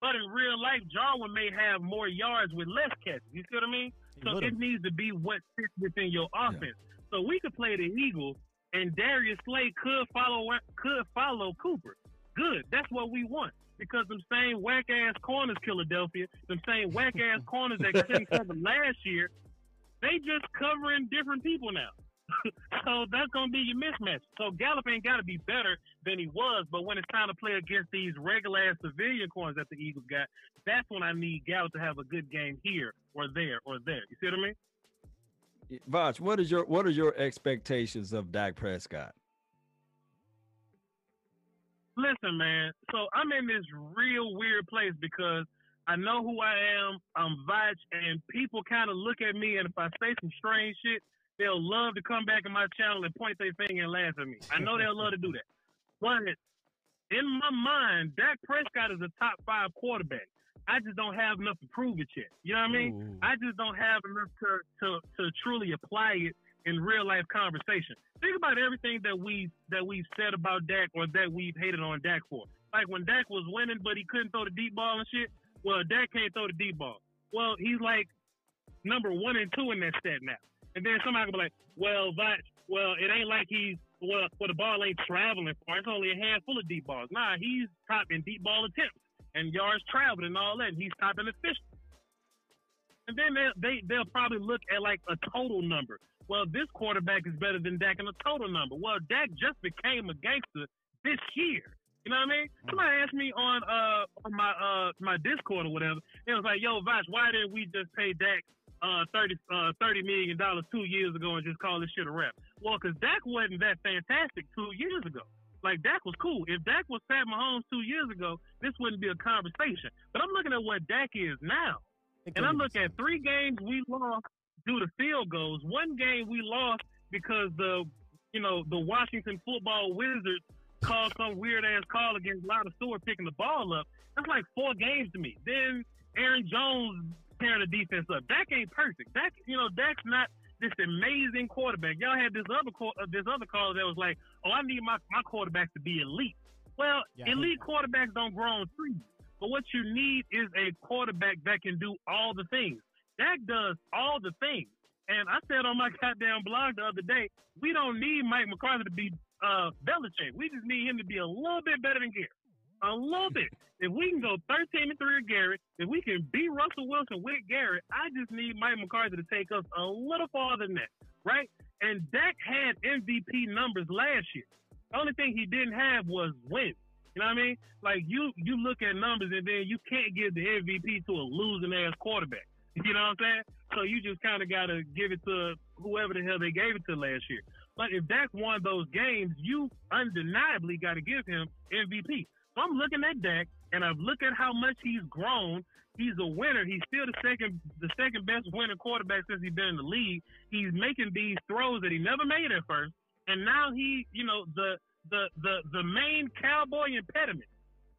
But in real life, Jarwin may have more yards with less catches. You see what I mean? So would've. it needs to be what fits within your offense. So we could play the Eagles, and Darius Slay could follow could follow Cooper. Good. That's what we want. Because them same whack ass corners, Philadelphia, them same whack ass corners that couldn't cover last year, they just covering different people now. so that's gonna be your mismatch. So Gallup ain't gotta be better than he was, but when it's time to play against these regular ass civilian corners that the Eagles got, that's when I need Gallup to have a good game here or there or there. You see what I mean? Vach, what is your what are your expectations of Dak Prescott? Listen, man. So I'm in this real weird place because I know who I am. I'm Vach, and people kind of look at me, and if I say some strange shit, they'll love to come back in my channel and point their finger and laugh at me. I know they'll love to do that. But in my mind, Dak Prescott is a top five quarterback. I just don't have enough to prove it yet. You know what I mean? Ooh. I just don't have enough to, to, to truly apply it in real life conversation. Think about everything that we that we've said about Dak or that we've hated on Dak for. Like when Dak was winning, but he couldn't throw the deep ball and shit. Well, Dak can't throw the deep ball. Well, he's like number one and two in that stat now. And then somebody will be like, well, Vach, well, it ain't like he's well, well, the ball ain't traveling far. It's only a handful of deep balls. Nah, he's top in deep ball attempts and yards traveled and all that. And he's top in efficiency. And then they, they they'll probably look at like a total number. Well, this quarterback is better than Dak in a total number. Well, Dak just became a gangster this year. You know what I mean? Somebody asked me on uh on my uh my Discord or whatever. It was like, "Yo, Vash, why didn't we just pay Dak uh 30 uh 30 million dollars two years ago and just call this shit a rap?" Well, because Dak wasn't that fantastic two years ago. Like Dak was cool. If Dak was Pat Mahomes two years ago, this wouldn't be a conversation. But I'm looking at what Dak is now. And I look at three games we lost due to field goals. One game we lost because the you know the Washington football Wizards called some weird ass call against Lotta Stewart picking the ball up. That's like four games to me. Then Aaron Jones tearing the defense up. Dak ain't perfect. Dak, you know, Dak's not this amazing quarterback. Y'all had this other call, uh, this other caller that was like, "Oh, I need my my quarterback to be elite." Well, Yeah, elite quarterbacks don't grow on trees. But what you need is a quarterback that can do all the things. Dak does all the things. And I said on my goddamn blog the other day, we don't need Mike McCarthy to be uh, Belichick. We just need him to be a little bit better than Garrett. A little bit. If we can go 13 and 3 with Garrett, if we can beat Russell Wilson with Garrett, I just need Mike McCarthy to take us a little farther than that, right? And Dak had MVP numbers last year. The only thing he didn't have was wins. You know what I mean? Like you, you look at numbers and then you can't give the MVP to a losing ass quarterback. You know what I'm saying? So you just kind of got to give it to whoever the hell they gave it to last year. But if Dak won those games, you undeniably got to give him MVP. So I'm looking at Dak, and I'm looking at how much he's grown. He's a winner. He's still the second the second best winning quarterback since he's been in the league. He's making these throws that he never made at first, and now he, you know, the the the the main cowboy impediments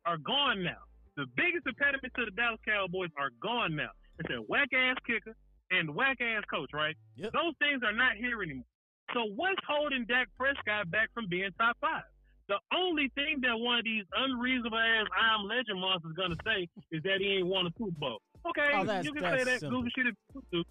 are gone now. The biggest impediment to the Dallas Cowboys are gone now. It's a whack ass kicker and whack ass coach, right? Yep. Those things are not here anymore. So what's holding Dak Prescott back from being top five? The only thing that one of these unreasonable ass I'm legend monsters is gonna say is that he ain't won a Super Bowl. Okay, Oh, you can say that simple. goofy shit if you want to.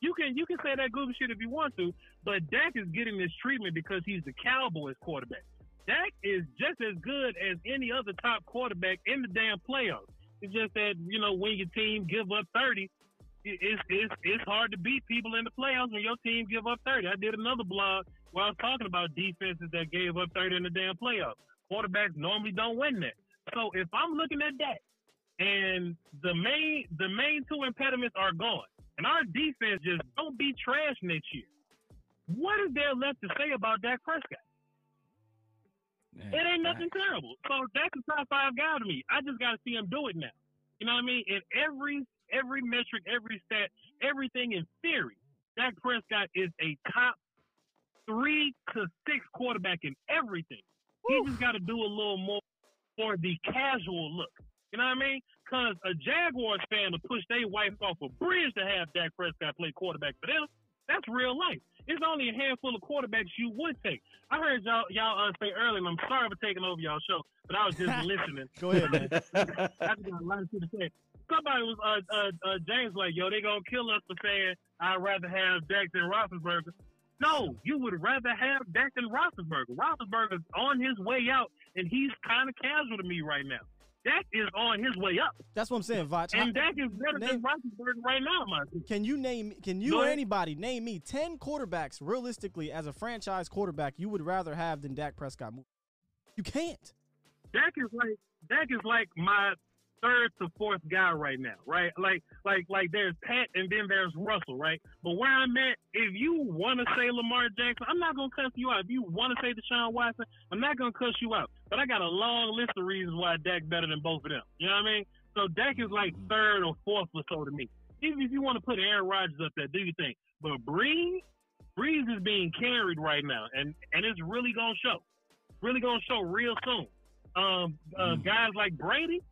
You can you can say that goofy shit if you want to, but Dak is getting this treatment because he's the Cowboys quarterback. Dak is just as good as any other top quarterback in the damn playoffs. It's just that you know when your team give up thirty, it's it's it's hard to beat people in the playoffs when your team give up thirty. I did another blog where I was talking about defenses that gave up thirty in the damn playoffs. Quarterbacks normally don't win that. So if I'm looking at that, and the main the main two impediments are gone, and our defense just don't be trash next year. What is there left to say about Dak Prescott? Man, It ain't nothing terrible. So that's a top five guy to me. I just got to see him do it now. You know what I mean? In every every metric, every stat, everything in theory, Dak Prescott is a top three to six quarterback in everything. He just got to do a little more for the casual look. You know what I mean? Because a Jaguars fan will push their wife off a bridge to have Dak Prescott play quarterback for them. That's real life. It's only a handful of quarterbacks you would take. I heard y'all y'all uh, say earlier, and I'm sorry for taking over y'all show, but I was just listening. Go ahead, man. I just got a lot of shit to say. Somebody was uh, uh, uh, James like, yo, they gonna kill us for saying I'd rather have Dak than Roethlisberger. No, you would rather have Dak than Roethlisberger. Roethlisberger's on his way out, and he's kind of casual to me right now. Dak is on his way up, That's what I'm saying, Vach. and I- Dak is better than Roethlisberger right now, my. Can you name? Can you or anybody name me ten quarterbacks realistically as a franchise quarterback you would rather have than Dak Prescott? You can't. Dak is like Dak is like my third to fourth guy right now, right? Like like like there's Pat and then there's Russell, right? But where I'm at, if you want to say Lamar Jackson, I'm not gonna cuss you out. If you want to say Deshaun Watson, I'm not gonna cuss you out. But I got a long list of reasons why Dak better than both of them. You know what I mean? So Dak is like third or fourth or so to me. Even if you want to put Aaron Rodgers up there, do you think? But Brees, Brees is being carried right now, and and it's really gonna show. Really gonna show real soon. Um, uh, guys like Brady,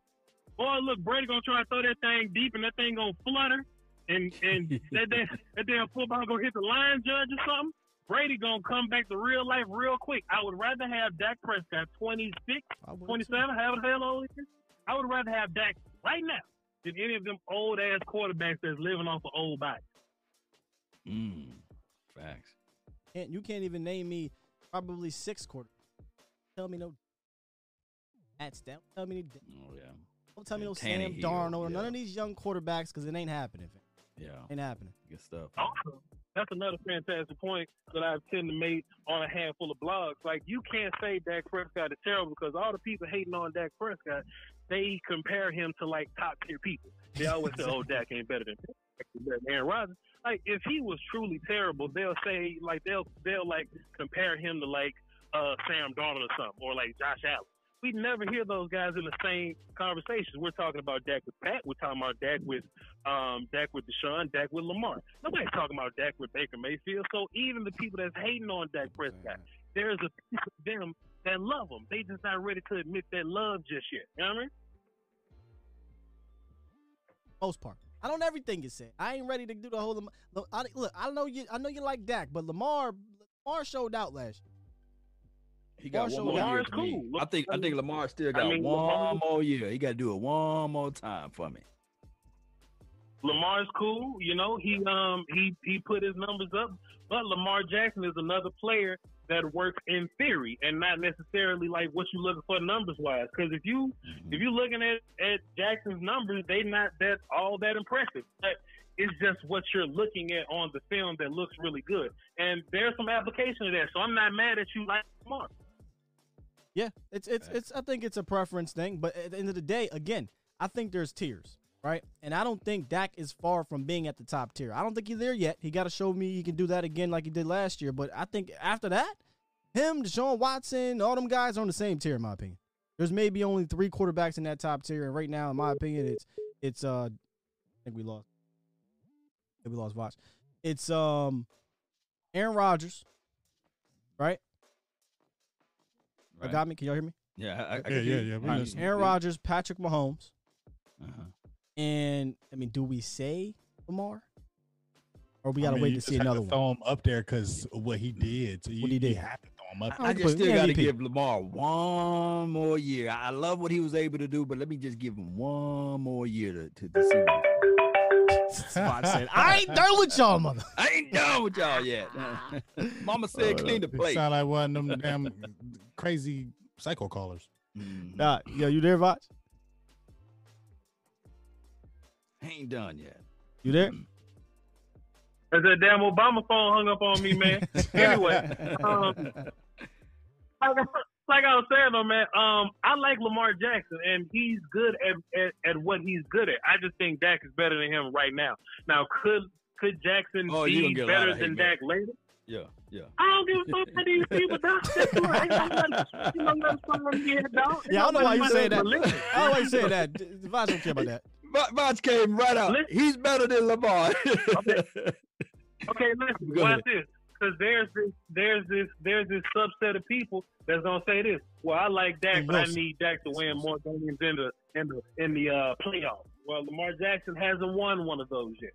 boy, look, Brady gonna try to throw that thing deep, and that thing gonna flutter, and and that damn, that damn football gonna hit the line judge or something. Brady gonna come back to real life real quick. I would rather have Dak Prescott 26, 27, however the hell old he is. I would rather have Dak right now than any of them old ass quarterbacks that's living off of old bodies. Mm, facts. Can't you can't even name me probably six quarter. Tell me no. That's that. Tell me. Oh yeah. Don't tell me Yeah, no Sam Tannehill, Darnold or none of these young quarterbacks because it ain't happening. fam. Yeah. Ain't happening. Good stuff. Also, that's another fantastic point that I've tend to make on a handful of blogs. Like you can't say Dak Prescott is terrible because all the people hating on Dak Prescott, they compare him to like top tier people. They always say, "Oh, Dak ain't better than better than Aaron Rodgers." Like if he was truly terrible, they'll say like they'll they'll like compare him to like uh Sam Darnold or something or like Josh Allen. We never hear those guys in the same conversations. We're talking about Dak with Pat. We're talking about Dak with um, Dak with Deshaun, Dak with Lamar. Nobody's talking about Dak with Baker Mayfield. So even the people that's hating on Dak Prescott, there's a piece of them that love him. They just not ready to admit that love just yet. You know what I mean? Most part. I don't everything you said. I ain't ready to do the whole. Look, I, look, I know you. I know you like Dak, but Lamar, Lamar showed out last year. He got Lamar one more showed year out. for me. I think I think Lamar still got mean, one Lamar- more year. He got to do it one more time for me. Lamar's cool, you know. He um he he put his numbers up, but Lamar Jackson is another player that works in theory and not necessarily like what you looking for numbers wise. Because if you if you're looking at at Jackson's numbers, they not that all that impressive. But it's just what you're looking at on the film that looks really good, and there's some application to that. So I'm not mad at you like Lamar. Yeah, it's it's it's. I think it's a preference thing, but at the end of the day, again, I think there's tiers, right? And I don't think Dak is far from being at the top tier. I don't think he's there yet. He got to show me he can do that again like he did last year. But I think after that, him, Deshaun Watson, all them guys are on the same tier, in my opinion. There's maybe only three quarterbacks in that top tier, and right now, in my opinion, it's it's uh, I think we lost. I think we lost watch. It's um, Aaron Rodgers, right? I Right. got me. Can y'all hear me? Yeah, I, I Yeah, can yeah, yeah. you. We All right, listening. Aaron Rodgers, Patrick Mahomes, Uh-huh. and I mean, do we say Lamar, or we gotta mean, wait to see had another one? Throw him up there because what he did. So you, What he you did. have to throw him up. I I just put still got to give Lamar one more year. I love what he was able to do, but let me just give him one more year to, to, to see. What Spot said, I ain't done with y'all, mother. I ain't done with y'all yet. Mama said clean the It plate. sound like one of them damn crazy psycho callers. Mhm. Nah, yo, you there, Voch? Ain't done yet. You there? As that damn Obama phone hung up on me, man. anyway, um, like, like I was saying though, man, um, I like Lamar Jackson and he's good at, at, at what he's good at. I just think Dak is better than him right now. Now, could could Jackson Oh, be gonna get a lot better than hate mail. Dak later? Yeah, yeah. I don't give a fuck about these people, dog. That's right. Ain't nobody- You know what's going here, dog? Yeah, I don't know why you say that. I don't know why you say that. Voch don't care about that. Voch came right out. Listen. He's better than Lamar. Okay, listen, Go watch ahead. this. Because there's this, there's this, there's this subset of people that's gonna say this. Well, I like Dak, but I need Dak to win more games in the in the in the uh, playoffs. Well, Lamar Jackson hasn't won one of those yet.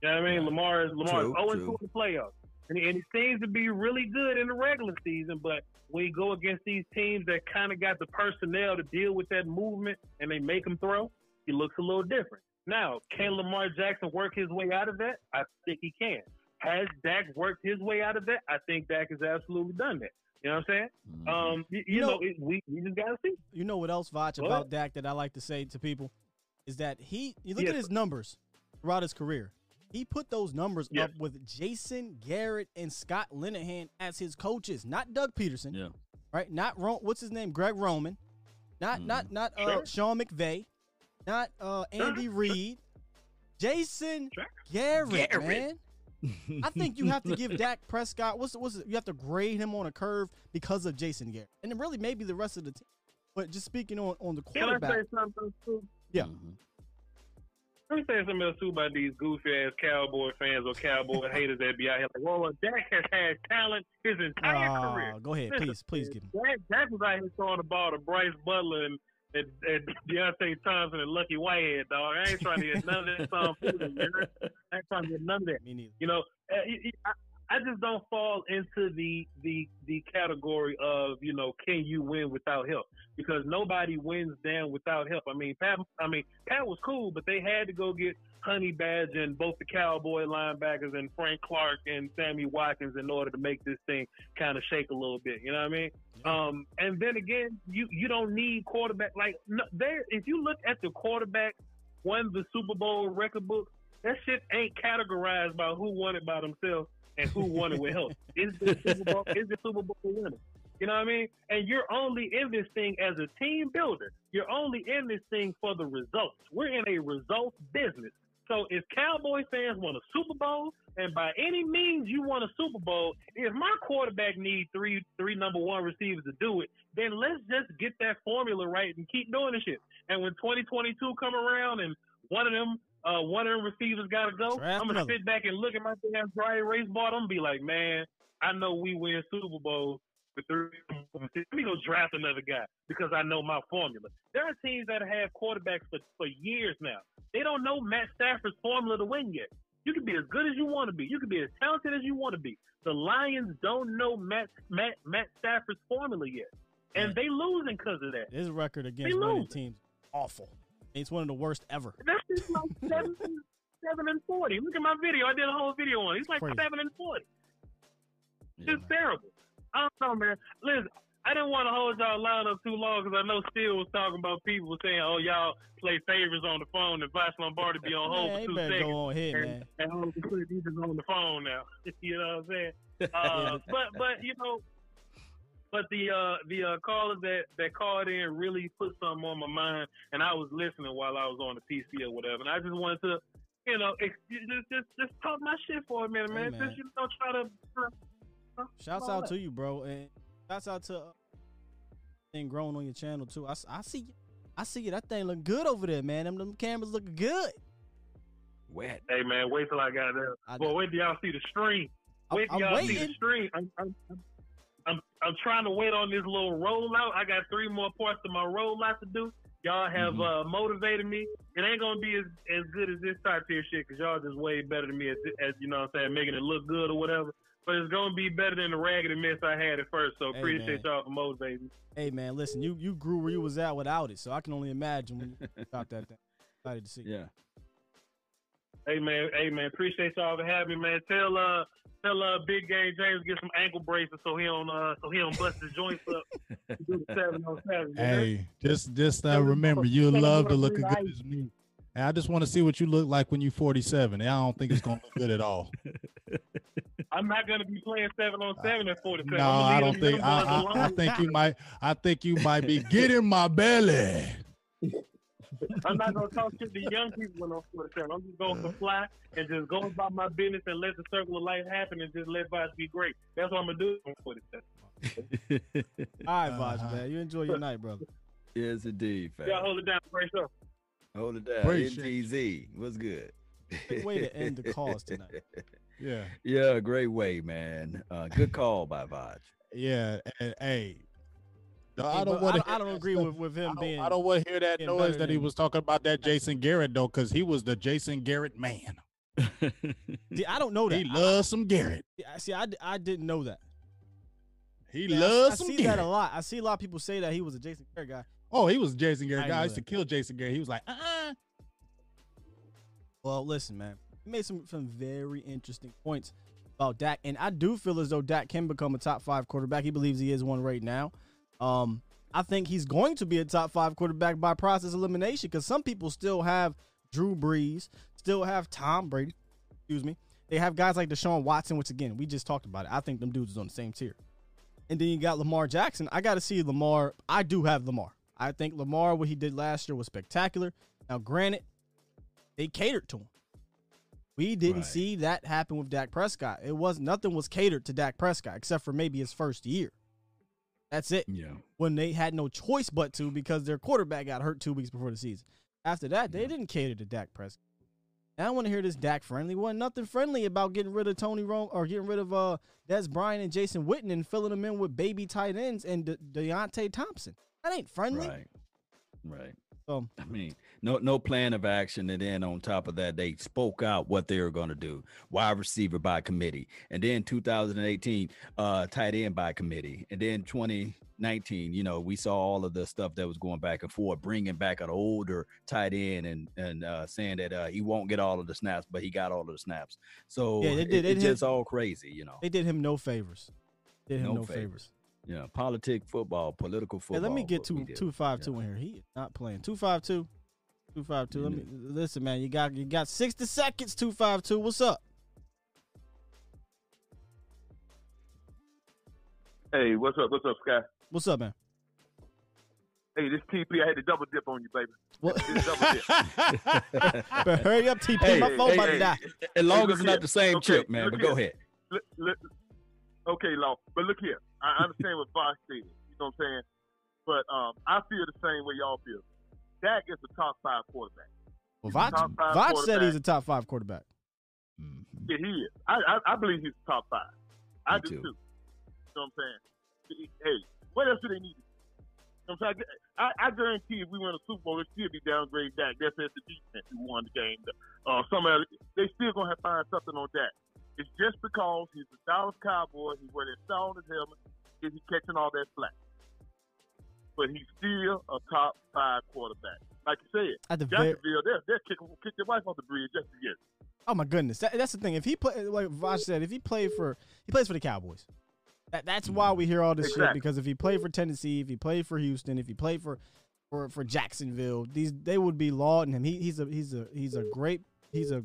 You know what I mean? Lamar is Lamar is 0 true. 2 in the playoffs, and, and he seems to be really good in the regular season. But when you go against these teams that kind of got the personnel to deal with that movement, and they make him throw, he looks a little different. Now, can Lamar Jackson work his way out of that? I think he can. Has Dak worked his way out of that? I think Dak has absolutely done that. You know what I'm saying? Mhm. Um, you, you You know, know- it, we, we just gotta see. You know what else, Voch, What? about Dak that I like to say to people is that he. You look Yes, at his numbers throughout his career. He put those numbers Yes. up with Jason Garrett and Scott Linehan as his coaches, not Doug Pederson, yeah. right? Not Ro- what's his name, Greg Roman, not not not uh, Sure. Sean McVay, not uh, Andy Reid, Jason Sure. Garrett, Garrett. man. I think you have to give Dak Prescott what's what's it, you have to grade him on a curve because of Jason Garrett, and then really maybe the rest of the team. But just speaking on on the quarterback. Can I quarterback, say something too? Yeah. Mhm. Let me say something else too about these goofy ass cowboy fans or cowboy haters that be out here like, well, Dak has had talent his entire Ah, career. go ahead, Listen, please, please give him. Dak, Dak was out here throwing the ball to Brice Butler and, and, and Deonte Thompson and Lucky Whitehead, dog. I ain't trying to get none of that Tom Fuller, you heard? I ain't trying to get none of that. Me neither. You know, uh, I, I just don't fall into the the the category of you know can you win without help because nobody wins down without help. I mean Pat, I mean Pat was cool, but they had to go get Honey Badger and both the Cowboy linebackers and Frank Clark and Sammy Watkins in order to make this thing kind of shake a little bit. You know what I mean? Um, and then again, you you don't need quarterback like no, there. If you look at the quarterback won the Super Bowl record book, that shit ain't categorized by who won it by themselves and who won it with help. Is the Super Bowl is the Super Bowl winner? You know what I mean? And you're only in this thing as a team builder. You're only in this thing for the results. We're in a results business. So if Cowboy fans want a Super Bowl, and by any means you want a Super Bowl, if my quarterback needs three three number one receivers to do it, then let's just get that formula right and keep doing this shit. And when 2022 come around and one of them uh, one of them receivers got to go, Draft I'm gonna another. sit back and look at my damn dry erase board. I'm gonna be like, man, I know we win Super Bowl with three. Let me go draft another guy because I know my formula. There are teams that have quarterbacks for, for years now. They don't know Matt Stafford's formula to win yet. You can be as good as you want to be. You can be as talented as you want to be. The Lions don't know Matt Matt Matt Stafford's formula yet, and they losing because of that. His record against winning teams awful. It's one of the worst ever. That's just like seven, seven and forty. Look at my video. I did a whole video on. it. He's like Crazy. seven and forty. Yeah, It's terrible. I don't know, man. Listen, I didn't want to hold y'all line up too long because I know Steele was talking about people saying, "Oh, y'all play favors on the phone and Vice Lombardi be on hold Man, for two seconds." go on ahead, and, man. and all of a sudden he's just on the phone now. you know what I'm saying? Uh, but but you know, but the uh, the uh, callers that that called in really put something on my mind, and I was listening while I was on the PC or whatever, and I just wanted to, you know, ex- just just just talk my shit for a minute, Hey, man. man. Just you know, try to. Shouts out to you, bro, and shouts out to uh, thing growing on your channel too. I see you. I see you. That thing look good over there, man. Them, them cameras look good. Wet. Hey man, wait till I got there. I- Boy, wait till y'all see the stream. I'm- Wait till I'm y'all see the stream. I'm, I'm, I'm, I'm trying to wait on this little rollout. I got three more parts of my rollout to do. Y'all have Mm-hmm. uh, motivated me. It ain't gonna be as, as good as this type tier shit because y'all just way better than me as, as you know what I'm saying, making it look good or whatever. But it's gonna be better than the raggedy mess I had at first. So Hey, appreciate man. y'all for motivating me. Hey man, listen, you you grew where you was at without it, so I can only imagine when you got that thing. Excited to see. Yeah. Hey man, hey man, appreciate y'all for having me, man. Tell uh tell uh Big Game James get some ankle braces so he don't uh so he don't bust his joints up. Do the seven on seven. Hey, just just uh, remember, you love to look as good as me. And I just want to see what you look like when you're 47. And I don't think it's gonna look good at all. I'm not gonna be playing seven on seven at forty seven. No, I don't think. I, I, I think you might. I think you might be getting my belly. I'm not gonna talk shit to young people when I'm forty seven. I'm just going to fly and just go about my business and let the circle of life happen and just let vibes be great. That's what I'm gonna do when I'm forty seven. All right, Vaj, man. You enjoy your night, brother. Yes, indeed, fam. Y'all hold it down, great show. Hold it down. Appreciate NTZ. What's good? Good way to end the calls tonight. Yeah, Yeah, great way, man. Uh, good call by Vaj. yeah. And, hey, no, I don't want I. I don't agree with, with him I being. don't, I don't want to hear that noise better that he was talking about that Jason Garrett though, because he was the Jason Garrett man. See, I don't know that. He loves some Garrett. I, see, I, I didn't know that. He Yeah, I- loves I, some see Garrett. that a lot. I see a lot of people say that he was a Jason Garrett guy. Oh, he was Jason Garrett didn't guy. I know used to kill Jason Garrett. He was like, uh, uh Well, listen, man. He made some some very interesting points about Dak, and I do feel as though Dak can become a top five quarterback. He believes he is one right now. Um, I think he's going to be a top five quarterback by process elimination because some people still have Drew Brees, still have Tom Brady. Excuse me. They have guys like Deshaun Watson, which again we just talked about it. I think them dudes is on the same tier. And then you got Lamar Jackson. I got to see Lamar. I do have Lamar. I think Lamar, what he did last year was spectacular. Now, granted, they catered to him. We didn't Right. see that happen with Dak Prescott. It was nothing was catered to Dak Prescott except for maybe his first year. That's it. Yeah. When they had no choice but to because their quarterback got hurt two weeks before the season. After that, they didn't cater to Dak Prescott. Now I want to hear this Dak friendly. Wasn't nothing friendly about getting rid of Tony Romo or getting rid of uh Dez Bryant and Jason Witten and filling them in with baby tight ends and De- Deonte Thompson. That ain't friendly. Right. Right. So I mean, no no plan of action, and then on top of that, they spoke out what they were going to do. Wide receiver by committee, and then 2018, uh, tight end by committee, and then 2019, you know, we saw all of the stuff that was going back and forth, bringing back an older tight end and and uh, saying that uh, he won't get all of the snaps, but he got all of the snaps. So Yeah, they did- it- they it's did- just all crazy, you know. they did him no favors. Did him No no, favors. favors. Yeah, politic football, political Hey, football. let me get two two five two in here. He is not playing. Two five two. Two five two. Let me listen, man. You got you got sixty seconds. Two five two. What's up? Hey, what's up? What's up, Sky? What's up, man? Hey, this TP, I had to double dip on you, baby. What? Double dip. But hurry up, TP. Hey, My phone hey, about to die. As long Hey, as it's not the same Okay, chip, man. look But go ahead. Look, look, okay, Law, but look here. I understand what Vosh said. You know what I'm saying? But um, I feel the same way y'all feel. Dak is a top five quarterback. Well, He's a Vach, said he's a top five quarterback. Yeah, he is. I, I, I believe he's top five. I Me do too. too. You know what I'm saying? Hey, what else do they need? You know what I'm saying? I, I guarantee if we win a Super Bowl, they still be downgrade Dak. That's at the defense who won the game. Uh, some other, they still gonna have to find something on Dak. It's just because he's a Dallas Cowboy. He wear that star on his helmet. Is he catching all that slack? But he's still a top five quarterback. Like you said, At the Jacksonville, they're, they're kicking kick their wife off the bridge just to get. it. Oh my goodness, that, that's the thing. If he play, like Vosh said, if he played for, he plays for the Cowboys. That, that's why we hear all this shit because if he played for Tennessee, if he played for Houston, if he played for, for, for Jacksonville, these they would be lauding him. He, he's a he's a he's a great he's a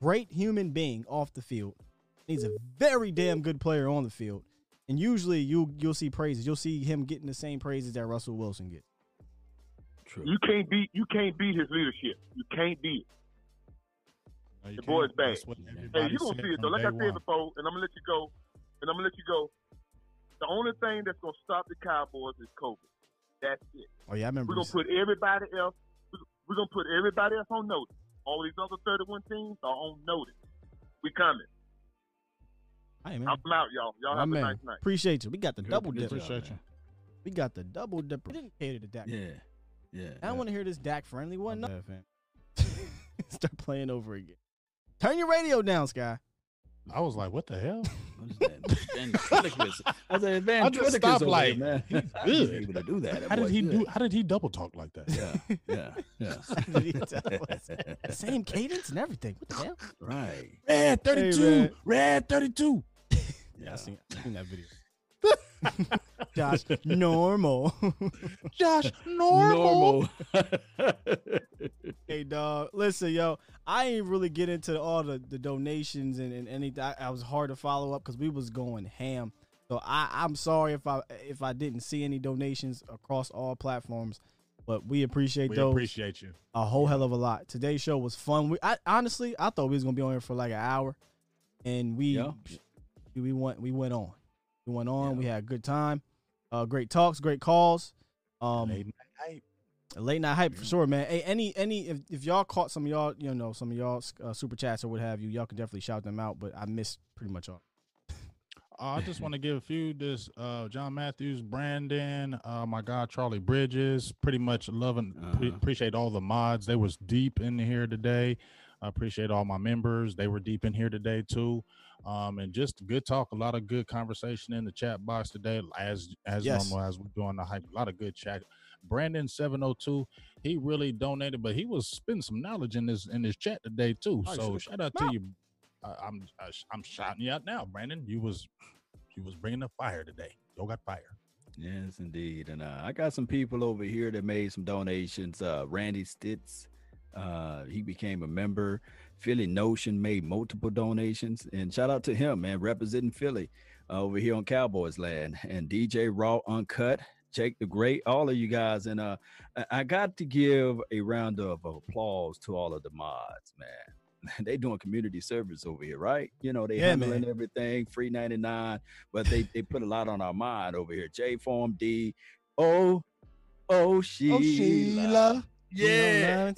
great human being off the field. He's a very damn good player on the field. And usually you you'll see praises. You'll see him getting the same praises that Russell Wilson gets. True. You can't beat you can't beat his leadership. You can't beat it. No, The boy's can't. bad. Hey, everybody you gonna said see it from though. Like I said one. before, and I'm gonna let you go. And I'm gonna let you go. The only thing that's gonna stop the Cowboys is COVID. That's it. Oh yeah, I remember. We're gonna put everybody else. We're gonna put everybody else on notice. All these other 31 teams are on notice. We coming. Hey, man. I'm out, y'all. Y'all My have man, a nice night. Appreciate you. We got the Good- double good dip. Appreciate man. We got the double dip. We didn't cater to Dak. Yeah, yeah. I don't want to hear this Dak friendly one. No. Okay. fan. Start playing over again. Turn your radio down, Sky. I was like, what the hell? What is that? Ventriloquist. I said, Van I just stopped over like, here, man. he's How he good. able to do that? That How did boy's he good. do? How did he double talk like that? Yeah, yeah, yeah. How did he tell us? Same cadence and everything. What the hell? right. Red 32. man. Red 32. Yeah, I seen, I seen that video. Josh, normal. Josh, normal. hey, dog. Listen, yo, I ain't really get into all the, the donations and, and anything. I, I was hard to follow up because we was going ham. So I, I'm sorry if I if I didn't see any donations across all platforms, but we appreciate We those appreciate you. a whole hell of a lot. Today's show was fun. We I, honestly I thought we was gonna be on here for like an hour, and we Yeah. we went we went on. We went on. Yeah. We had a good time. Uh, great talks, great calls. Um, Late night hype. late night hype for sure, man. Hey, any any if, if y'all caught some of y'all, you know, some of y'all uh, super chats or what have you, y'all can definitely shout them out. But I missed pretty much all. Uh, I just want to give a few. This uh, John Matthews, Brandon, uh, my guy Charlie Bridges. Pretty much loving. Uh-huh. appreciate all the mods. They was deep in here today. I appreciate all my members. They were deep in here today too. Um, and just good talk. A lot of good conversation in the chat box today, as as Yes. normal as we're doing the hype. A lot of good chat. Brandon seven hundred two. He really donated, but he was spending some knowledge in this in this chat today too. Oh, so shout out to you. I, I'm I, I'm shouting you out now, Brandon. You was you was bringing the fire today. Yo got fire. Yes, indeed. And uh, I got some people over here that made some donations. Uh, Randy Stitz, uh, he became a member. Philly Notion made multiple donations. And shout out to him, man, representing Philly uh, over here on Cowboys land. And DJ Raw Uncut, Jake the Great, all of you guys. And uh, I- got to give a round of applause to all of the mods, man. They doing community service over here, right? You know, they Yeah, handling man. everything, free 99, but they they put a lot on our mind over here. J Form D. Oh, oh Sheila. Yeah.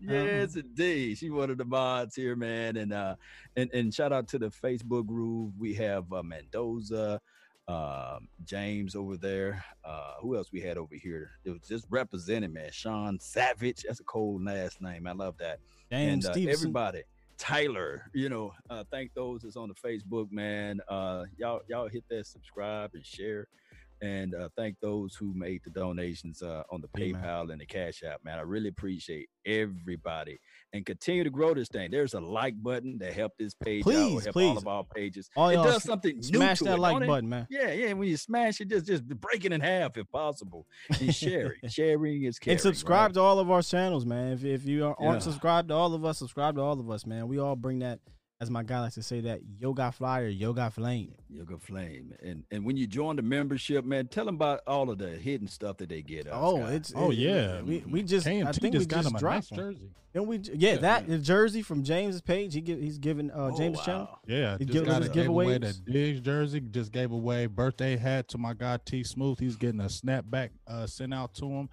Yes, indeed. She one of the mods here, man. And uh and, and shout out to the Facebook group. We have uh, Mendoza, um, James over there. Uh who else we had over here? It was just represented, man. Sean Savage. That's a cold last name. I love that. James and uh, everybody. Tyler, you know, uh, thank those that's on the Facebook, man. Uh, y'all, y'all hit that subscribe and share, and uh, thank those who made the donations uh, on the. PayPal and the Cash App, man. I really appreciate everybody, and continue to grow this thing. There's a like button that help this page out, Please, or help please. all of our pages. All it does something new Smash to that it, like button, man. Yeah, yeah. When you smash it, just just break it in half if possible, and share it. Sharing is caring. and subscribe right? to all of our channels, man. If if you aren't Yeah. subscribed to all of us, subscribe to all of us, man. We all bring that, as my guy likes to say, that yoga flyer, yoga flame. Yoga Flame. And and when you join the membership, man, tell them about all of the hidden stuff that they get. Oh, Scott. it's Oh it- yeah. We we just I KMT think we just got just him a dropped nice jersey. Then we yeah, Yeah, that man. the jersey from James's page. He give, he's giving uh Oh, James' wow. channel. Yeah, He just give- got a gave away the giveaways. Diggs jersey. Just gave away birthday hat to my guy T Smooth. He's getting a snapback uh, sent out to him.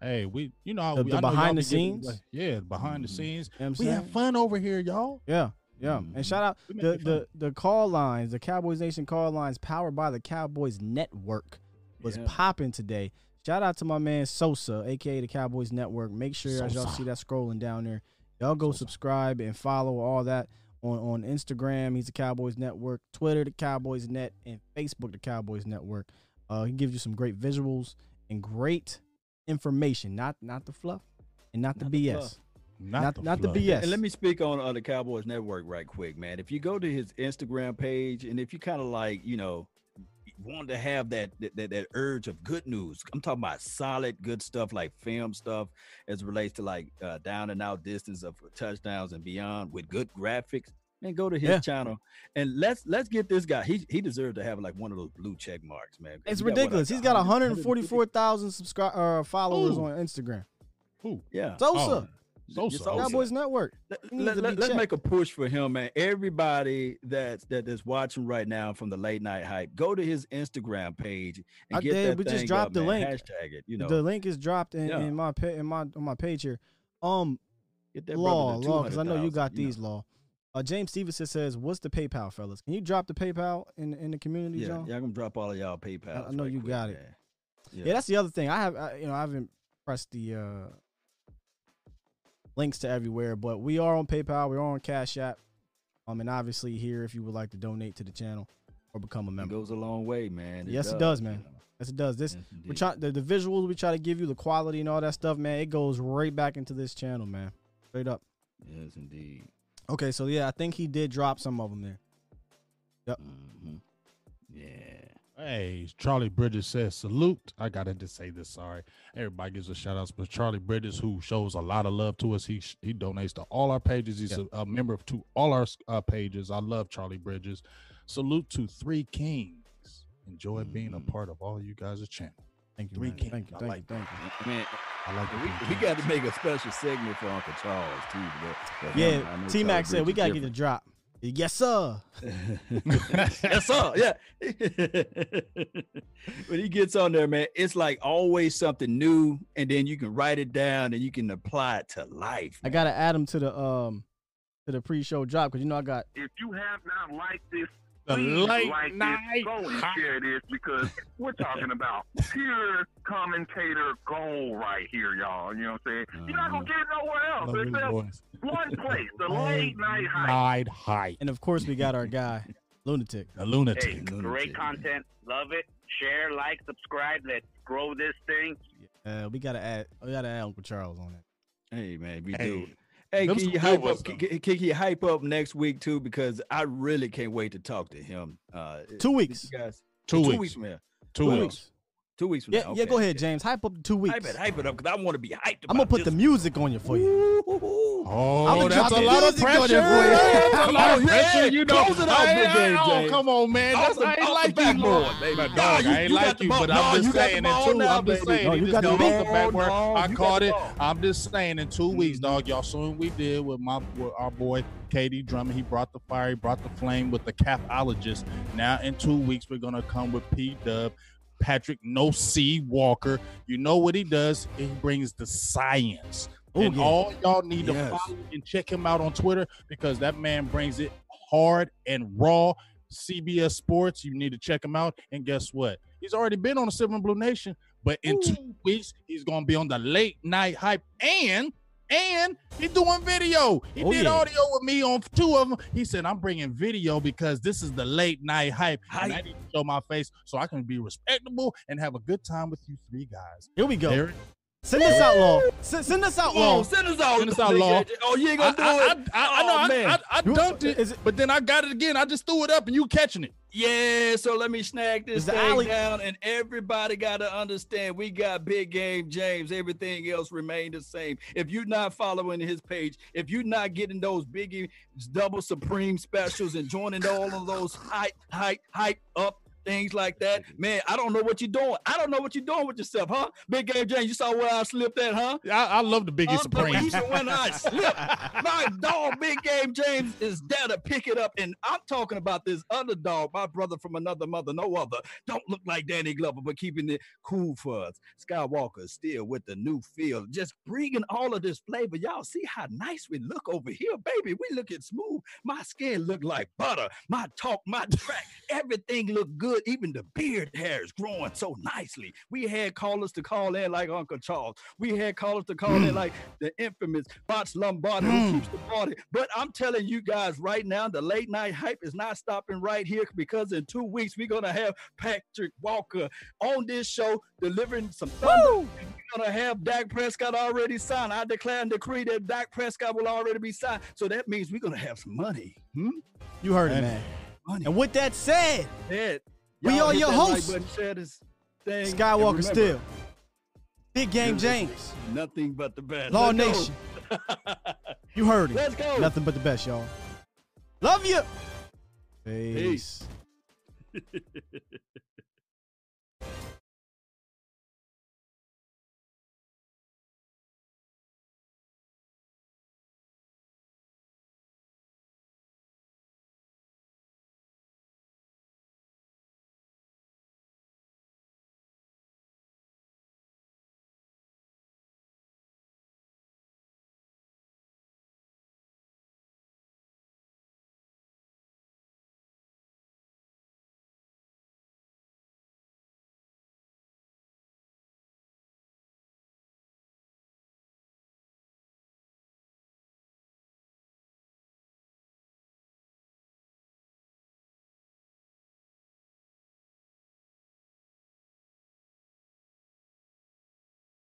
Hey, we you know The- we, the I behind be the scenes? away- Yeah, behind the scenes. You know We have fun over here, y'all. Yeah, yeah. Mhm. And shout out the, the the call lines, the Cowboys Nation call lines, powered by the Cowboys Network, was Yeah. popping today. Shout out to my man Sosa, aka the Cowboys Network. Make sure as y'all see that scrolling down there, y'all go Sosa. subscribe and follow all that on on Instagram. He's the Cowboys Network, Twitter, the Cowboys Net, and Facebook, the Cowboys Network. Uh, he gives you some great visuals and great information, not not the fluff and not the Not the BS. fluff. Not, Not- the not the. BS. And let me speak on uh, the Cowboys Network right quick, man. If you go to his Instagram page, and if you kind of like, you know, want to have that, that that that urge of good news, I'm talking about solid good stuff like film stuff as it relates to like uh, down and out distance of touchdowns and beyond with good graphics. Man, go to his Yeah. channel and let's let's get this guy. He he deserves to have like one of those blue check marks, man. It's he ridiculous. like He's got 144,000 subscribe uh, followers Who? on Instagram. Who? Yeah. Sosa. So Just so. also- Cowboys Network. Let, He needs let, to let, be let's make a push for him, man. Everybody that's that is watching right now from the late night hype, go to his Instagram page and I get did. that We just dropped up, the man. link. Hashtag it. You know, the link is dropped in, Yeah. in my in my on my page here. Um, get that law, law, because I know you 200,000, got know. these law. Uh, James Stevenson says, "What's the PayPal, fellas? Can you drop the PayPal in in the community, Yeah, John? yeah, I'm gonna drop all of y'all PayPal. I, I know you got it. Yeah. Yeah. that's the other thing. I have, I, you know, I haven't pressed the uh links to everywhere, but we are on PayPal. We are on Cash App. Um, and obviously here, if you would like to donate to the channel or become a member. It goes a long way, man. yes, it does, man. Yes, it does. This Yes, we try the, the visuals we try to give you, the quality and all that stuff, man. It goes right back into this channel, man. Straight up. Yes, indeed. Okay, so yeah, I think he did drop some of them there. hmm Yeah. Hey, Charlie Bridges says salute. I gotta say this. Sorry, everybody gives a shout out, but Charlie Bridges, who shows a lot of love to us, he he donates to all our pages. He's a, a member of to all our uh, pages. I love Charlie Bridges. Salute to Three Kings. Enjoy being a part of all you guys' channel. Thank you, Three man. Kings. Thank you, I thank like you, thank you. I I like the we, we got to make a special segment for Uncle Charles too. But, but Yeah, T Mac said we gotta get a drop. Yes, sir. yes, sir. Yeah. when he gets on there, man, it's like always something new, and then you can write it down and you can apply it to life. I gotta add him to the um to the pre-show drop because you know I got If you have not liked this, The please late like night this, go and share this because we're talking about pure commentator gold right here, y'all. You know what I'm saying? You're not gonna get it nowhere else Love his except voice. one place, the late night hype. Night hype. and of course we got our guy Lunatic. A lunatic. Hey, great content. Love it. Share, like, subscribe. Let's grow this thing. Uh, we gotta add we gotta add Uncle Charles on it. Hey man, we Hey, do. Hey, them can you hype up? Can, can- can you hype up next week too? Because I really can't wait to talk to him. Uh, Two weeks. guys. Two two weeks. weeks from. Two Two weeks. weeks. Two weeks from Yeah, now. yeah. Go okay. ahead, James. Hype up the two weeks. Hype it, hype it up, because I want to be hyped. I'm gonna about put the this. music on you for you. Oh, I'ma that's a lot of pressure. for you. That's a lot of Oh, yeah. pressure. You know, Close it out, I Big ain't- Game oh, James. come on, man. Off That's, I ain't like you, backboard, Lord. baby. Nah, dog, you- I ain't like the you, but I'm you just got the saying in ball two. now, I'm just saying. No, you you just got the got ball. off the backboard. I caught it. I'm just saying in two weeks, mm-hmm. dog. Y'all saw what we did with my with our boy KD Drummond. He brought the fire. He brought the flame with the capologist. Now in two weeks, we're gonna come with P Dub. Patrik No C Walker. You know what he does? He brings the science. Oh, and yeah. all y'all need to follow and check him out on Twitter because that man brings it hard and raw. CBS Sports, you need to check him out. And guess what? He's already been on the Silver and Blue Nation, but in two weeks, he's gonna be on the late night hype and and he's doing video. He Oh, did yeah. audio with me on two of them. He said, I'm bringing video because this is the late night hype. And I need to show my face so I can be respectable and have a good time with you three guys. Here we go. There- Send us out, Law. Send, send us out, Law. send us out. Send us out, Law. Oh, you ain't gonna do I, I, it. I, I know. Oh, I, man. I, I You- dunked it, is it- but then I got it again. I just threw it up, and you catching it. Yeah, so let me snag this thing alley- down, and everybody got to understand we got big game James. Everything else remained the same. If you're not following his page, if you're not getting those biggie double supreme specials and joining all of those hype, hype, hype up things like that, man, I don't know what you're doing. I don't know what you're doing with yourself, huh? Big game James, you saw where I slipped at, huh? I, I love the Biggie Supreme. When I slip, my dog, Big Game James, is there to pick it up. And I'm talking about this other dog, my brother from another mother, no other. Don't look like Danny Glover, but keeping it cool for us. Skywalker still with the new feel, just bringing all of this flavor. Y'all see how nice we look over here, baby. We looking smooth. My skin look like butter. My talk, my track, everything look good. Even the beard hair is growing so nicely. We had callers to call in like Uncle Charles. We had callers to call in like the infamous Bots Lombardi who keeps the party. But I'm telling you guys right now, the late night hype is not stopping right here because in two weeks we're gonna have Patrik Walker on this show delivering some thunder. We're gonna have Dak Prescott already signed. I declare and decree that Dak Prescott will already be signed. So that means we're gonna have some money. Hmm? You heard it, man. Money. And with that said, Yeah. We are your like hosts. button, thing, Skywalker still. Big Game James. Nothing but the best. Law Let's. Nation. You heard it. Let's go. Nothing but the best, y'all. Love you. Peace. Peace.